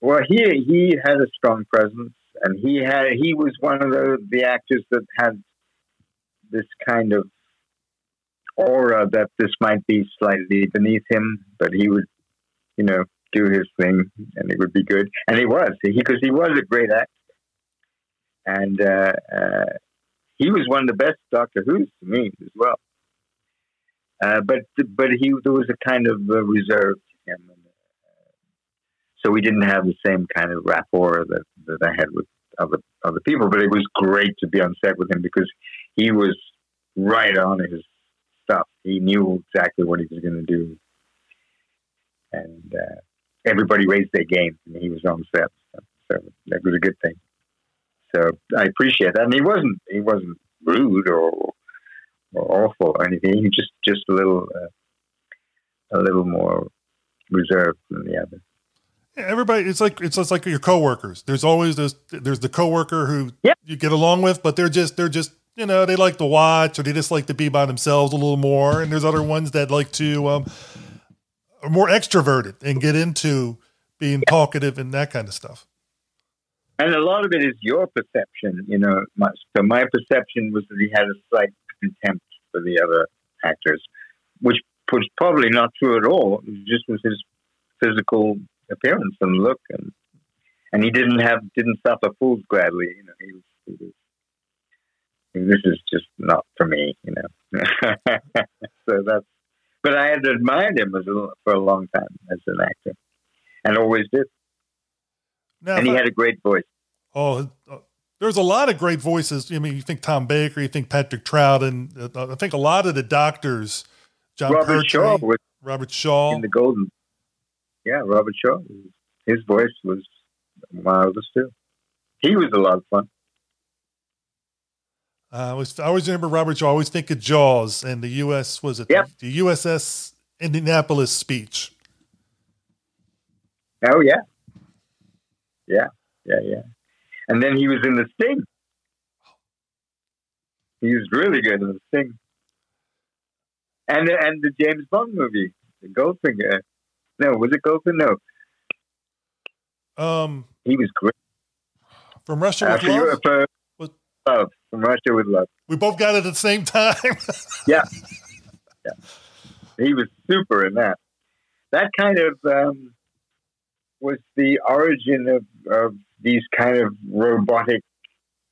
Well, he he had a strong presence, and he had he was one of the the actors that had this kind of aura that this might be slightly beneath him, but he was, you know, do his thing, and it would be good. And he was because he, was a great actor, and uh, uh, he was one of the best Doctor Who's to me as well. Uh, but but he there was a kind of uh, reserve to him. so we didn't have the same kind of rapport that, that I had with other other people. But it was great to be on set with him because he was right on his stuff. He knew exactly what he was going to do, and uh, everybody raised their game. And he was on set, so that was a good thing. So I appreciate that. And he wasn't he wasn't rude or or awful or anything. He just just a little uh, a little more reserved than the other. Everybody, it's like it's just like your coworkers. There's always this. There's the coworker who you get along with, but they're just they're just you know they like to watch or they just like to be by themselves a little more. And there's other ones that like to um, are more extroverted and get into being talkative and that kind of stuff. And a lot of it is your perception, you know. My, so my perception was that he had a slight contempt for the other actors, which was probably not true at all. It just was his physical appearance and look, and and he didn't have didn't suffer fools gladly. You know, he was, he was this is just not for me, you know. (laughs) so that's, but I had admired him as a, for a long time as an actor, and always did. Now, And he I- had a great voice. oh, uh, there's a lot of great voices. I mean, you think Tom Baker, you think Patrick Troughton. Uh, I think a lot of the doctors, Jon Robert Pertwee, Shaw was Robert Shaw. in the Golden. Yeah, Robert Shaw. His voice was marvelous too. He was a lot of fun. Uh, I always, I always remember Robert Shaw. I always think of Jaws and the U.S. was it Yep. the USS Indianapolis speech. Oh yeah, yeah, yeah, yeah. And then he was in the Sting. He was really good in the Sting. And the, and the James Bond movie, the Goldfinger. No, was it Goldfinger? No, Um, he was great. from Russia Uh, with for, love. for? Love from Russia with love. We both got it at the same time. (laughs) Yeah. yeah. He was super in that. That kind of um, was the origin of, of these kind of robotic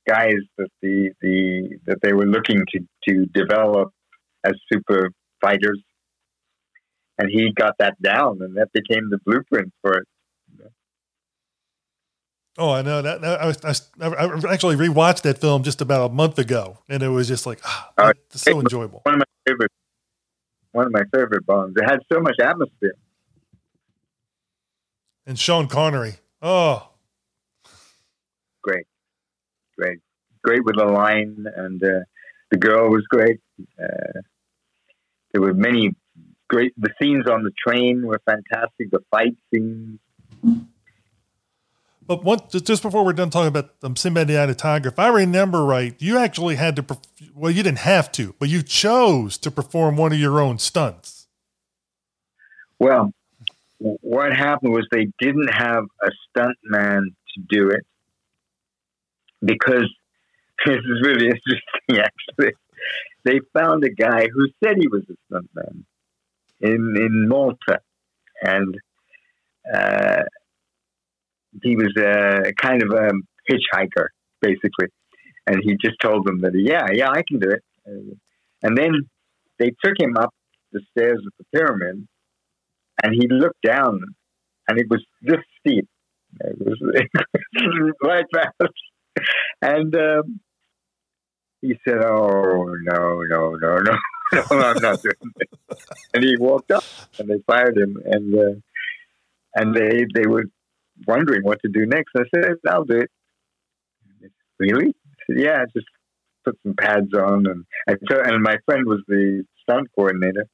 guys that the, the that they were looking to, to develop as super fighters. And he got that down and that became the blueprint for it. Oh, I know that. that- I, was, I, was- I actually rewatched that film just about a month ago, and it was just like ah, it's so enjoyable. One of my favorite one of my favorite bonds. It had so much atmosphere. And Sean Connery. Oh, great, great, great with the line, and uh, the girl was great. Uh, there were many great. The scenes on the train were fantastic. The fight scenes. But once, just- before we're done talking about um, Sinbad the Eye the Tiger, if I remember right, you actually had to, well, you didn't have to, but you chose to perform one of your own stunts. Well, what happened was they didn't have a stunt man to do it because (laughs) this is really interesting. Actually, they found a guy who said he was a stunt man in in Malta, and uh, he was a kind of a hitchhiker, basically. And he just told them that, yeah, yeah, I can do it. Uh, And then they took him up the stairs of the pyramid, and he looked down, and it was this steep. It was, (laughs) right. And um, he said, "Oh no, no, no, no, (laughs) no, I'm not doing this." And he walked up, and they fired him, and uh, and they they were wondering what to do next. I said, I'll do it. Really? I said, yeah, just put some pads on. And I told, and my friend was the stunt coordinator.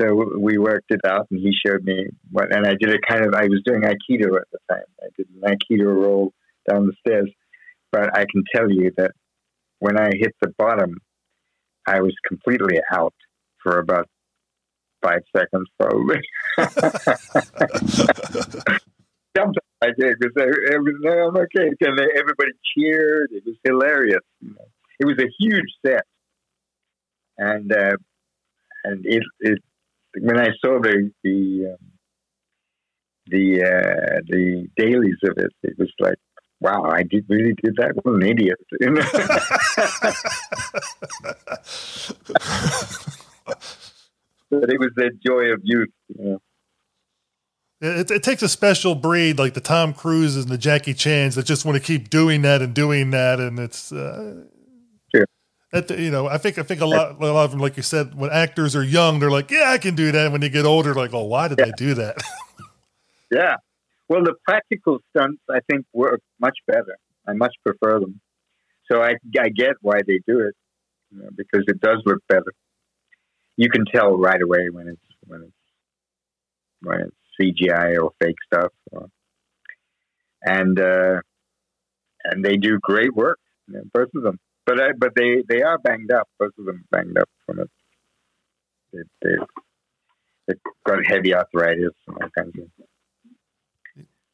So we worked it out and he showed me what, and I did a kind of, I was doing Aikido at the time. I did an Aikido roll down the stairs. But I can tell you that when I hit the bottom, I was completely out for about five seconds, probably. (laughs) (laughs) Sometimes I did because it was I'm okay. And everybody cheered. It was hilarious. It was a huge set, and uh, and it, it when I saw the the um, the uh, the dailies of it, it was like wow, I did really did that. What an idiot. (laughs) but it was the joy of youth. You know. It, it, takes a special breed like the Tom Cruises and the Jackie Chans that just want to keep doing that and doing that, and it's uh, sure. That, you know, I think I think a lot, a lot of them, like you said, when actors are young, they're like, "Yeah, I can do that." When they get older, like, "Oh, why did yeah. I do that?" (laughs) yeah, well, the practical stunts I think work much better. I much prefer them. So I, I get why they do it you know, because it does look better. You can tell right away when it's when it's when it's CGI or fake stuff, and uh, and they do great work, both of them. But but they they are banged up. Both of them banged up from it. They, they, they've got heavy arthritis and all kinds of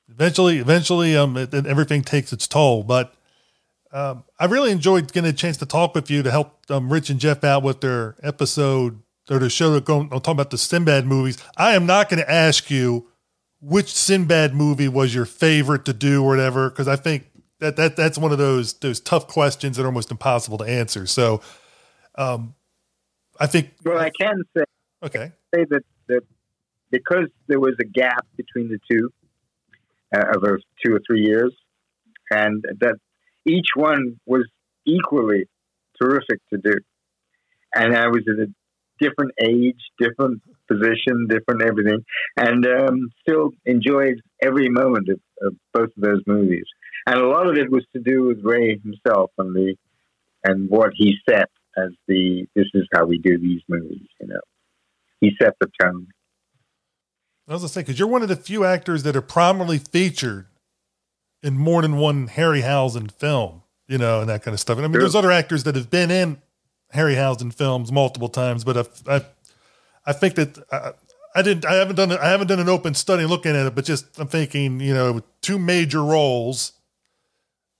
eventually, eventually, um, it, everything takes its toll. But um, I really enjoyed getting a chance to talk with you to help um, Rich and Jeff out with their episode or the show. Going, I'm talking about the Sinbad movies. I am not going to ask you which Sinbad movie was your favorite to do or whatever, because I think that that that's one of those those tough questions that are almost impossible to answer. So, um, I think. Well, I can say. Okay. Say that that because there was a gap between the two, uh, over two or three years, and that each one was equally terrific to do. And I was in a different age, different position, different everything, and um, still enjoyed every moment of, of, both of those movies. And a lot of it was to do with Ray himself and the and what he set as the this is how we do these movies. You know, he set the tone. I was gonna say because you're one of the few actors that are prominently featured in more than one Harry Harryhausen film, you know, and that kind of stuff. And I mean, sure. there's other actors that have been in Harryhausen films multiple times, but I, I, I think that I, I didn't, I haven't done, I haven't done an open study looking at it, but just I'm thinking, you know, two major roles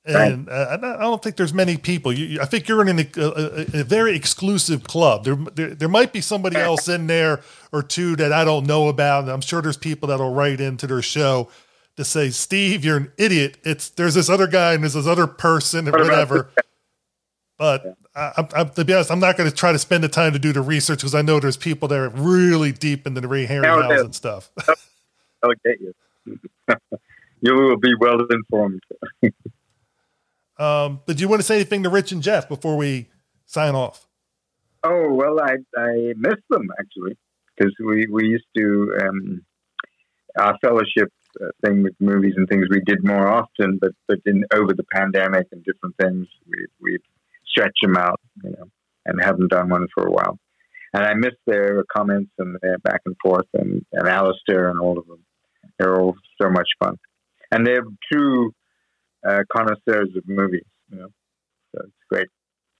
and uh, I don't think there's many people. You, I think you're in a, a, a very exclusive club. There, there, there, might be somebody else in there or two that I don't know about. And I'm sure there's people that'll write into their show to say, "Steve, you're an idiot." It's there's this other guy and there's this other person or whatever. But I, I, to be honest, I'm not going to try to spend the time to do the research because I know there's people that are really deep into the Ray Harryhausen and stuff. I'll get you. you will be well informed. (laughs) Um, but do you want to say anything to Rich and Jeff before we sign off? Oh well, I I miss them actually because we we used to um, our fellowship uh, thing with movies and things we did more often, but but in over the pandemic and different things we we stretched them out, you know, and haven't done one for a while. And I miss their comments and their back and forth and and Alistair and all of them. They're all so much fun, and they're true uh, connoisseurs of movies. You know, so it's great,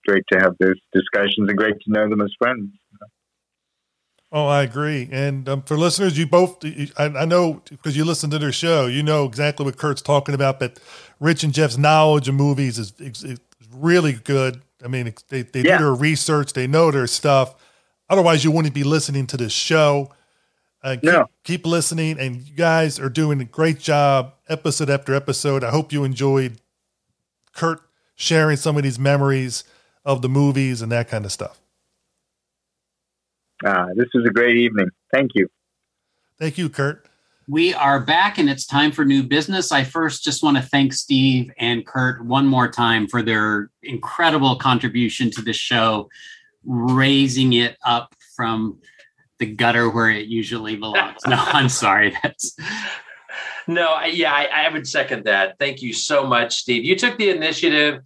great to have those discussions and great to know them as friends. Oh, I agree. And um, for listeners, you both, I, I know because you listen to their show, you know exactly what Kurt's talking about. But Rich and Jeff's knowledge of movies is, is really good. I mean, they, they yeah. do their research, they know their stuff. Otherwise, you wouldn't be listening to this show. Uh, keep, no. keep listening, and you guys are doing a great job, episode after episode. I hope you enjoyed Kurt sharing some of these memories of the movies and that kind of stuff. Ah, this was a great evening. Thank you. Thank you, Kurt. We are back and it's time for new business. I first just want to thank Steve and Kurt one more time for their incredible contribution to the show, raising it up from the gutter where it usually belongs. no, (laughs) I'm sorry. That's no, I, yeah, I, I would second that. Thank you so much, Steve. You took the initiative.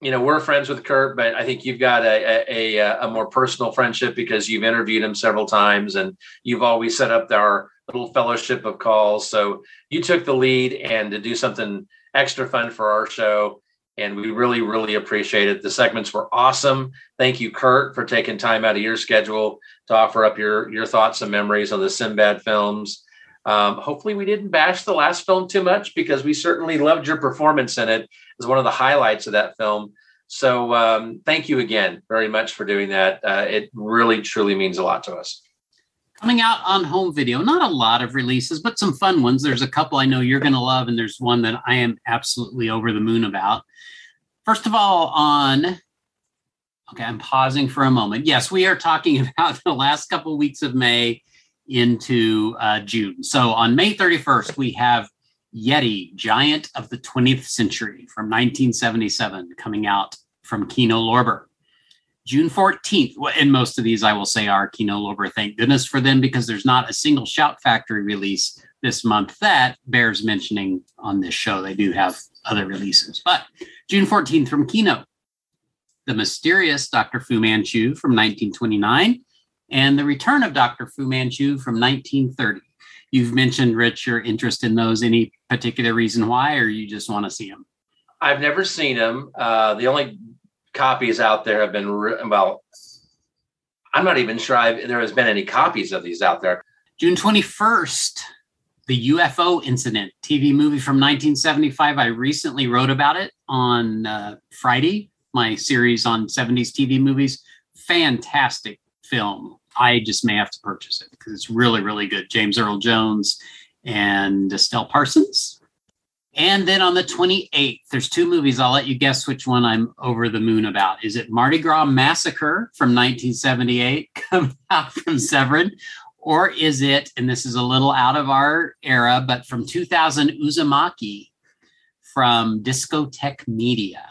You know, we're friends with Kurt, but I think you've got a, a, a, a more personal friendship because you've interviewed him several times and you've always set up our little fellowship of calls. So you took the lead and to do something extra fun for our show. And we really, really appreciate it. The segments were awesome. Thank you, Kurt, for taking time out of your schedule to offer up your, your thoughts and memories on the Sinbad films. Um, hopefully, we didn't bash the last film too much because we certainly loved your performance in it as one of the highlights of that film. So, um, thank you again very much for doing that. Uh, it really, truly means a lot to us. Coming out on home video, not a lot of releases, but some fun ones. There's a couple I know you're going to love, and there's one that I am absolutely over the moon about. First of all, on okay, I'm pausing for a moment. Yes, we are talking (laughs) about the last couple weeks of May into uh, June. So on May 31st, we have Yeti, Giant of the 20th Century from 1977, coming out from Kino Lorber. June 14th, and most of these I will say are Kino Lorber. Thank goodness for them because there's not a single Shout Factory release this month that bears mentioning on this show. They do have other releases, but June 14th from Kino, The Mysterious Dr. Fu Manchu from 1929 and The Return of Dr. Fu Manchu from 1930. You've mentioned, Rich, your interest in those. Any particular reason why, or you just want to see them? I've never seen them. Uh, the only copies out there have been, re- well, I'm not even sure I've, there has been any copies of these out there. June 21st, the UFO incident TV movie from 1975. I recently wrote about it on uh, Friday, my series on 70s TV movies. Fantastic film. I just may have to purchase it because it's really, really good. James Earl Jones and Estelle Parsons. And then on the 28th, there's two movies. I'll let you guess which one I'm over the moon about. Is it Mardi Gras Massacre from 1978, (laughs) coming out from Severin? Or is it, and this is a little out of our era, but from 2000, Uzumaki from Discotek Media?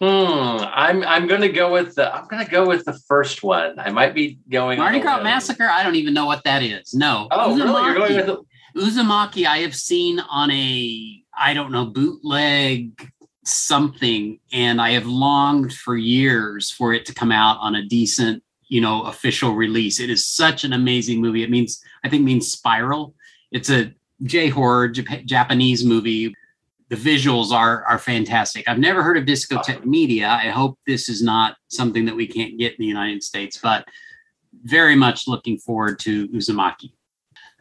Hmm. I'm I'm going to go with the I'm going to go with the first one. I might be going Mardi Gras. Massacre. I don't even know what that is. No. Oh, really? You're going with the Uzumaki, I have seen on a, I don't know, bootleg something, and I have longed for years for it to come out on a decent, you know, official release. It is such an amazing movie. It means, I think, means Spiral. It's a J horror Jap- Japanese movie. The visuals are are fantastic. I've never heard of Discotek Media. I hope this is not something that we can't get in the United States, but very much looking forward to Uzumaki.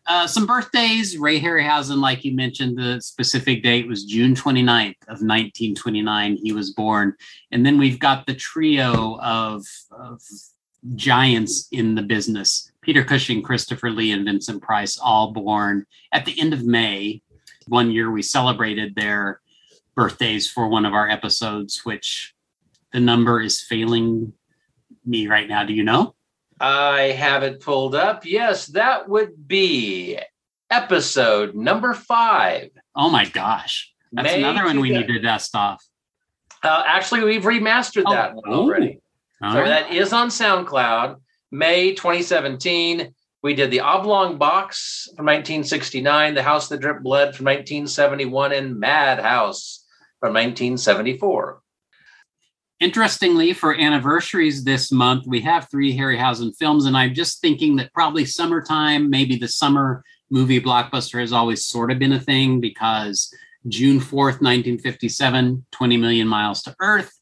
Uh, some birthdays. Ray Harryhausen, like you mentioned, the specific date was June 29th of 1929. He was born. And then we've got the trio of, of giants in the business Peter Cushing, Christopher Lee, and Vincent Price, all born at the end of May. One year we celebrated their birthdays for one of our episodes, which the number is failing me right now. Do you know? I have it pulled up. Yes, that would be episode number five. Oh my gosh. That's May another one we need to dust off. Uh, actually, we've remastered Oh, that one already. All so right. that is on SoundCloud. May 2017. We did the Oblong Box from 1969, The House That Dripped Blood from 1971, and Madhouse from 1974. Interestingly, for anniversaries this month, we have three Harryhausen films, and I'm just thinking that probably summertime, maybe the summer movie blockbuster has always sort of been a thing because June 4th, 1957, 20 Million Miles to Earth.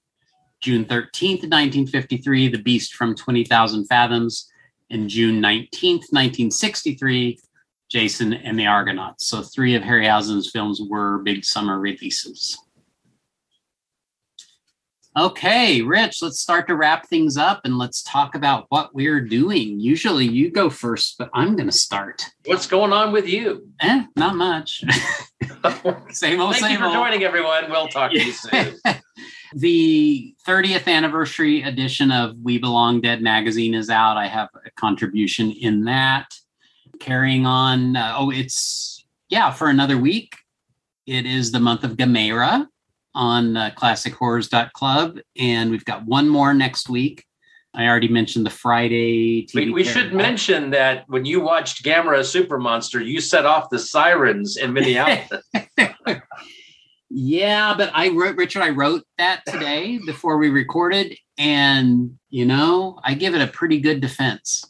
June 13th, 1953, The Beast from 20,000 Fathoms. And June 19th, 1963, Jason and the Argonauts. So three of Harryhausen's films were big summer releases. Okay, Rich, let's start to wrap things up and let's talk about what we're doing. Usually you go first, but I'm going to start. What's going on with you? Eh, not much. (laughs) same old, Thank same you for old. joining, everyone. We'll talk to you (laughs) soon. the 30th anniversary edition of We Belong Dead magazine is out. I have a contribution in that. Carrying on, uh, oh, it's, yeah, for another week. It is the month of Gamera on uh, classichorrors.club. And we've got one more next week. I already mentioned the Friday TV. We, we should mention that when you watched Gamera Super Monster, you set off the sirens in Minneapolis. (laughs) yeah, but I wrote Richard. I wrote that today before we recorded, and you know, I give it a pretty good defense.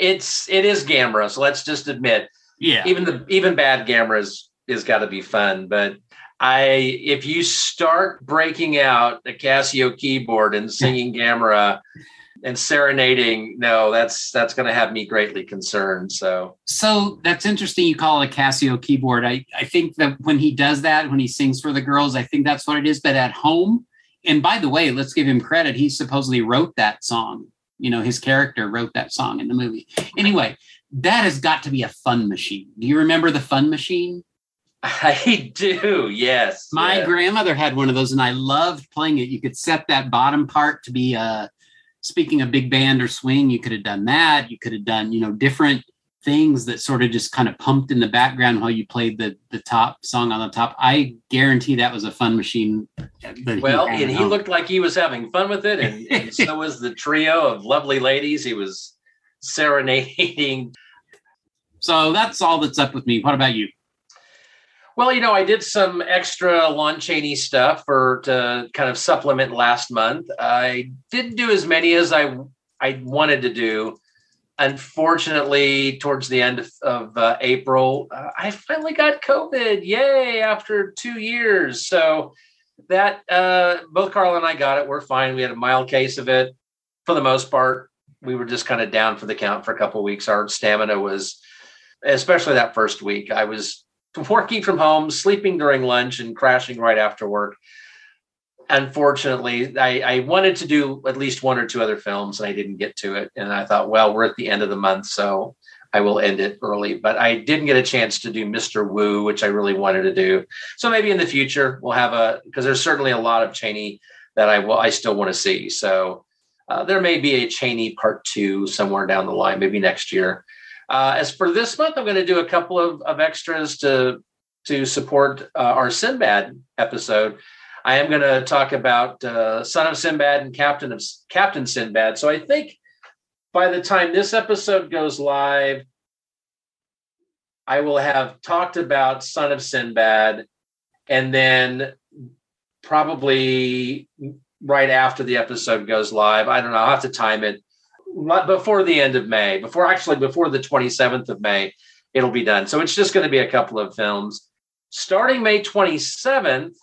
it's it is Gamera, so let's just admit Yeah, even the even bad Gameras is got to be fun. But I if you start breaking out the Casio keyboard and singing Gamera and serenading, no, that's that's going to have me greatly concerned. So so that's interesting. You call it a Casio keyboard. I I think that when he does that, when he sings for the girls, I think that's what it is. But at home, and by the way, let's give him credit. He supposedly wrote that song. You know, his character wrote that song in the movie. Anyway, that has got to be a fun machine. Do you remember the fun machine? I do, yes. My yeah. grandmother had one of those, and I loved playing it. You could set that bottom part to be uh speaking of big band or swing, you could have done that. You could have done, you know, different things that sort of just kind of pumped in the background while you played the the top song on the top. I guarantee that was a fun machine. that he Well, and he home. looked like he was having fun with it, and, and so (laughs) was the trio of lovely ladies. He was serenading. so that's all that's up with me. What about you? Well, you know, I did some extra Lon Chaney stuff for to kind of supplement last month. I didn't do as many as I I wanted to do. Unfortunately, towards the end of, uh, April, uh, I finally got COVID. Yay! After two years, so that uh, both Carl and I got it. We're fine. We had a mild case of it for the most part. We were just kind of down for the count for a couple weeks. Our stamina was, especially that first week, I was working from home, sleeping during lunch, and crashing right after work. Unfortunately, I, I wanted to do at least one or two other films, and I didn't get to it. And I thought, well, we're at the end of the month, so I will end it early. But I didn't get a chance to do Mr. Wu, which I really wanted to do. So maybe in the future we'll have a because there's certainly a lot of Chaney that I will I still want to see. So uh, there may be a Chaney part two somewhere down the line, maybe next year. Uh, as for this month, I'm going to do a couple of, of extras to to support uh, our Sinbad episode. I am going to talk about uh, Son of Sinbad and Captain of Captain Sinbad. So I think by the time this episode goes live, I will have talked about Son of Sinbad, and then probably right after the episode goes live. I don't know. I'll have to time it before the end of May, before actually before the 27th of May, it'll be done. So it's just going to be a couple of films. Starting May 27th,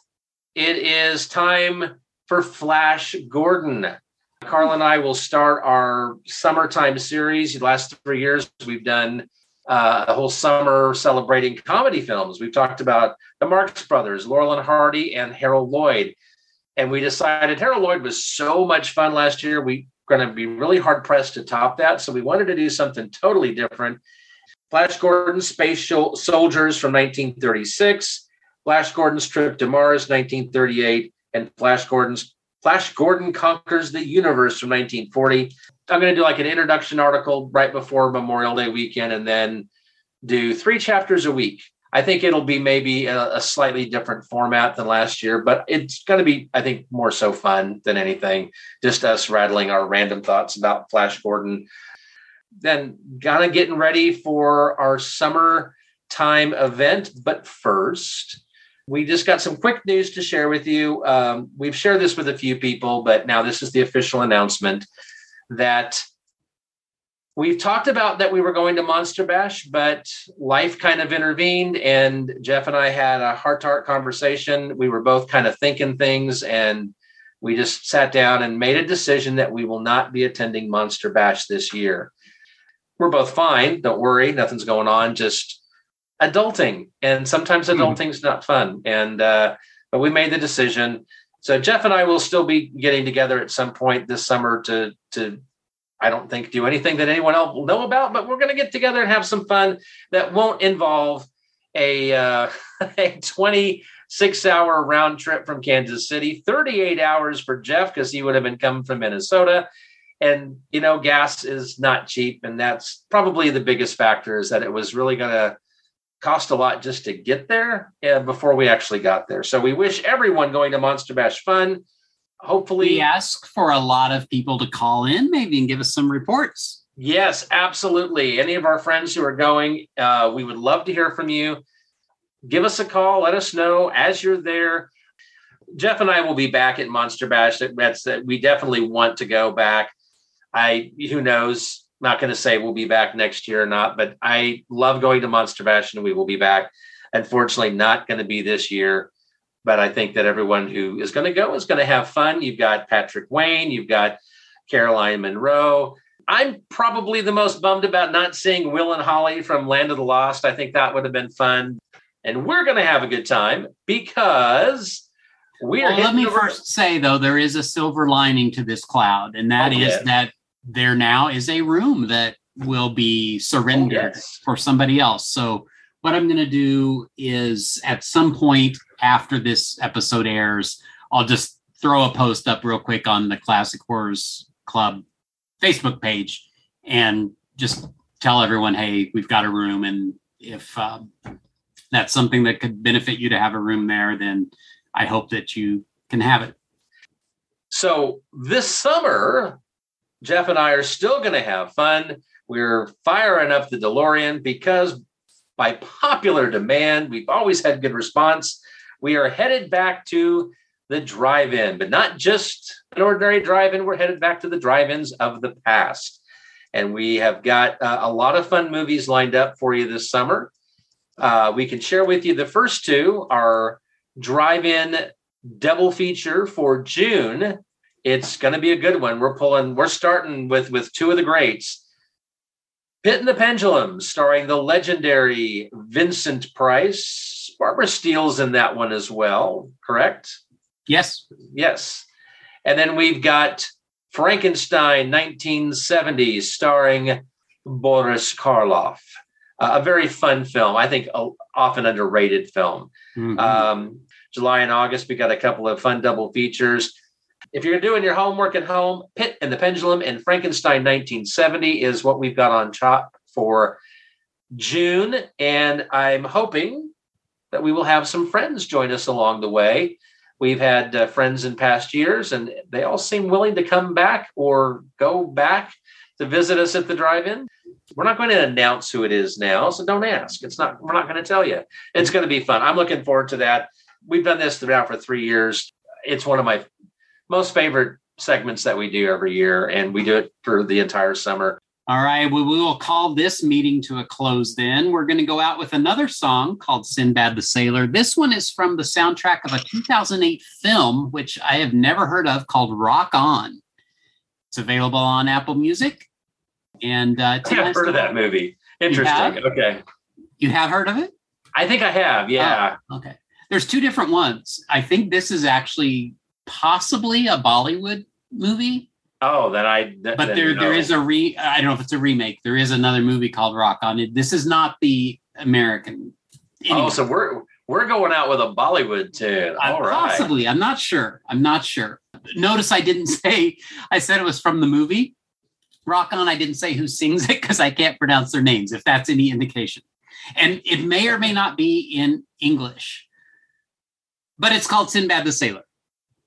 it is time for Flash Gordon. Carl and I will start our summertime series. The last three years, we've done uh, a whole summer celebrating comedy films. We've talked about the Marx Brothers, Laurel and Hardy, and Harold Lloyd. And we decided Harold Lloyd was so much fun last year. We going to be really hard pressed to top that. So we wanted to do something totally different. Flash Gordon's Space Soldiers from 1936, Flash Gordon's Trip to Mars 1938, and Flash Gordon's Flash Gordon Conquers the Universe from 1940. I'm going to do like an introduction article right before Memorial Day weekend and then do three chapters a week. I think it'll be maybe a, a slightly different format than last year, but it's going to be, I think, more so fun than anything. Just us rattling our random thoughts about Flash Gordon. Then, kind of getting ready for our summer time event. But first, we just got some quick news to share with you. Um, we've shared this with a few people, but now this is the official announcement that we've talked about that we were going to Monster Bash, but life kind of intervened, and Jeff and I had a heart to heart conversation. We were both kind of thinking things, and we just sat down and made a decision that we will not be attending Monster Bash this year. We're both fine. Don't worry, nothing's going on. Just adulting, and sometimes adulting's not fun. And uh, but we made the decision. So Jeff and I will still be getting together at some point this summer to to I don't think do anything that anyone else will know about, but we're going to get together and have some fun that won't involve a uh, (laughs) a 26 hour round trip from Kansas City, 38 hours for Jeff because he would have been coming from Minnesota. And you know, gas is not cheap, and that's probably the biggest factor is that it was really going to cost a lot just to get there uh, before we actually got there. So we wish everyone going to Monster Bash fun hopefully We ask for a lot of people to call in, maybe, and give us some reports. Yes, absolutely. Any of our friends who are going, uh, we would love to hear from you. Give us a call. Let us know as you're there. Jeff and I will be back at Monster Bash. That's that we definitely want to go back. I who knows. Not going to say we'll be back next year or not, but I love going to Monster Bash and we will be back. Unfortunately, not going to be this year, but I think that everyone who is going to go is going to have fun. You've got Patrick Wayne, you've got Caroline Munro. I'm probably the most bummed about not seeing Will and Holly from Land of the Lost. I think that would have been fun. And we're going to have a good time because we are Well, let me first say, though, there is a silver lining to this cloud, and that Oh, is yes. that there now is a room that will be surrendered Oh, yes. for somebody else. So, what I'm going to do is at some point after this episode airs, I'll just throw a post up real quick on the Classic Horrors Club Facebook page and just tell everyone, hey, we've got a room. And if um, that's something that could benefit you to have a room there, then I hope that you can have it. So this summer, Jeff and I are still going to have fun. We're firing up the DeLorean because by popular demand, we've always had good response. We are headed back to the drive in, but not just an ordinary drive in. We're headed back to the drive ins of the past. And we have got uh, a lot of fun movies lined up for you this summer. Uh, we can share with you the first two are drive in double feature for June. It's going to be a good one. We're pulling, we're starting with with two of the greats. Pit and the Pendulum, starring the legendary Vincent Price. Barbara Steele's in that one as well, correct? Yes. Yes. And then we've got Frankenstein 1970, starring Boris Karloff. Uh, a very fun film. I think a often underrated film. Mhm. Um, July and August, we got a couple of fun double features. If you're doing your homework at home, Pit and the Pendulum and Frankenstein 1970 is what we've got on top for June. And I'm hoping that we will have some friends join us along the way. We've had uh, friends in past years, and they all seem willing to come back or go back to visit us at the drive-in. We're not going to announce who it is now, so don't ask. It's not. We're not going to tell you. It's going to be fun. I'm looking forward to that. We've done this throughout for three years. It's one of my most favorite segments that we do every year, and we do it for the entire summer. All right. Well, we will call this meeting to a close then. We're going to go out with another song called Sinbad the Sailor. This one is from the soundtrack of a 2008 film, which I have never heard of, called Rock On. It's available on Apple Music. And uh, I've heard of that movie. Interesting. Okay, You have heard of it? I think I have. Yeah. Okay. There's two different ones. I think this is actually possibly a Bollywood movie, Oh, that I. th- but there no. there is a re. I don't know if it's a remake. There is another movie called Rock On. It. This is not the American. Oh, Anyway, so we're we're going out with a Bollywood tune. uh, All right. possibly. I'm not sure. I'm not sure. Notice I didn't (laughs) say. I said it was from the movie Rock On. I didn't say who sings it because I can't pronounce their names. If that's any indication, and it may or may not be in English, but it's called Sinbad the Sailor.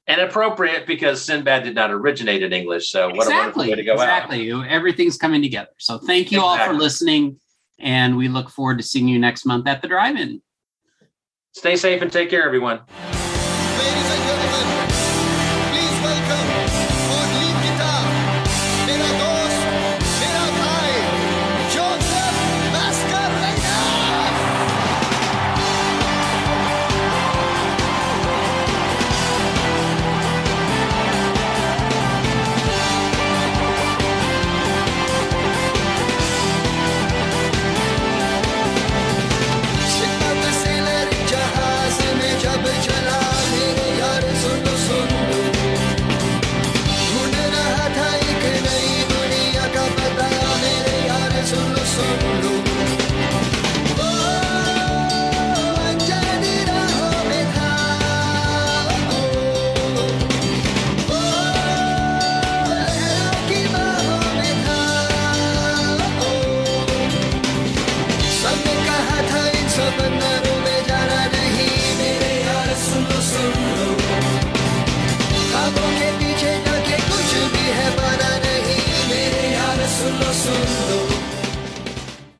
And appropriate because Sinbad did not originate in English. So what a wonderful exactly. way to go out. exactly. Everything's coming together. So thank you all for listening. And we look forward to seeing you next month at the drive in. Stay safe and take care, everyone.